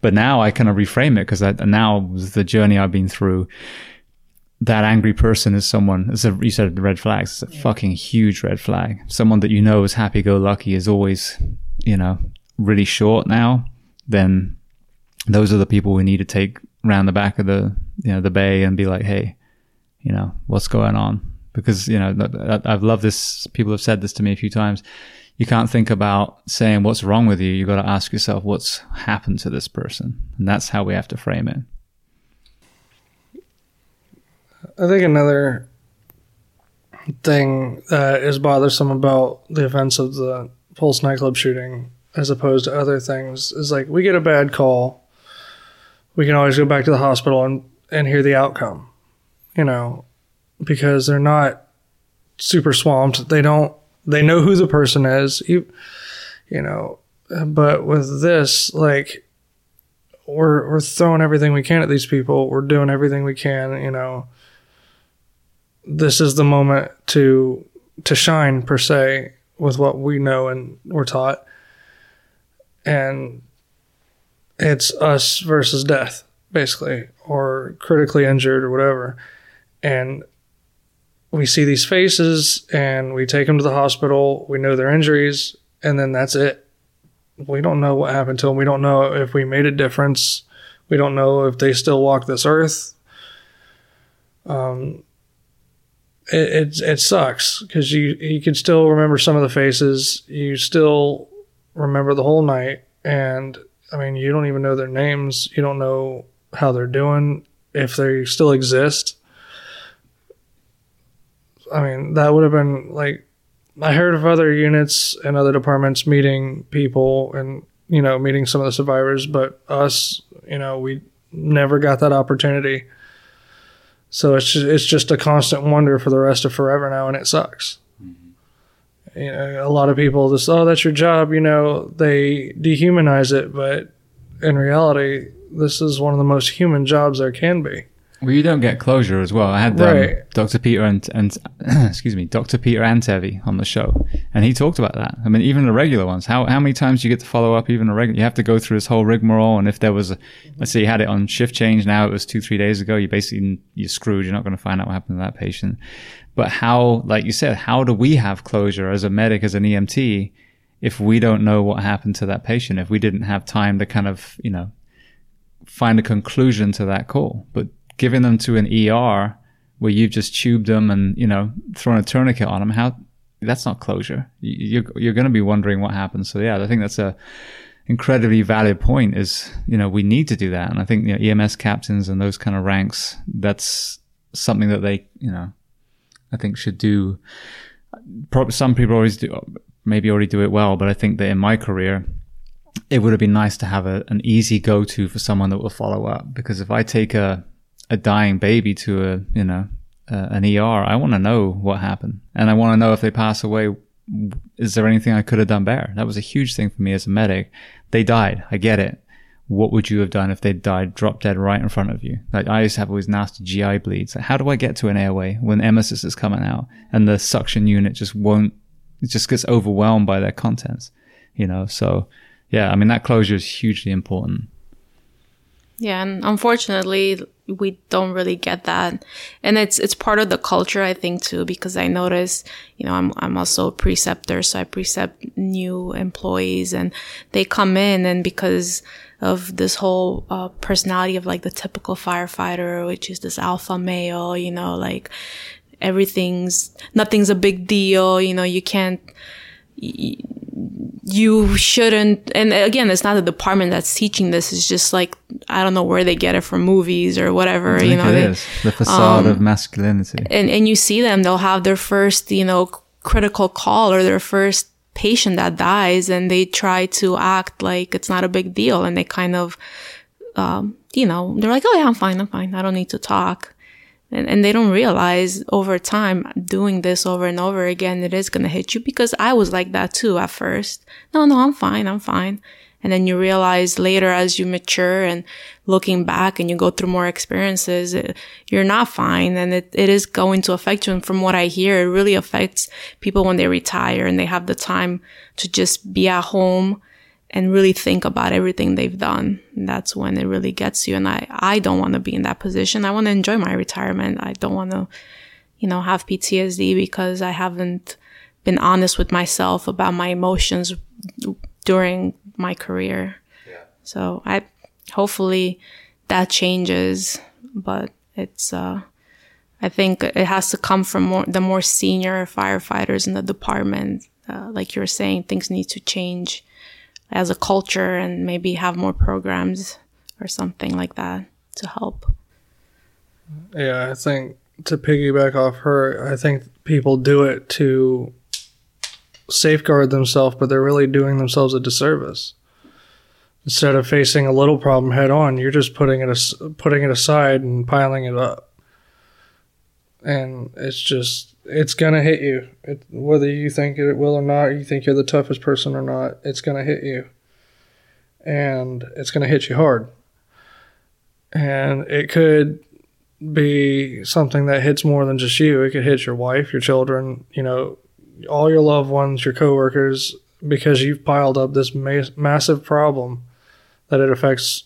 But now I kind of reframe it because now the journey I've been through, that angry person is someone, as you said, the red flags, it's a yeah. fucking huge red flag. Someone that you know is happy go lucky is always, you know, really short now. Then those are the people we need to take around the back of the, you know, the bay and be like, hey, you know, what's going on? Because, you know, I've loved this. People have said this to me a few times you can't think about saying what's wrong with you. You've got to ask yourself what's happened to this person. And that's how we have to frame it. I think another thing that is bothersome about the events of the Pulse nightclub shooting, as opposed to other things, is like we get a bad call. We can always go back to the hospital and, and hear the outcome, you know, because they're not super swamped. They don't they know who the person is. You, you know, but with this, like, we're we're throwing everything we can at these people. We're doing everything we can. You know, this is the moment to to shine per se with what we know and we're taught, and it's us versus death, basically, or critically injured or whatever. And we see these faces and we take them to the hospital. We know their injuries, and then that's it. We don't know what happened to them. We don't know if we made a difference. We don't know if they still walk this earth. Um, it it, it sucks because you you can still remember some of the faces. You still remember the whole night, and I mean, you don't even know their names. You don't know how they're doing, if they still exist. I mean, that would have been like I heard of other units and other departments meeting people and you know meeting some of the survivors, but us, you know, we never got that opportunity. So it's just, it's just a constant wonder for the rest of forever now, and it sucks. Mm-hmm. You know, a lot of people just oh that's your job, you know, they dehumanize it, but in reality, this is one of the most human jobs there can be. Well, you don't get closure as well. I had um, Right. Dr. Peter and, and excuse me, Dr. Peter Antevy on the show, and he talked about that. I mean, even the regular ones. How how many times do you get to follow up even a regular? You have to go through this whole rigmarole, and if there was, a, let's say you had it on shift change, now it was two three days ago. You basically you're screwed. You're not going to find out what happened to that patient. But how, like you said, how do we have closure as a medic, as an EMT, if we don't know what happened to that patient? If we didn't have time to kind of, you know, find a conclusion to that call. But giving them to an ER where you've just tubed them and you know thrown a tourniquet on them, how that's not closure. You- You're you're going to be wondering what happened. So yeah, I think that's a incredibly valid point. Is you know we need to do that, and I think you know, EMS captains and those kind of ranks that's something that they you know I think should do. Probably some people always do, maybe already do it well, but I think that in my career, it would have been nice to have a, an easy go to for someone that will follow up. Because if I take a, a dying baby to a, you know, uh, an ER, I want to know what happened. And I want to know if they pass away, is there anything I could have done better? That was a huge thing for me as a medic. They died. I get it. What would you have done if they died, drop dead right in front of you? Like I used to have always nasty GI bleeds. Like, how do I get to an airway when emesis is coming out and the suction unit just won't, it just gets overwhelmed by their contents, you know? So yeah, I mean, that closure is hugely important. Yeah, and unfortunately, we don't really get that, and it's it's part of the culture, I think, too. Because I notice, you know, I'm I'm also a preceptor, so I precept new employees, and they come in, and because of this whole uh, personality of like the typical firefighter, which is this alpha male, you know, like everything's nothing's a big deal, you know, you can't you shouldn't and again it's not the department that's teaching this it's just like i don't know where they get it from movies or whatever you know it they- is the facade of masculinity. and and you see them they'll have their first you know critical call or their first patient that dies and they try to act like it's not a big deal and they kind of um you know they're like oh yeah i'm fine i'm fine i don't need to talk and, and they don't realize over time doing this over and over again it is going to hit you. Because i was like that too at first. No no i'm fine i'm fine. And then you realize later as you mature and looking back and you go through more experiences it, you're not fine and it, it is going to affect you. And from what i hear it really affects people when they retire and they have the time to just be at home and really think about everything they've done. That's when it really gets you. And I, I don't want to be in that position. I want to enjoy my retirement. I don't want to, you know, have PTSD because I haven't been honest with myself about my emotions during my career. Yeah. So I, hopefully that changes, but it's, uh, I think it has to come from more, the more senior firefighters in the department. Uh, like you were saying, things need to change as a culture and maybe have more programs or something like that to help. Yeah, I think to piggyback off her, I think people do it to safeguard themselves, but they're really doing themselves a disservice. Instead of facing a little problem head on, you're just putting it as- putting it aside and piling it up. And it's just it's gonna hit you, it, whether you think it will or not. You think you're the toughest person or not. It's gonna hit you, and it's gonna hit you hard. And it could be something that hits more than just you. It could hit your wife, your children, you know, all your loved ones, your coworkers, because you've piled up this ma- massive problem that it affects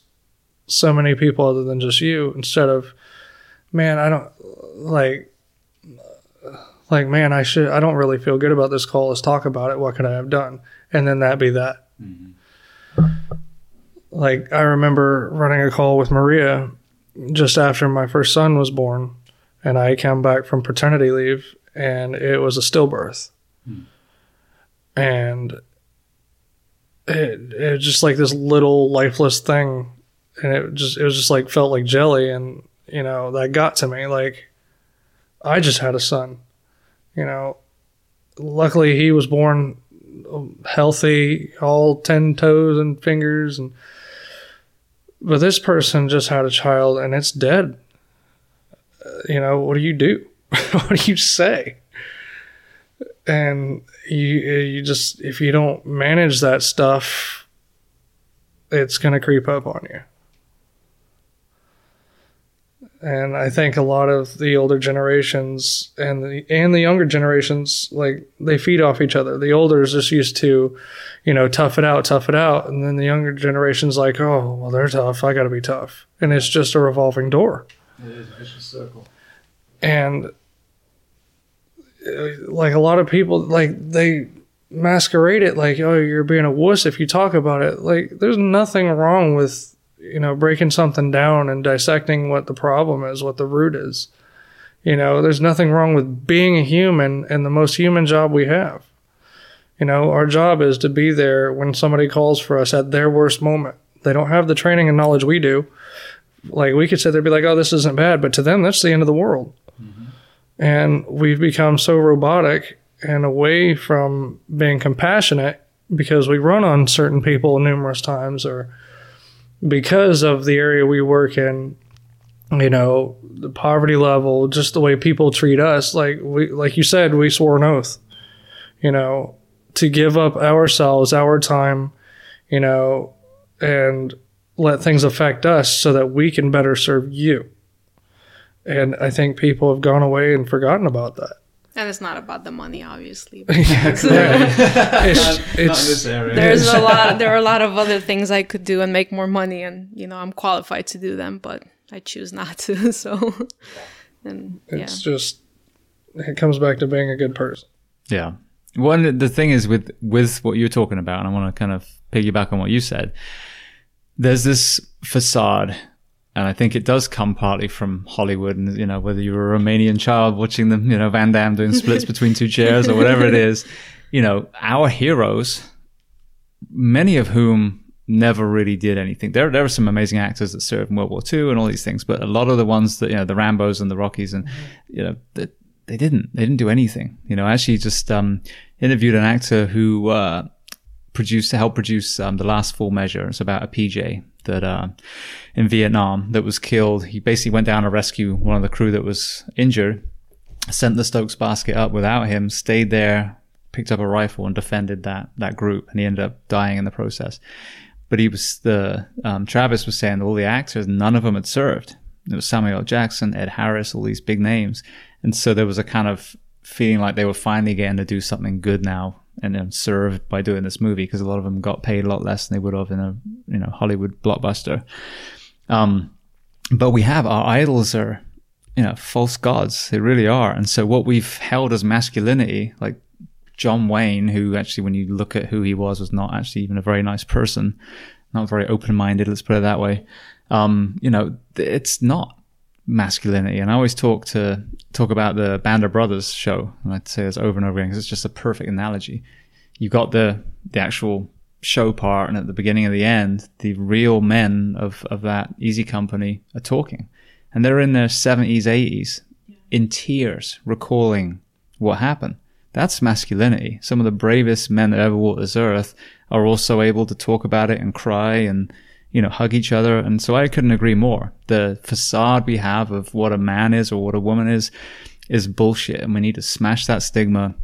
so many people other than just you. Instead of, man, I don't like, like, man, I should, I don't really feel good about this call. Let's talk about it. What could I have done? And then that be that. Mm-hmm. Like, I remember running a call with Maria just after my first son was born, and I came back from paternity leave, and it was a stillbirth, hmm. and it it was just like this little lifeless thing, and it just it was just like felt like jelly, and you know that got to me. Like I just had a son, you know. Luckily, he was born healthy, all ten toes and fingers, and but this person just had a child and it's dead. Uh, You know, what do you do? what do you say? And you you just if you don't manage that stuff, it's gonna creep up on you. And I think a lot of the older generations and the and the younger generations like they feed off each other. The older is just used to, you know, tough it out, tough it out, and then the younger generation's like, oh, well, they're tough. I got to be tough, and it's just a revolving door. It is a vicious circle. And uh, like a lot of people, like they masquerade it like, oh, you're being a wuss if you talk about it. Like, there's nothing wrong with you know, breaking something down and dissecting what the problem is, what the root is. You know, there's nothing wrong with being a human and the most human job we have. You know, our job is to be there when somebody calls for us at their worst moment. They don't have the training and knowledge we do. Like we could sit there and be like, oh, this isn't bad, but to them, that's the end of the world. Mm-hmm. And we've become so robotic and away from being compassionate because we run on certain people numerous times or because of the area we work in, you know, the poverty level, just the way people treat us, like we like you said, we swore an oath, you know, to give up ourselves, our time, you know, and let things affect us so that we can better serve you. And I think people have gone away and forgotten about that. And it's not about the money, obviously. it's, it's, there's a lot. There are a lot of other things I could do and make more money, and you know I'm qualified to do them, but I choose not to. So, and it's yeah. just it comes back to being a good person. Yeah. One the thing is with with what you're talking about, and I want to kind of piggyback on what you said. There's this facade and I think it does come partly from Hollywood and, you know, whether you're a Romanian child watching them, you know, Van Damme doing splits between two chairs or whatever it is, you know, our heroes, many of whom never really did anything. There, there are some amazing actors that served in World War II and all these things, but a lot of the ones that, you know, the Rambos and the Rockies and, you know, they, they didn't, they didn't do anything. You know, I actually just, um, interviewed an actor who, uh, produced, helped produce, um, the last full measure. It's about a PJ that uh, in Vietnam that was killed. He basically went down to rescue one of the crew that was injured, sent the Stokes basket up without him, stayed there, picked up a rifle and defended that that group, and he ended up dying in the process. But he was the um, Travis was saying all the actors, none of them had served. It was Samuel Jackson, Ed Harris, all these big names, and so there was a kind of feeling like they were finally getting to do something good now and served by doing this movie because a lot of them got paid a lot less than they would have in a you know Hollywood blockbuster. Um, but we have our idols are you know false gods. They really are. And so what we've held as masculinity, like John Wayne, who actually when you look at who he was, was not actually even a very nice person, not very open minded. Let's put it that way. Um, you know, it's not masculinity. And I always talk to talk about the Band of Brothers show, and I'd say this over and over again because it's just a perfect analogy. You got the the actual show part, and at the beginning and the end, the real men of of that Easy Company are talking, and they're in their seventies, eighties, in tears, recalling what happened. That's masculinity. Some of the bravest men that ever walked this earth are also able to talk about it and cry and you know, hug each other. And so I couldn't agree more. The facade we have of what a man is or what a woman is, is bullshit. And we need to smash that stigma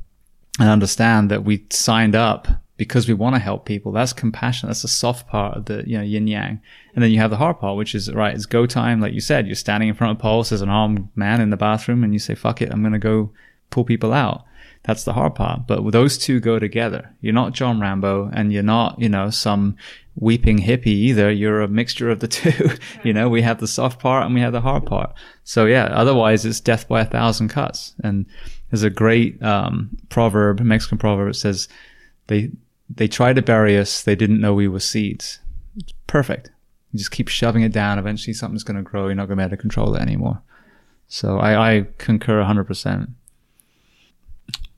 and understand that we signed up because we want to help people. That's compassion. That's the soft part of the, you know, yin yang. And then you have the hard part, which is, right, it's go time. Like you said, you're standing in front of Pulse as an armed man in the bathroom and you say, fuck it, I'm going to go pull people out. That's the hard part. But those two go together. You're not John Rambo and you're not, you know, some weeping hippie either. You're a mixture of the two. you know, we have the soft part and we have the hard part. So yeah, otherwise it's death by a thousand cuts. And there's a great um, proverb, Mexican proverb, that says, "They they tried to bury us. They didn't know we were seeds." It's perfect. You just keep shoving it down. Eventually, something's going to grow. You're not going to be able to control it anymore. So I, I concur 100%.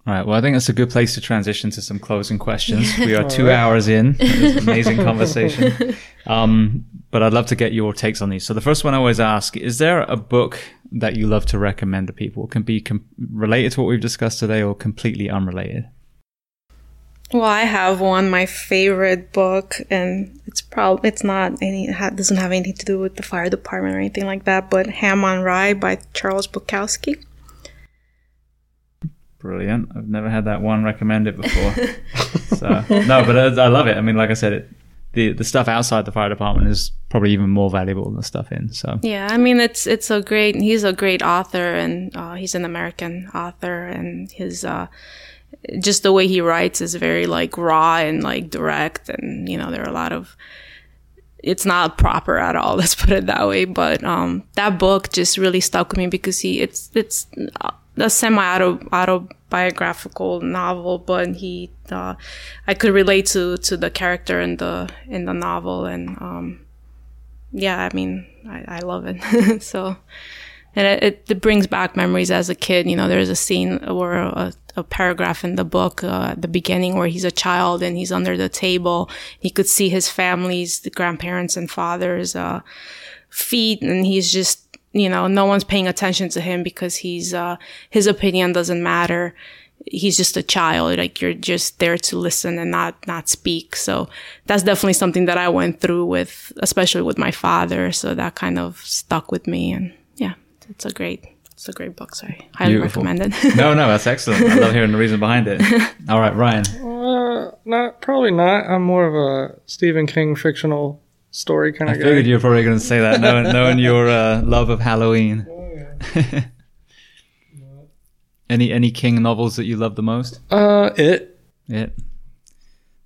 All right. Well, I think that's a good place to transition to some closing questions. We are two hours in. This amazing conversation. Um, but I'd love to get your takes on these. So the first one I always ask, is there a book that you love to recommend to people? It can be com- related to what we've discussed today or completely unrelated. Well, I have one, my favorite book, and it's probably it's not any it ha- doesn't have anything to do with the fire department or anything like that. But Ham on Rye by Charles Bukowski. Brilliant. I've never had that one recommended before. so no, but I, I, love it. I mean, like I said, it the the stuff outside the fire department is probably even more valuable than the stuff in. So Yeah, I mean it's it's a great. He's a great author, and uh, he's an American author, and his uh, just the way he writes is very like raw and like direct, and you know there are a lot of. It's not proper at all. Let's put it that way. But um, that book just really stuck with me because he it's it's a semi auto autobiographical novel, but he uh, I could relate to to the character in the in the novel, and um, yeah, I mean, I, I love it. so, and it, it brings back memories as a kid. You know, there's a scene or a, a paragraph in the book uh, at the beginning where he's a child and he's under the table. He could see his family's, the grandparents and fathers, uh, feet, and he's just, you know, no one's paying attention to him because he's, uh, his opinion doesn't matter he's just a child like you're just there to listen and not not speak so that's definitely something that i went through with especially with my father so that kind of stuck with me and yeah it's a great it's a great book so i highly Beautiful. recommend it no, no, that's excellent. I love hearing the reason behind it. All right, Ryan. Uh, not probably not. I'm more of a Stephen King fictional story kind I of guy. figured you were probably going to say that, knowing, knowing your uh, love of Halloween. Oh, yeah. any any King novels that you love the most? Uh, it. It.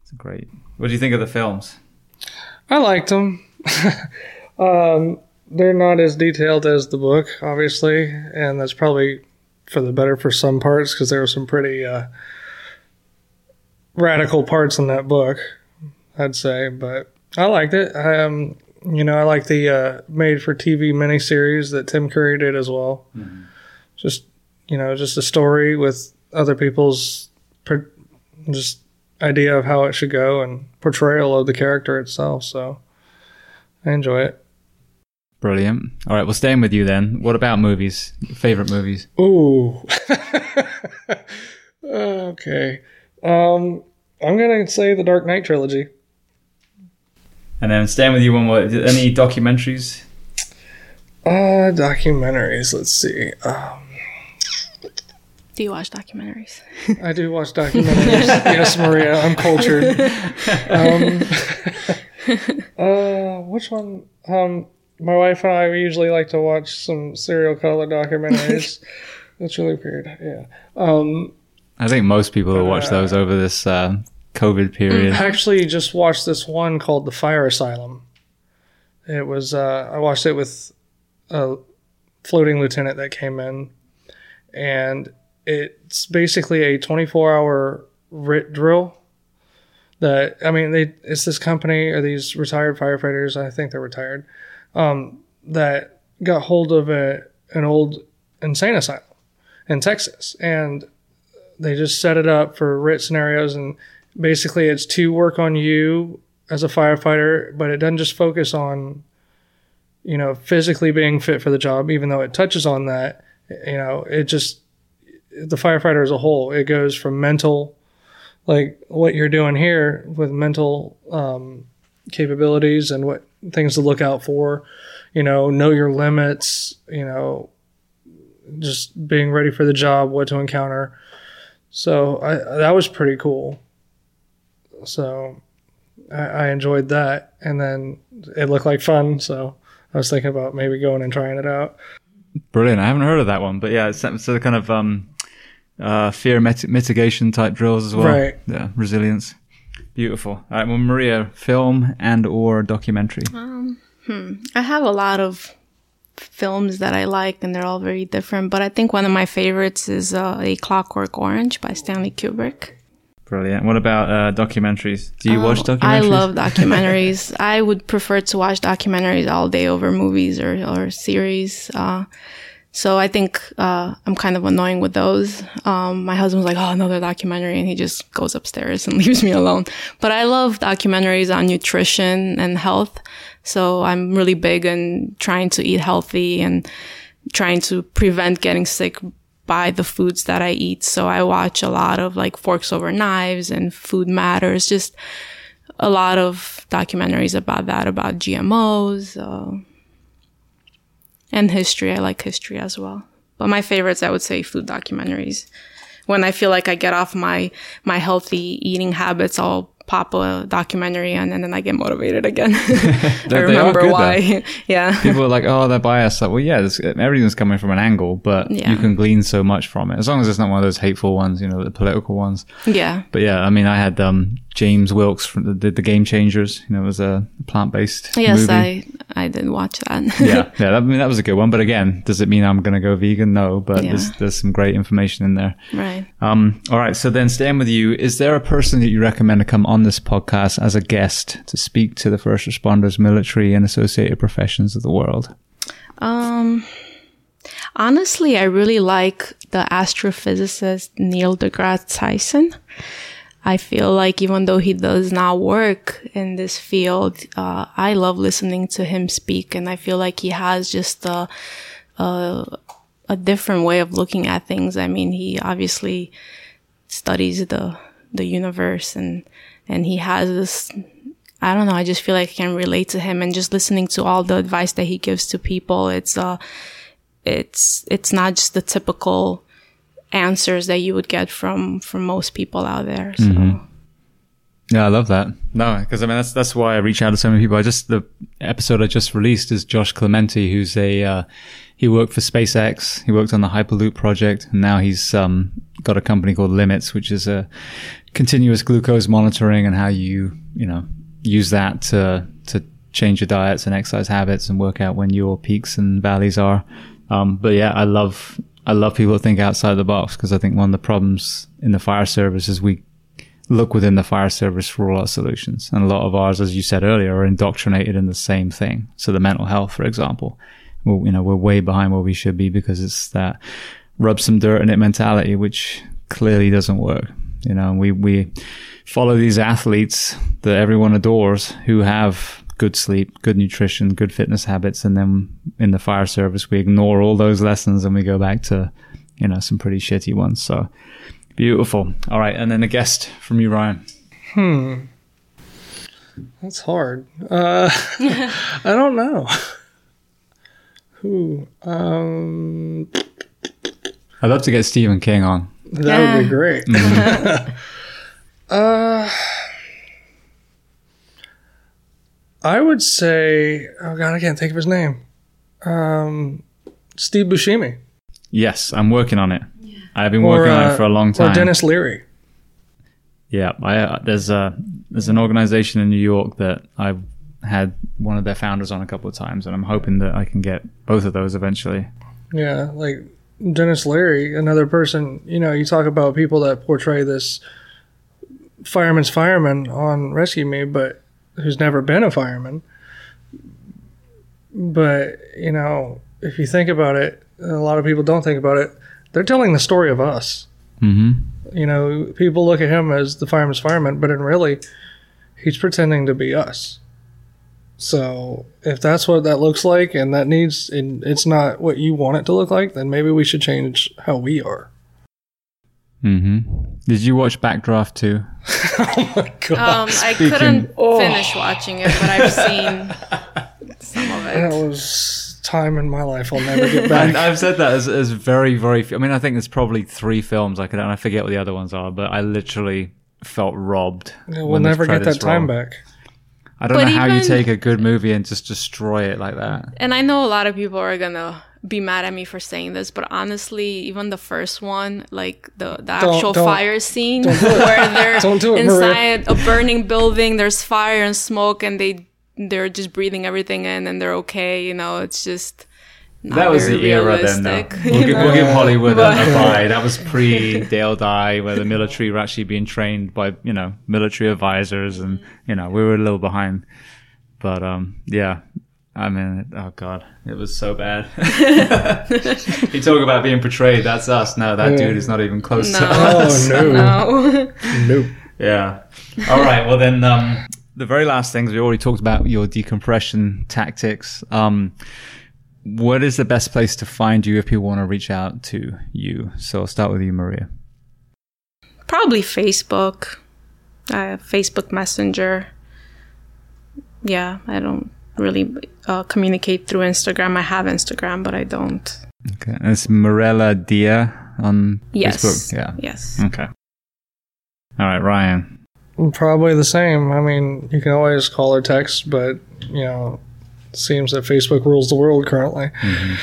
It's great. What do you think of the films? I liked them. um, they're not as detailed as the book, obviously, and that's probably for the better for some parts because there were some pretty uh, radical parts in that book, I'd say. But I liked it. Um, you know, I like the uh, made-for-TV miniseries that Tim Curry did as well. Just you know, just a story with other people's per- just idea of how it should go and portrayal of the character itself. So I enjoy it. Brilliant. All right, well, staying with you then. What about movies? Favorite movies? Ooh. okay. Um, I'm gonna say the Dark Knight trilogy. And then staying with you one more. Any documentaries? Uh, documentaries. Let's see. Um, do you watch documentaries I do watch documentaries. yes, Maria, I'm cultured. Um, uh, which one? Um, my wife and I we usually like to watch some serial killer documentaries. That's really weird. Yeah. Um, I think most people will watch those over this uh, COVID period. I actually just watched this one called The Fire Asylum. It was uh, I watched it with a floating lieutenant that came in, and it's basically a 24 hour RIT drill. That I mean, they it's this company or these retired firefighters. I think they're retired. Um, that got hold of a an old insane asylum in Texas, and they just set it up for RIT scenarios and basically it's to work on you as a firefighter, but it doesn't just focus on, you know, physically being fit for the job, even though it touches on that. You know, it just, the firefighter as a whole, it goes from mental, like what you're doing here with mental um, capabilities and what things to look out for, you know, know your limits, you know, just being ready for the job, what to encounter. So I, that was pretty cool. So I, I enjoyed that, and then it looked like fun. So I was thinking about maybe going and trying it out. Brilliant. I haven't heard of that one, but yeah, it's, it's a kind of um, uh, fear mit- mitigation type drills as well. Right. Yeah, resilience. Beautiful. All right, well, Maria, film and or documentary. Hmm. I have a lot of films that I like, and they're all very different. But I think one of my favorites is uh, A Clockwork Orange by Stanley Kubrick. Brilliant. What about uh, documentaries? Do you watch documentaries? Oh, I love documentaries. I would prefer to watch documentaries all day over movies or, or series. Uh, so I think uh, I'm kind of annoying with those. Um, my husband's like, "Oh, another documentary," and he just goes upstairs and leaves me alone. But I love documentaries on nutrition and health. So I'm really big on trying to eat healthy and trying to prevent getting sick by the foods that I eat. So I watch a lot of like Forks Over Knives and Food Matters, just a lot of documentaries about that, about GMOs, uh, and history. I like history as well. But my favorites, I would say food documentaries. When I feel like I get off my, my healthy eating habits, I'll pop a documentary on and then I get motivated again. I They- they are remember good, why. yeah. People are like, oh, they're biased. Like, well, yeah, this, everything's coming from an angle, but Yeah. you can glean so much from it. As long as it's not one of those hateful ones, you know, the political ones. Yeah. But yeah, I mean, I had um, James Wilks from the, did the Game Changers. You know, it was a plant based Yes, movie. I I didn't watch that. yeah, yeah. That, I mean, that was a good one. But again, does it mean I'm going to go vegan? No, but Yeah. there's there's some great information in there. right. Um, all right. So then, staying with you, is there a person that you recommend to come on this podcast as a guest to speak to the first responders, military, and associated professions of the world? Um, honestly, I really like the astrophysicist Neil deGrasse Tyson. I feel like even though he does not work in this field, uh, I love listening to him speak, and I feel like he has just a, a a different way of looking at things. I mean, he obviously studies the the universe, and and he has this I don't know. I just feel like I can relate to him and just listening to all the advice that he gives to people. It's, uh, it's, it's not just the typical answers that you would get from, from most people out there. So, Yeah, I love that. No, because I mean that's that's why I reach out to so many people. I just the episode I just released is Josh Clemente, who's a uh, he worked for SpaceX. He worked on the Hyperloop project, and now he's um, got a company called Limits, which is a continuous glucose monitoring and how you you know use that to to change your diets and exercise habits and work out when your peaks and valleys are. Um, but yeah, I love I love people that think outside the box because I think one of the problems in the fire service is we look within the fire service for all our solutions. And a lot of ours, as you said earlier, are indoctrinated in the same thing. So the mental health, for example, well, you know, we're way behind where we should be because it's that rub some dirt in it mentality, which clearly doesn't work. You know, we, we follow these athletes that everyone adores who have good sleep, good nutrition, good fitness habits. And then in the fire service, we ignore all those lessons and we go back to, you know, some pretty shitty ones. So, Beautiful. All right, and then a guest from you, Ryan. Hmm. That's hard. Uh, I don't know. Who? Um, I'd love to get Stephen King on. that would be Yeah. great. uh, I would say, oh god, I can't think of his name. Um, Steve Buscemi Yes, I'm working on it. Yeah. I've been or working on uh, it for a long time. or Denis Leary. Yeah, I, uh, there's a there's an organization in New York that I've had one of their founders on a couple of times, and I'm hoping that I can get both of those eventually. Yeah, like Denis Leary, another person. You know, you talk about people that portray this fireman's fireman on Rescue Me, but who's never been a fireman. But you know, if you think about it, a lot of people don't think about it. They're telling the story of us. Mm-hmm. You know, people look at him as the fireman's fireman, but in really, he's pretending to be us. So if that's what that looks like, and that needs, and it's not what you want it to look like, then maybe we should change how we are. Mm-hmm. Did you watch Backdraft too? oh my god, Um, I couldn't Oh. finish watching it, but I've seen some of that was time in my life I'll never get back. And I've said that as, as very, very. few- I mean, I think there's probably three films I could, and I forget what the other ones are, but I literally felt robbed. Yeah, we'll never get that time roll. back. I don't But know how you take a good movie and just destroy it like that. And I know a lot of people are gonna be mad at me for saying this, but honestly, even the first one, like the, the Don't- actual don't- fire scene where they're Don't do Maria. inside a burning building, there's fire and smoke, and they they're just breathing everything in, and they're okay. You know, it's just not That was very the era then, though. realistic, We'll, give, we'll give Hollywood a, But- a buy. That was pre Dale Dye, where the military were actually being trained by, you know, military advisors, and you know, we were a little behind. But um, yeah, I mean, oh god, it was so bad. you talk about being portrayed. That's us. No, that Yeah. dude is not even close to us. Oh no, no. no. Yeah. All right. Well, then, um, the very last things we already talked about your decompression tactics. Um, what is the best place to find you if people want to reach out to you? So I'll start with you, Maria. Probably Facebook, uh, Facebook Messenger. Yeah, I don't really uh, communicate through Instagram. I have Instagram, but I don't. Okay. And it's Morella Dia on Yes. Facebook. Yeah. Yes. Okay. All right, Ryan. Probably the same. I mean, you can always call or text, but you know, it seems that Facebook rules the world currently.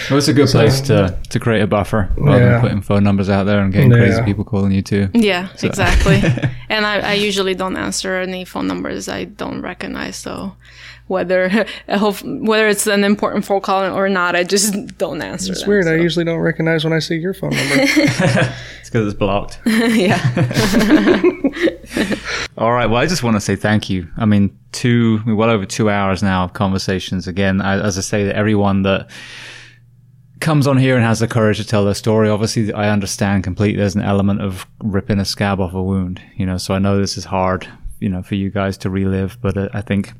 Well, it's a good place to, to create a buffer rather Yeah. than putting phone numbers out there and getting crazy people calling you too. Yeah, exactly. and I, I usually don't answer any phone numbers I don't recognize. So whether hope, whether it's an important phone call or not, I just don't answer. It's them, weird. so. I usually don't recognize when I see your phone number. It's because it's blocked. yeah. All right. Well, I just want to say thank you. I mean, two, well over two hours now of conversations. Again, I, as I say, that everyone that comes on here and has the courage to tell their story, obviously, I understand completely. There's an element of ripping a scab off a wound, you know. So I know this is hard, you know, for you guys to relive. But uh, I think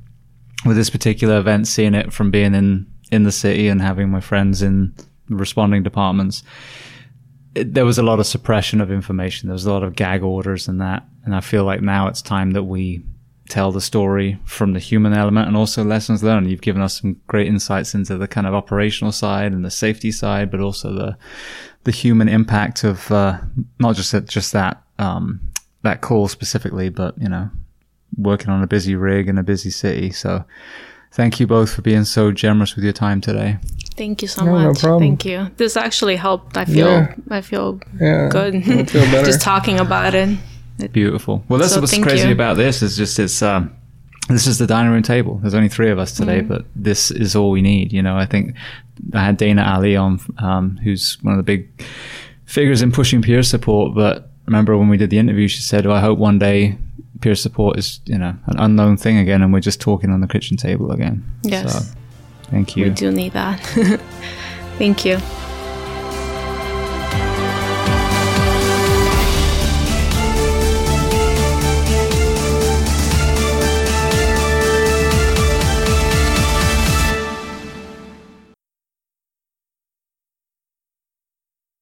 with this particular event, seeing it from being in in the city and having my friends in responding departments, it, there was a lot of suppression of information. There was a lot of gag orders and that. And I feel like now it's time that we tell the story from the human element and also lessons learned. You've given us some great insights into the kind of operational side and the safety side, but also the the human impact of uh, not just that, just that um, that call specifically, but you know, working on a busy rig in a busy city. So. Thank you both for being so generous with your time today. Thank you so No, no much. problem. Thank you. This actually helped. I feel Yeah. I feel Yeah, good. I feel better. just talking about it. Beautiful. Well, that's So what's crazy you. about this is just it's um, this is the dining room table. There's only three of us today, Mm. but this is all we need. You know, I think I had Dana Ali on, um, who's one of the big figures in pushing peer support. But remember when we did the interview, she said, well, "I hope one day." Peer support is, you know, an unknown thing again, and we're just talking on the kitchen table again. Yes. So, thank you. We do need that. Thank you.